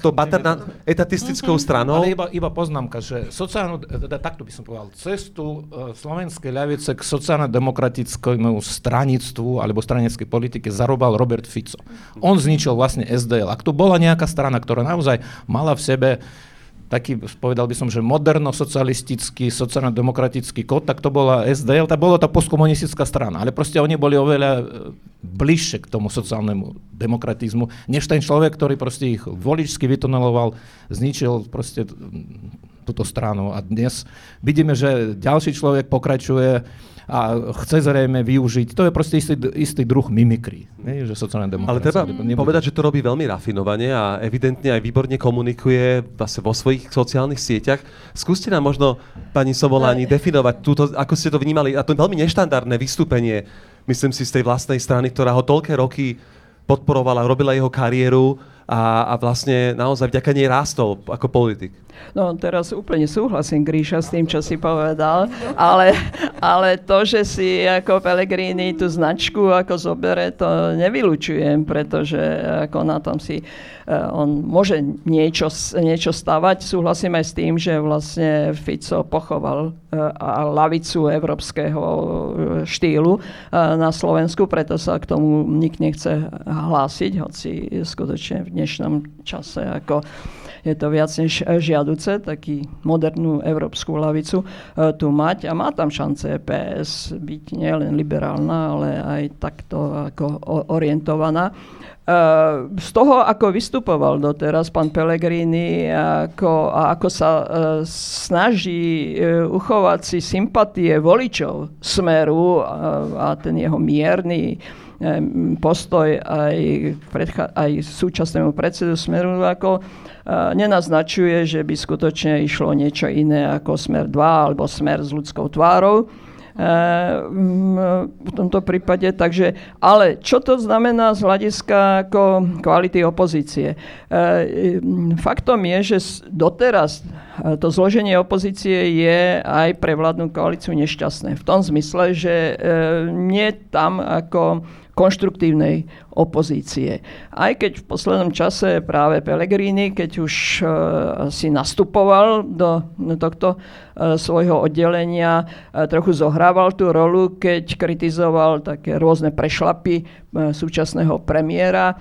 to baterna, etatistickou mhm. stranou? Ale iba, iba poznámka, že sociálnu, teda takto by som povedal, cestu uh, slovenskej ľavice k sociálno-demokratickému stranictvu alebo stranickej politike zarobal Robert Fico. On zničil vlastne SDL. Ak tu bola nejaká strana, ktorá naozaj mala v sebe taký, povedal by som, že moderno-socialistický, sociálno-demokratický kód, tak to bola SDL, tak bola to postkomunistická strana. Ale proste oni boli oveľa e, bližšie k tomu sociálnemu demokratizmu, než ten človek, ktorý proste ich voličsky vytuneloval, zničil proste túto stranu. A dnes vidíme, že ďalší človek pokračuje a chce zrejme využiť, to je proste istý, istý druh mimikry, ne, že sociálna demokracia. Ale treba nebude. povedať, že to robí veľmi rafinovane a evidentne aj výborne komunikuje vlastne vo svojich sociálnych sieťach. Skúste nám možno, pani Soboláni, definovať túto, ako ste to vnímali, a to je veľmi neštandardné vystúpenie, myslím si, z tej vlastnej strany, ktorá ho toľké roky podporovala, robila jeho kariéru a, a vlastne naozaj vďaka nej rástol ako politik. No teraz úplne súhlasím, Gríša, s tým, čo si povedal, ale, ale to, že si ako Pellegrini tú značku ako zobere, to nevylučujem, pretože ako na tom si uh, on môže niečo, niečo stavať. Súhlasím aj s tým, že vlastne Fico pochoval uh, lavicu európskeho e, štýlu na Slovensku, preto sa k tomu nik nechce hlásiť, hoci skutočne v dnešnom čase ako je to viac než žiaduce, taký modernú európsku lavicu uh, tu mať a má tam šance PS byť nielen liberálna, ale aj takto ako orientovaná. z toho, ako vystupoval doteraz pán Pellegrini ako, a ako sa snaží uchovať si sympatie voličov Smeru a ten jeho mierny postoj aj, predcha- aj súčasnému predsedu Smeru ako nenaznačuje, že by skutočne išlo niečo iné ako Smer 2 alebo Smer s ľudskou tvárou v tomto prípade. Takže, ale čo to znamená z hľadiska ako kvality opozície? Faktom je, že doteraz to zloženie opozície je aj pre vládnu koalíciu nešťastné. V tom zmysle, že nie tam ako konštruktívnej opozície. Aj keď v poslednom čase práve Pellegrini, keď už uh, si nastupoval do, tohto uh, svojho oddelenia, uh, trochu zohrával tú rolu, keď kritizoval také rôzne prešlapy súčasného premiéra,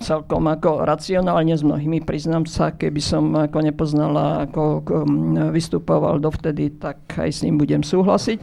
celkom ako racionálne s mnohými, priznám sa, keby som ako nepoznala, ako, vystupoval dovtedy, tak aj s ním budem súhlasiť.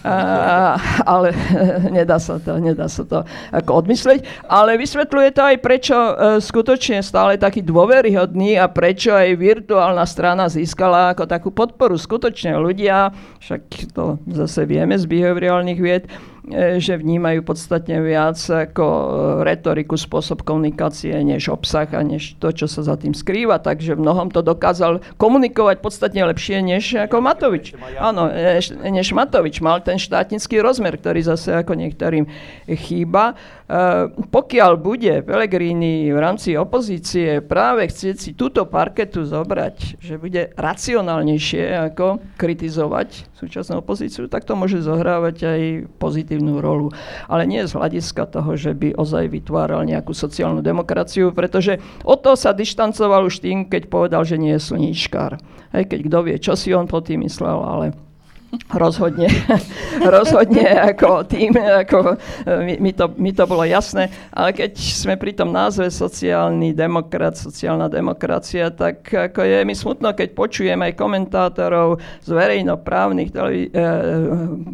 Uh, ale nedá sa to, nedá sa to ako odmyslieť. Ale vysvetľuje to aj, prečo uh, skutočne stále taký dôveryhodný a prečo aj virtuálna strana získala ako takú podporu. Skutočne ľudia, však to zase vieme z behaviorálnych vied, E, že vnímajú podstatne viac ako e, retoriku, spôsob komunikácie, než obsah a než to, čo sa za tým skrýva. Takže v mnohom to dokázal komunikovať podstatne lepšie než ako Matovič. Áno, než Matovič. Mal ten štátnický rozmer, ktorý zase ako niektorým chýba. Uh, pokiaľ bude Pellegrini v rámci opozície práve chcieť si túto parketu zobrať, že bude racionálnejšie ako kritizovať súčasnú opozíciu, tak to môže zohrávať aj pozitívnu rolu. Ale nie z hľadiska toho, že by ozaj vytváral nejakú sociálnu demokraciu, pretože od toho sa dištancoval už tým, keď povedal, že nie je slníčkár. Hej, keď kto vie, čo si on po tým myslel, ale rozhodne, rozhodne ako tým, ako mi, mi, to, mi to bolo jasné, ale keď sme pri tom názve sociálny demokrat, sociálna demokracia, tak ako je mi smutno, keď počujem aj komentátorov z verejnoprávnych televí- e,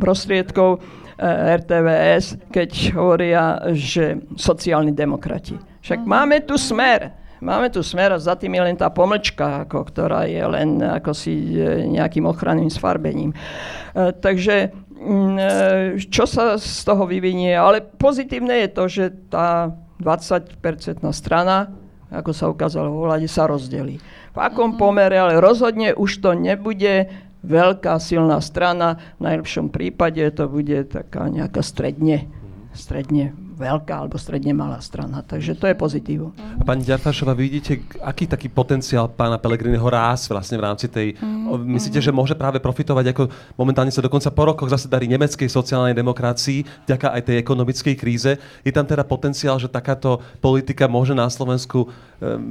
prostriedkov e, RTVS, keď hovoria, že sociálni demokrati. Však máme tu smer, Máme tu smer a za tým je len tá pomlčka, ako, ktorá je len ako si e, nejakým ochranným sfarbením. E, takže mm, čo sa z toho vyvinie? Ale pozitívne je to, že tá 20-percentná strana, ako sa ukázalo vo vláde, sa rozdelí. V akom mhm. pomere, ale rozhodne už to nebude veľká silná strana. V najlepšom prípade to bude taká nejaká stredne, stredne veľká alebo stredne malá strana. Takže to je pozitívo. A pani Ďarfášová, vidíte, aký taký potenciál pána Pelegriniho rás vlastne v rámci tej... Mm, myslíte, že môže práve profitovať, ako momentálne sa dokonca po rokoch zase darí nemeckej sociálnej demokracii, vďaka aj tej ekonomickej kríze. Je tam teda potenciál, že takáto politika môže na Slovensku um,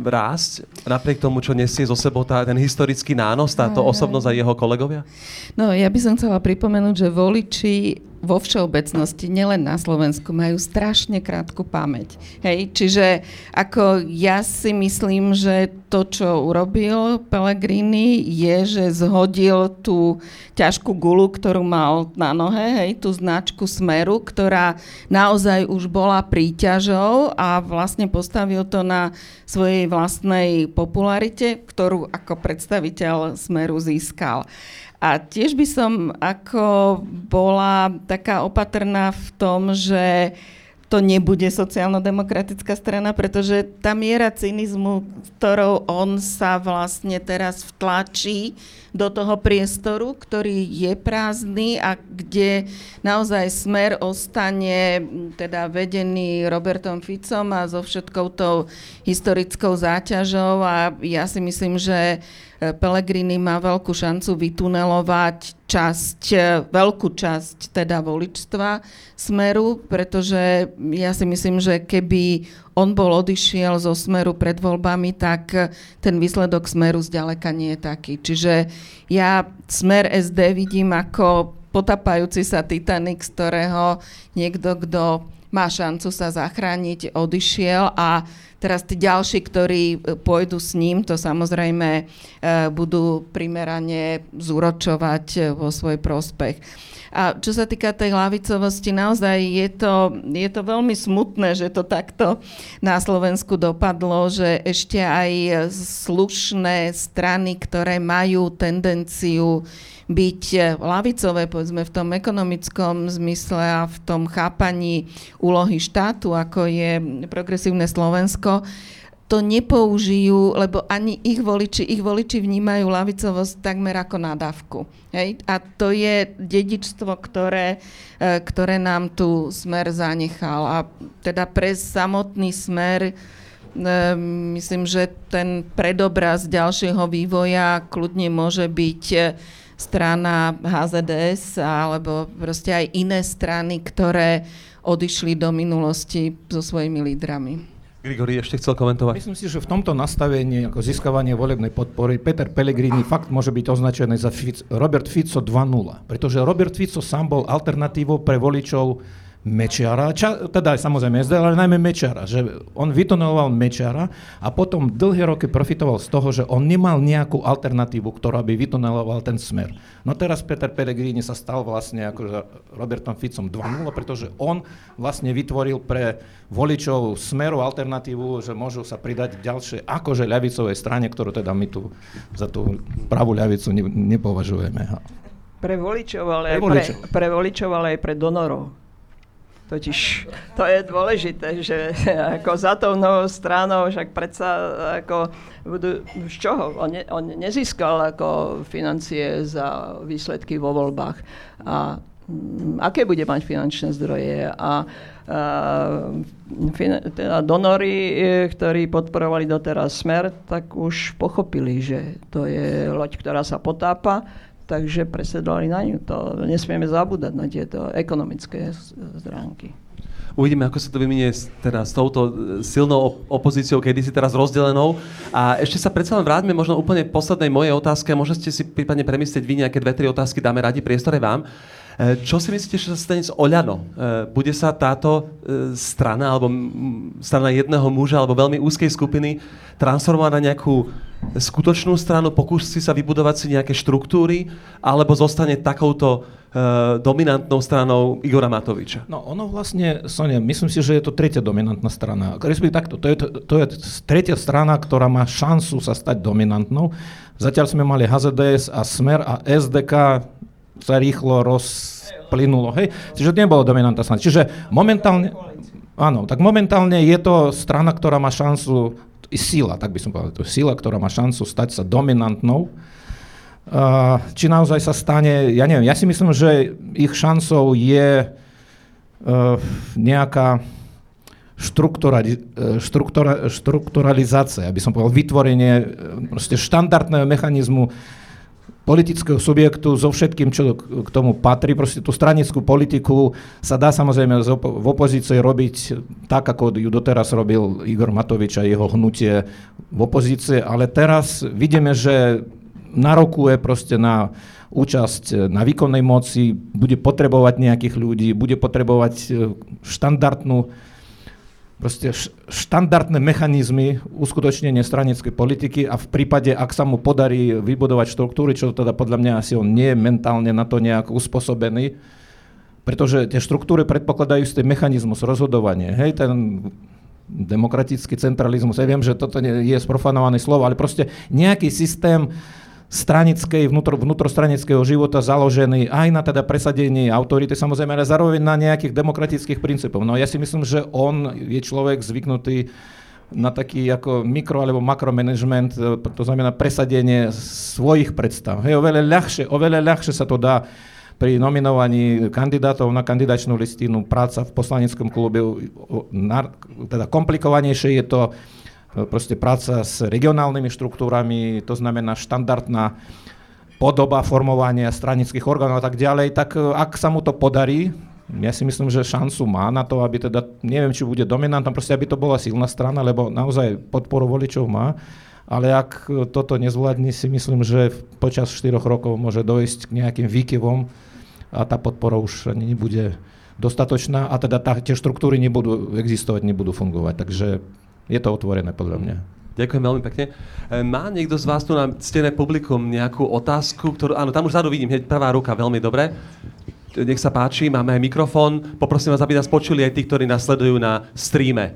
rásť, napriek tomu, čo nesie zo sebou tá, ten historický nános, táto osobnosť a jeho kolegovia? No, ja by som chcela pripomenúť, že voliči vo všeobecnosti, nielen na Slovensku, majú strašne krátku pamäť. Hej? Čiže ako ja si myslím, že to, čo urobil Pellegrini, je, že zhodil tú ťažkú gulu, ktorú mal na nohe, hej, tú značku Smeru, ktorá naozaj už bola príťažou a vlastne postavil to na svojej vlastnej popularite, ktorú ako predstaviteľ Smeru získal. A tiež by som ako bola taká opatrná v tom, že to nebude sociálno-demokratická strana, pretože tá miera cynizmu, ktorou on sa vlastne teraz vtlačí do toho priestoru, ktorý je prázdny a kde naozaj smer ostane teda vedený Robertom Ficom a so všetkou tou historickou záťažou. A ja si myslím, že E, Pellegrini má veľkú šancu vytunelovať časť, e, veľkú časť teda voličstva Smeru, pretože ja si myslím, že keby on bol odišiel zo Smeru pred voľbami, tak ten výsledok Smeru zďaleka nie je taký. Čiže ja Smer SD vidím ako potapajúci sa Titanic, z ktorého niekto, kto má šancu sa zachrániť, odišiel a Teraz tí ďalší, ktorí pôjdu s ním, to samozrejme budú primerane zúročovať vo svoj prospech. A čo sa týka tej hlavicovosti, naozaj je to, je to veľmi smutné, že to takto na Slovensku dopadlo, že ešte aj slušné strany, ktoré majú tendenciu byť lavicové, povedzme v tom ekonomickom zmysle a v tom chápaní úlohy štátu, ako je progresívne Slovensko, to nepoužijú, lebo ani ich voliči, ich voliči vnímajú lavicovosť takmer ako nadávku. Hej? A to je dedičstvo, ktoré, e, ktoré nám tu smer zanechal. A teda pre samotný smer e, myslím, že ten predobraz ďalšieho vývoja kľudne môže byť e, strana HZDS alebo proste aj iné strany, ktoré odišli do minulosti so svojimi lídrami. Grigori ešte chcel komentovať. Myslím si, že v tomto nastavení ako získavanie volebnej podpory Peter Pellegrini fakt môže byť označený za Fico, Robert Fico 2.0, pretože Robert Fico sám bol alternatívou pre voličov Mečiara, ča, teda aj samozrejme SD, ale najmä Mečiara, že on vytuneloval Mečiara a potom dlhé roky profitoval z toho, že on nemal nejakú alternatívu, ktorá by vytuneloval ten smer. No teraz Peter Pellegrini sa stal vlastne akože Robertom Ficom 2.0, pretože on vlastne vytvoril pre voličov smeru alternatívu, že môžu sa pridať k ďalšej akože ľavicovej strane, ktorú teda my tu za tú pravú ľavicu ne, nepovažujeme. Pre voličov, ale, pre, voličov. Pre, pre voličov, ale aj pre donorov. Totiž to je dôležité, že ako za tou novou stranou, však predsa ako budú, z čoho? On, ne, on nezískal ako financie za výsledky vo voľbách. A mm, aké bude mať finančné zdroje? A, a fin, teda donory, ktorí podporovali doteraz Smer, tak už pochopili, že to je loď, ktorá sa potápa takže presedlali na ňu. To nesmieme zabúdať na tieto ekonomické stránky. Uvidíme, ako sa to vyminie teda s touto silnou opozíciou, kedy si teraz rozdelenou. A ešte sa predsa len vráťme možno úplne poslednej mojej otázke. Môžete si prípadne premyslieť vy nejaké dve, tri otázky, dáme radi priestore vám. E, čo si myslíte, že sa stane s Oľano? E, bude sa táto e, strana, alebo strana jedného muža, alebo veľmi úzkej skupiny transformovať na nejakú skutočnú stranu, pokúsi sa vybudovať si nejaké štruktúry, alebo zostane takouto dominantnou stranou Igora Matoviča? No ono vlastne, Sonia, myslím si, že je to tretia dominantná strana. Respektíve takto, to je, to je tretia strana, ktorá má šancu sa stať dominantnou. Zatiaľ sme mali HZDS a Smer a SDK sa rýchlo rozplynulo. Hej? Čiže to nebolo dominantná strana. Čiže momentálne, áno, tak momentálne je to strana, ktorá má šancu, sila, tak by som povedal, to je sila, ktorá má šancu stať sa dominantnou. Či naozaj sa stane, ja neviem, ja si myslím, že ich šancou je uh, nejaká štruktúra, štruktúra, štrukturalizácia, aby som povedal, vytvorenie proste štandardného mechanizmu politického subjektu so všetkým, čo k tomu patrí. Proste tú stranickú politiku sa dá samozrejme v opozícii robiť tak, ako ju doteraz robil Igor Matovič a jeho hnutie v opozícii, ale teraz vidíme, že narokuje proste na účasť na výkonnej moci, bude potrebovať nejakých ľudí, bude potrebovať e, štandardnú proste štandardné mechanizmy uskutočnenia stranickej politiky a v prípade, ak sa mu podarí vybudovať štruktúry, čo teda podľa mňa asi on nie je mentálne na to nejak uspôsobený, pretože tie štruktúry predpokladajú istý mechanizmus rozhodovania. Hej, ten demokratický centralizmus, ja viem, že toto je sprofanované slovo, ale proste nejaký systém stranickej, vnútro, vnútrostranického života založený aj na teda presadení autority, samozrejme, ale zároveň na nejakých demokratických princípoch. No ja si myslím, že on je človek zvyknutý na taký ako mikro alebo makromanagement, e, to znamená presadenie svojich predstav. Hej, oveľa ľahšie, oveľa ľahšie sa to dá pri nominovaní kandidátov na kandidačnú listinu, práca v poslaneckom klube, teda komplikovanejšie je to proste práca s regionálnymi štruktúrami, to znamená štandardná podoba formovania stranických orgánov a tak ďalej, tak e, ak sa mu to podarí, ja si myslím, že šancu má na to, aby teda, neviem, či bude dominantom, proste aby to bola silná strana, lebo naozaj podporu voličov má, ale ak toto nezvládni, si myslím, že počas 4 rokov môže dojsť k nejakým výkyvom a tá podpora už ani nebude dostatočná a teda tá, tie štruktúry nebudú existovať, nebudú fungovať. Takže Je to otvorené podľa mňa. Ďakujem veľmi pekne. E, má niekto z vás tu na stené publikum nejakú otázku, ktorú... Áno, tam už zadu vidím, hneď prvá ruka, veľmi dobre. Nech sa páči, máme aj mikrofón. Poprosím vás, aby nás počuli aj tí, ktorí nás sledujú na streame.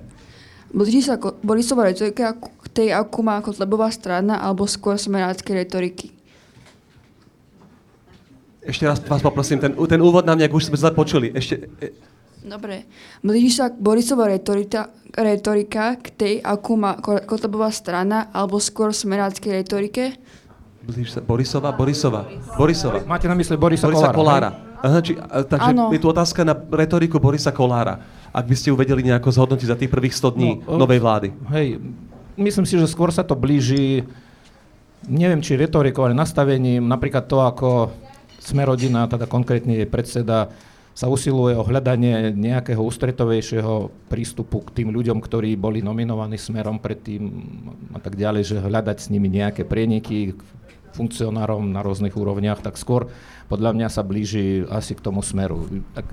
Blíži sa Borisova retorika k tej, ako má Kotlebová strana, alebo skôr smerácké retoriky? Ešte raz vás poprosím, ten, ten úvod nám nejak už sme zle počuli. Ešte, e... Dobre. Blíži sa Borisova retorika, retorika k tej, akú má Kotlebová strana, alebo skôr smerácké retorike? Blíži sa Borisova? Borisova. Borisova. Máte na mysli Borisa, Borisa Kolára. Kolára. Aha, či, takže ano. je tu otázka na retoriku Borisa Kolára. Ak by ste ju vedeli nejako zhodnotiť za tých prvých 100 dní no, novej vlády. Hej, myslím si, že skôr sa to blíži, neviem či retorikou, ale nastavením, napríklad to, ako Smerodina, teda konkrétne jej predseda, sa usiluje o hľadanie nejakého ústretovejšieho prístupu k tým ľuďom, ktorí boli nominovaní smerom predtým a tak ďalej, že hľadať s nimi nejaké prieniky funkcionárom na rôznych úrovniach, tak skôr podľa mňa sa blíži asi k tomu smeru. Tak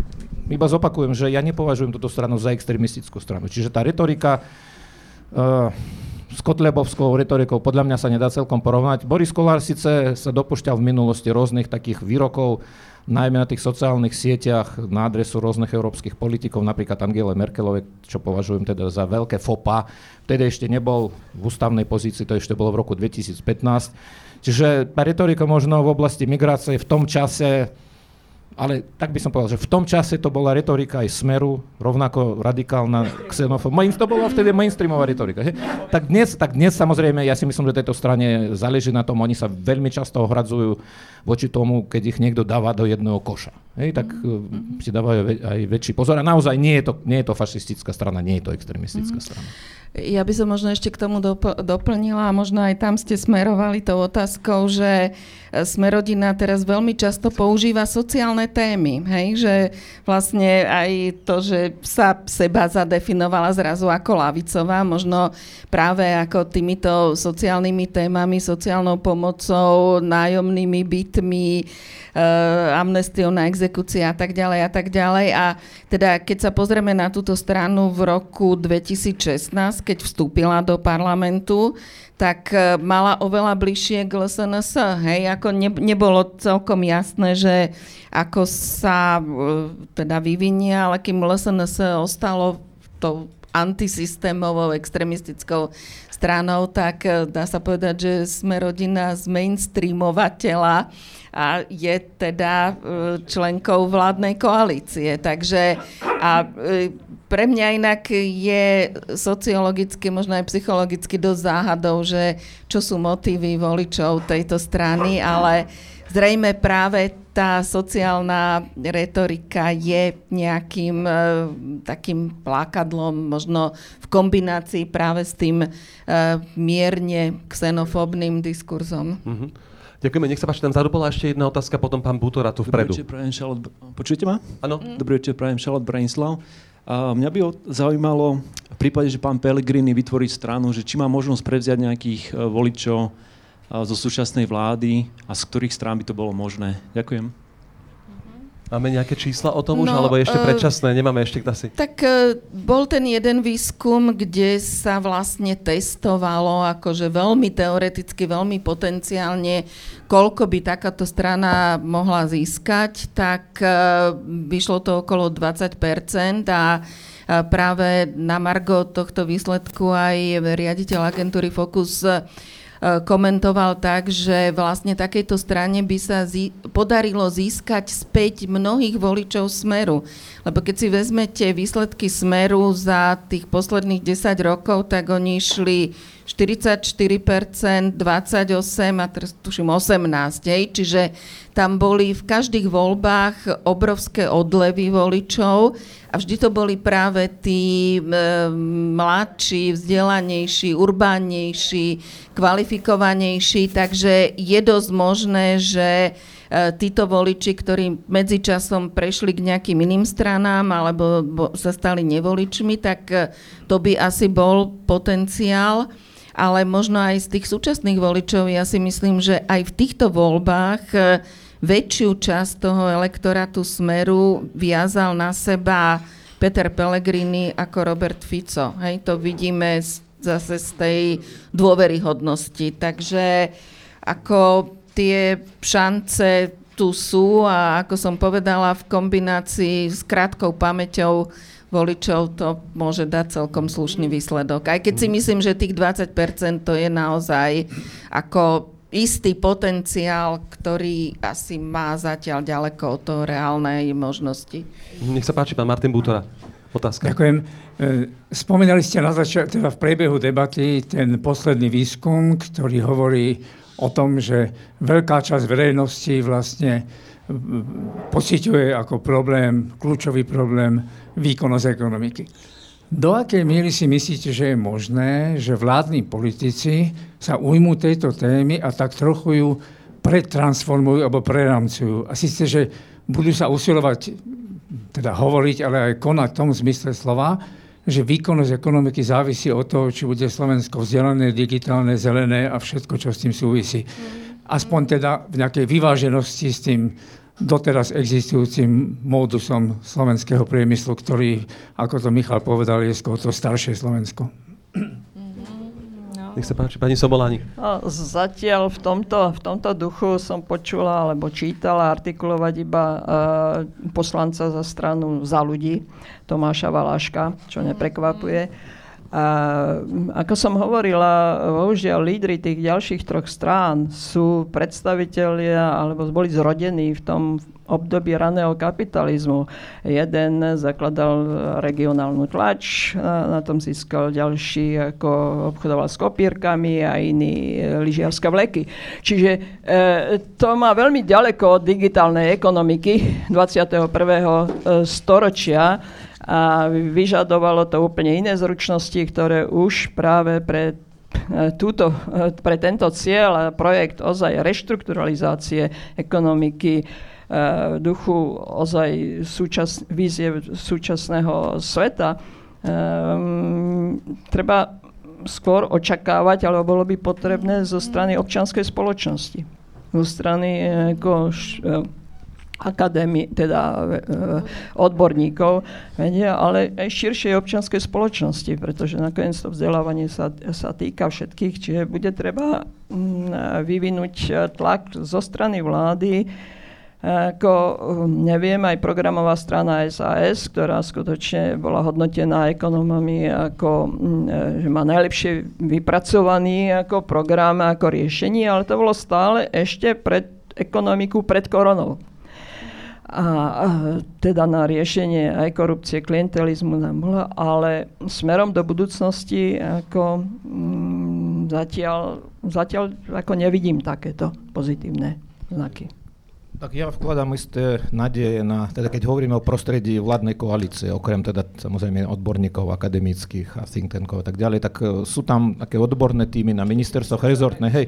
iba zopakujem, že ja nepovažujem túto stranu za extremistickú stranu. Čiže tá retorika uh, s Kotlebovskou retorikou podľa mňa sa nedá celkom porovnať. Boris Kolár síce sa dopušťal v minulosti rôznych takých výrokov, najmä na tých sociálnych sieťach na adresu rôznych európskych politikov, napríklad Angele Merkelovej, čo považujem teda za veľké fopa. Vtedy ešte nebol v ústavnej pozícii, to ešte bolo v roku 2015. Čiže tá retorika možno v oblasti migrácie v tom čase ale tak by som povedal, že v tom čase to bola retorika aj Smeru, rovnako radikálna xenofóbia. To bola vtedy mainstreamová retorika. Že? Tak, dnes, tak dnes samozrejme, ja si myslím, že tejto strane záleží na tom, oni sa veľmi často ohradzujú voči tomu, keď ich niekto dáva do jedného koša. Hej, tak mm-hmm. si dávajú aj väčší pozor. A naozaj nie je, to, nie je to fašistická strana, nie je to extremistická mm-hmm. strana. Ja by som možno ešte k tomu dopl- doplnila a možno aj tam ste smerovali tou otázkou, že e, Smerodina teraz veľmi často používa sociálne témy. Hej? Že vlastne aj to, že sa seba zadefinovala zrazu ako lavicová, možno práve ako týmito sociálnymi témami, sociálnou pomocou, nájomnými bytmi, uh, amnestiou na exekúcie a tak ďalej a tak ďalej. A teda keď sa pozrieme na túto stranu v roku 2016, keď vstúpila do parlamentu, tak uh, mala oveľa bližšie k LSNS. Hej, ako ne, nebolo celkom jasné, že ako sa uh, teda vyvinie, ale kým LSNS ostalo to antisystémovou, extremistickou stranou, tak dá sa povedať, že sme rodina z mainstreamovateľa a je teda e, členkou vládnej koalície. Takže a e, pre mňa inak je sociologicky, možno aj psychologicky dosť záhadou, že čo sú motívy voličov tejto strany, ale zrejme práve tá sociálna retorika je nejakým uh, takým plákadlom, možno v kombinácii práve s tým uh, mierne xenofóbnym diskurzom. Mm-hmm. Ďakujeme, nech sa páči, tam vzadu bola ešte jedna otázka, potom pán Butora tu vpredu. Dobrý večer, prajem Šalot... Počujete ma? Áno. Mm. Dobrý večer, prajem Šalot Branislav. A mňa by zaujímalo, v prípade, že pán Pellegrini vytvorí stranu, že či má možnosť prevziať nejakých e, voličov e, zo súčasnej vlády a z ktorých strán by to bolo možné. Ďakujem. Máme nejaké čísla o tom no, už, alebo je ešte uh, predčasné? Nemáme ešte asi. Tak uh, bol ten jeden výskum, kde sa vlastne testovalo akože veľmi teoreticky, veľmi potenciálne, koľko by takáto strana mohla získať, tak uh, vyšlo to okolo 20% a práve na Margo tohto výsledku aj riaditeľ agentúry Focus E, komentoval tak, že vlastne takejto strane by sa zí, podarilo získať späť mnohých voličov Smeru. Lebo keď si vezmete výsledky Smeru za tých posledných 10 rokov, tak oni išli 44%, 28 a teraz tuším 18, hej? čiže tam boli v každých voľbách obrovské odlevy voličov a vždy to boli práve tí e, mladší, vzdelanejší, urbánejší, kvalifikovanejší, takže je dosť možné, že e, títo voliči, ktorí medzičasom prešli k nejakým iným stranám alebo sa stali nevoličmi, tak e, to by asi bol potenciál ale možno aj z tých súčasných voličov, ja si myslím, že aj v týchto voľbách e, väčšiu časť toho elektorátu Smeru viazal na seba Peter Pellegrini ako Robert Fico. Hej, to vidíme z zase z tej dôveryhodnosti. Takže ako tie šance tu sú a ako som povedala, v kombinácii s krátkou pamäťou voličov to môže dať celkom slušný výsledok. Aj keď si myslím, že tých 20% to je naozaj ako istý potenciál, ktorý asi má zatiaľ ďaleko od toho reálnej možnosti. Nech sa páči, pán Martin Bútora. Otázka. Ďakujem. E, spomínali ste na začiatku, teda v priebehu debaty ten posledný výskum, ktorý hovorí o tom, že veľká časť verejnosti vlastne pociťuje ako problém, kľúčový problém výkonnosť ekonomiky. Do akej miery si myslíte, že je možné, že vládni politici sa ujmú tejto témy a tak trochu ju pretransformujú alebo preramcujú? A síce, že budú sa usilovať, teda hovoriť, ale aj konať v tom zmysle slova, že výkonnosť ekonomiky závisí od toho, či bude Slovensko vzdelané, digitálne, zelené a všetko, čo s tým súvisí. Aspoň teda v nejakej vyváženosti s tým doteraz existujúcim módusom slovenského priemyslu, ktorý, ako to Michal povedal, je skôr to staršie Slovensko. Nech sa páči, pani Soboláni. No, zatiaľ v tomto, v tomto duchu som počula alebo čítala artikulovať iba uh, poslanca za stranu za ľudí, Tomáša Valáška, čo neprekvapuje. A ako som hovorila, bohužiaľ lídry tých ďalších troch strán sú predstavitelia alebo boli zrodení v tom období raného kapitalizmu. Jeden zakladal regionálnu tlač, na tom získal ďalší, ako obchodoval s kopírkami a iný lyžiarska vleky. Čiže e, to má veľmi ďaleko od digitálnej ekonomiky 21. E, storočia a vyžadovalo to úplne iné zručnosti, ktoré už práve pre e, túto, e, pre tento cieľ a projekt ozaj reštrukturalizácie ekonomiky v duchu ozaj súčas, vízie súčasného sveta, um, treba skôr očakávať, alebo bolo by potrebné zo strany občianskej spoločnosti, zo strany ako, akadémie, teda e, odborníkov, vedia, ale aj širšej občianskej spoločnosti, pretože nakoniec to vzdelávanie sa, sa týka všetkých, čiže bude treba mm, vyvinúť tlak zo strany vlády, ako neviem, aj programová strana SAS, ktorá skutočne bola hodnotená ekonomami ako, mm, e, že má najlepšie vypracovaný ako program, ako riešenie, ale to bolo stále ešte pred ekonomiku pred koronou. A, a teda na riešenie aj korupcie, klientelizmu nám bola, ale smerom do budúcnosti ako mm, zatiaľ, zatiaľ ako nevidím takéto pozitívne znaky. Tak ja vkladám isté nádeje na, teda keď hovoríme o prostredí vládnej koalície, okrem teda samozrejme odborníkov akademických a think tankov a tak ďalej, tak uh, sú tam také odborné týmy na ministerstvoch, rezortné, hej.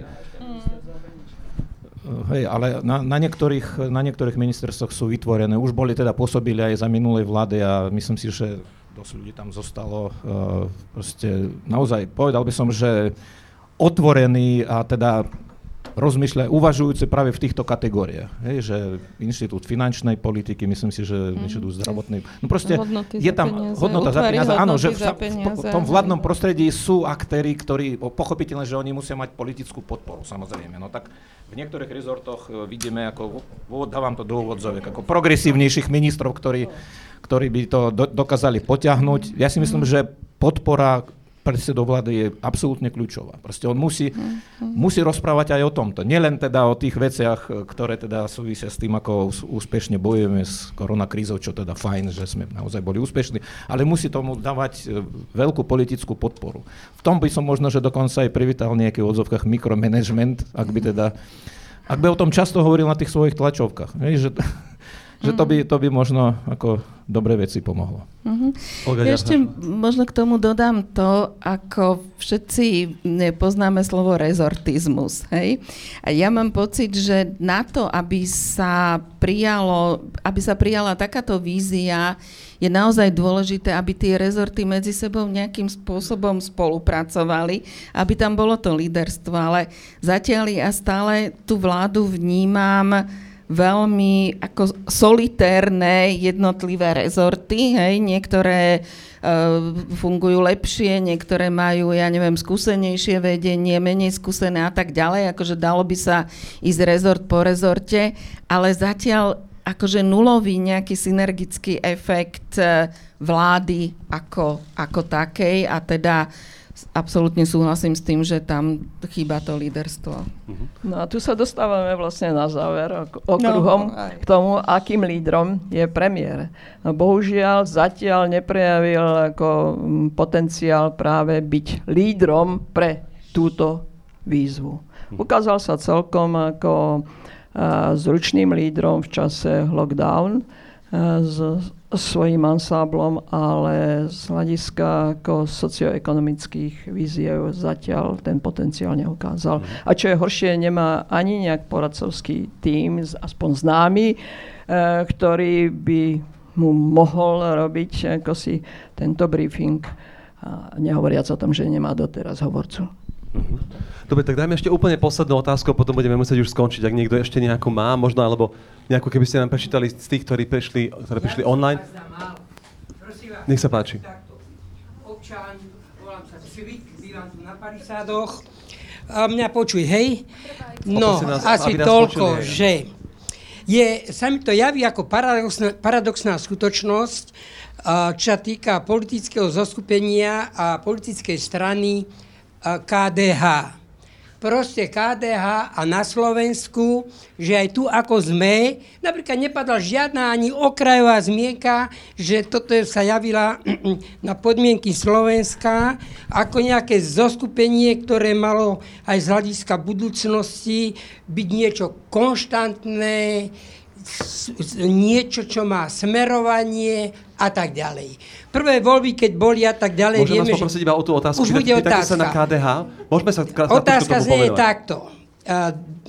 Hej, ale na, na, niektorých, na niektorých ministerstvoch sú vytvorené, už boli teda pôsobili aj za minulej vlády a myslím si, že dosť ľudí tam zostalo. Uh, proste naozaj povedal by som, že otvorený a teda rozmýšľajú, uvažujúce práve v týchto kategóriách. Hej, že Inštitút finančnej politiky, myslím si, že mm. Inštitút zdravotnej... No proste hodnoty je tam peniaze, hodnota za peniaze. Áno, že v, v, v tom vládnom prostredí sú aktéry, ktorí, pochopiteľne, že oni musia mať politickú podporu, samozrejme. No tak v niektorých rezortoch e, vidíme, ako, dávam to do úvodzovek, ako progresívnejších ministrov, ktorí, ktorí by to do, dokázali potiahnuť. Ja si myslím, že podpora predsedov vlády je absolútne kľúčová. Proste on musí, mm-hmm. musí rozprávať aj o tomto. Nielen teda o tých veciach, ktoré teda súvisia s tým, ako úspešne bojujeme s koronakrízou, čo teda fajn, že sme naozaj boli úspešní, ale musí tomu dávať e, veľkú politickú podporu. V tom by som možno, že dokonca aj privítal nejaký v odzovkách mikromanagement, ak by teda, ak by o tom často hovoril na tých svojich tlačovkách. Hej, že, že to by, to by možno ako dobré veci pomohlo. Uh-huh. Ja ešte možno k tomu dodám to, ako všetci poznáme slovo rezortizmus. Hej? A ja mám pocit, že na to, aby sa, prijalo, aby sa prijala takáto vízia, je naozaj dôležité, aby tie rezorty medzi sebou nejakým spôsobom spolupracovali, aby tam bolo to líderstvo. Ale zatiaľ ja stále tú vládu vnímam veľmi ako solitérne jednotlivé rezorty, hej, niektoré uh, fungujú lepšie, niektoré majú, ja neviem, skúsenejšie vedenie, menej skúsené a tak ďalej, akože dalo by sa ísť rezort po rezorte, ale zatiaľ akože nulový nejaký synergický efekt uh, vlády ako, ako takej a teda absolútne súhlasím s tým, že tam chýba to líderstvo. No a tu sa dostávame vlastne na záver okruhom no, k tomu, akým lídrom je premiér. No, bohužiaľ zatiaľ neprejavil ako potenciál práve byť lídrom pre túto výzvu. Ukázal sa celkom ako zručným lídrom v čase lockdown, s svojím ansáblom, ale z hľadiska ako socioekonomických víziev zatiaľ ten potenciál neukázal. Mhm. A čo je horšie, nemá ani nejak poradcovský tým, aspoň známy, e, ktorý by mu mohol robiť ako si tento briefing, nehovoriac o tom, že nemá doteraz hovorcu. Mhm. Dobre, tak dajme ešte úplne poslednú otázku, potom budeme musieť už skončiť, ak niekto ešte nejakú má, možno, alebo nejakú, keby ste nám prečítali z tých, ktorí prišli, ktorí prišli online. Nech sa páči. Občan, volám sa Civik, bývam tu na Parisádoch. A mňa počuj, hej? No, nás, asi toľko, počuli, že je, sa mi to javí ako paradoxná, paradoxná skutočnosť, čo sa týka politického zoskupenia a politickej strany KDH. Proste KDH a na Slovensku, že aj tu ako sme, napríklad nepadla žiadna ani okrajová zmienka, že toto sa javila na podmienky Slovenska ako nejaké zoskupenie, ktoré malo aj z hľadiska budúcnosti byť niečo konštantné, niečo, čo má smerovanie a tak ďalej. Prvé voľby, keď boli a tak ďalej, Môžem vieme, vás poprosiť iba o tú otázku? Už bude otázka. sa na KDH? Môžeme sa Otázka znie takto.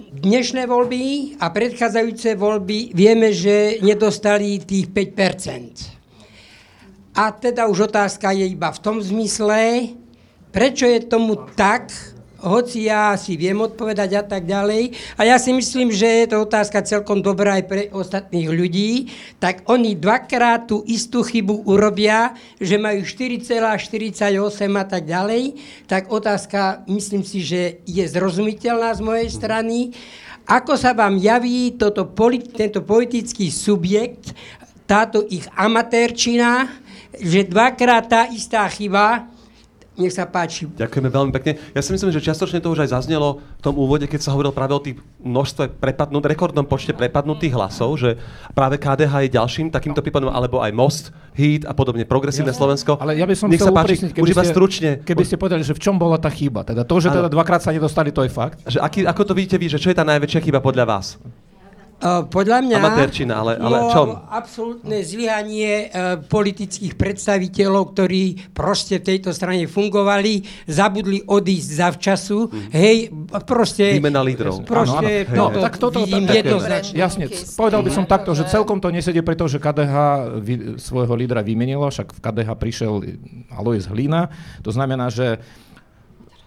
Dnešné voľby a predchádzajúce voľby vieme, že nedostali tých 5%. A teda už otázka je iba v tom zmysle, prečo je tomu tak, hoci ja si viem odpovedať a tak ďalej. A ja si myslím, že je to otázka celkom dobrá aj pre ostatných ľudí, tak oni dvakrát tú istú chybu urobia, že majú 4,48 a tak ďalej, tak otázka, myslím si, že je zrozumiteľná z mojej strany. Ako sa vám javí toto, tento politický subjekt, táto ich amatérčina, že dvakrát tá istá chyba nech sa páči. Ďakujeme veľmi pekne. Ja si myslím, že čiastočne to už aj zaznelo v tom úvode, keď sa hovoril práve o tých množstve prepadnut, rekordnom počte prepadnutých hlasov, že práve KDH je ďalším takýmto prípadom, alebo aj Most, HIT a podobne, Progresívne ja, Slovensko. Ale ja by som Nech sa páči, keby už iba ste, stručne. Keby ste povedali, že v čom bola tá chyba. Teda to, že teda dvakrát sa nedostali, to je fakt. Že aký, ako to vidíte vy, že čo je tá najväčšia chyba podľa vás? Uh, podľa mňa Amatérčina, ale, ale čom? absolútne zlyhanie uh, politických predstaviteľov, ktorí proste v tejto strane fungovali, zabudli odísť zavčasu, mm. hej, proste... Výmena lídrov. Proste áno, áno. Toto, no, tak toto vidím tak, jednoznačne. Jasne, povedal by som takto, že celkom to nesedie, pretože KDH vy, svojho lídra vymenilo, však v KDH prišiel Alois Hlina, to znamená, že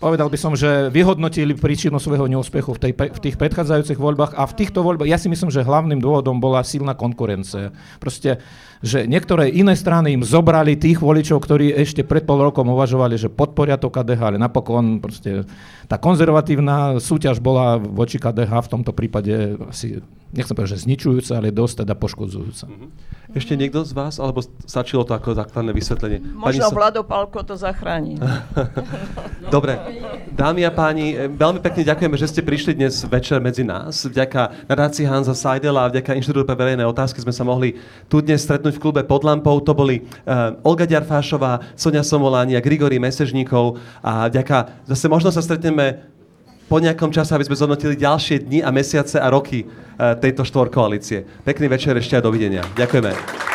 povedal by som, že vyhodnotili príčinu svojho neúspechu v, tej, v tých predchádzajúcich voľbách a v týchto voľbách, ja si myslím, že hlavným dôvodom bola silná konkurencia. Proste, že niektoré iné strany im zobrali tých voličov, ktorí ešte pred pol rokom uvažovali, že podporia to KDH, ale napokon proste tá konzervatívna súťaž bola voči KDH v tomto prípade asi, nechcem povedať, že zničujúca, ale dosť teda poškodzujúca. Mm-hmm. Ešte niekto z vás, alebo stačilo to ako základné vysvetlenie? Možno Pani Vlado Palko to zachráni. Dobre, dámy a páni, eh, veľmi pekne ďakujeme, že ste prišli dnes večer medzi nás. Vďaka nadácii Hanza Seidela a vďaka Inštitútu pre verejné otázky sme sa mohli tu dnes stretnúť v klube pod lampou. To boli uh, Olga Ďarfášová, Sonia Somolánia, Grigory Mesežníkov a vďaka, zase možno sa stretneme po nejakom čase, aby sme zhodnotili ďalšie dni a mesiace a roky eh, tejto štvorkoalície. Pekný večer ešte a dovidenia. Ďakujeme.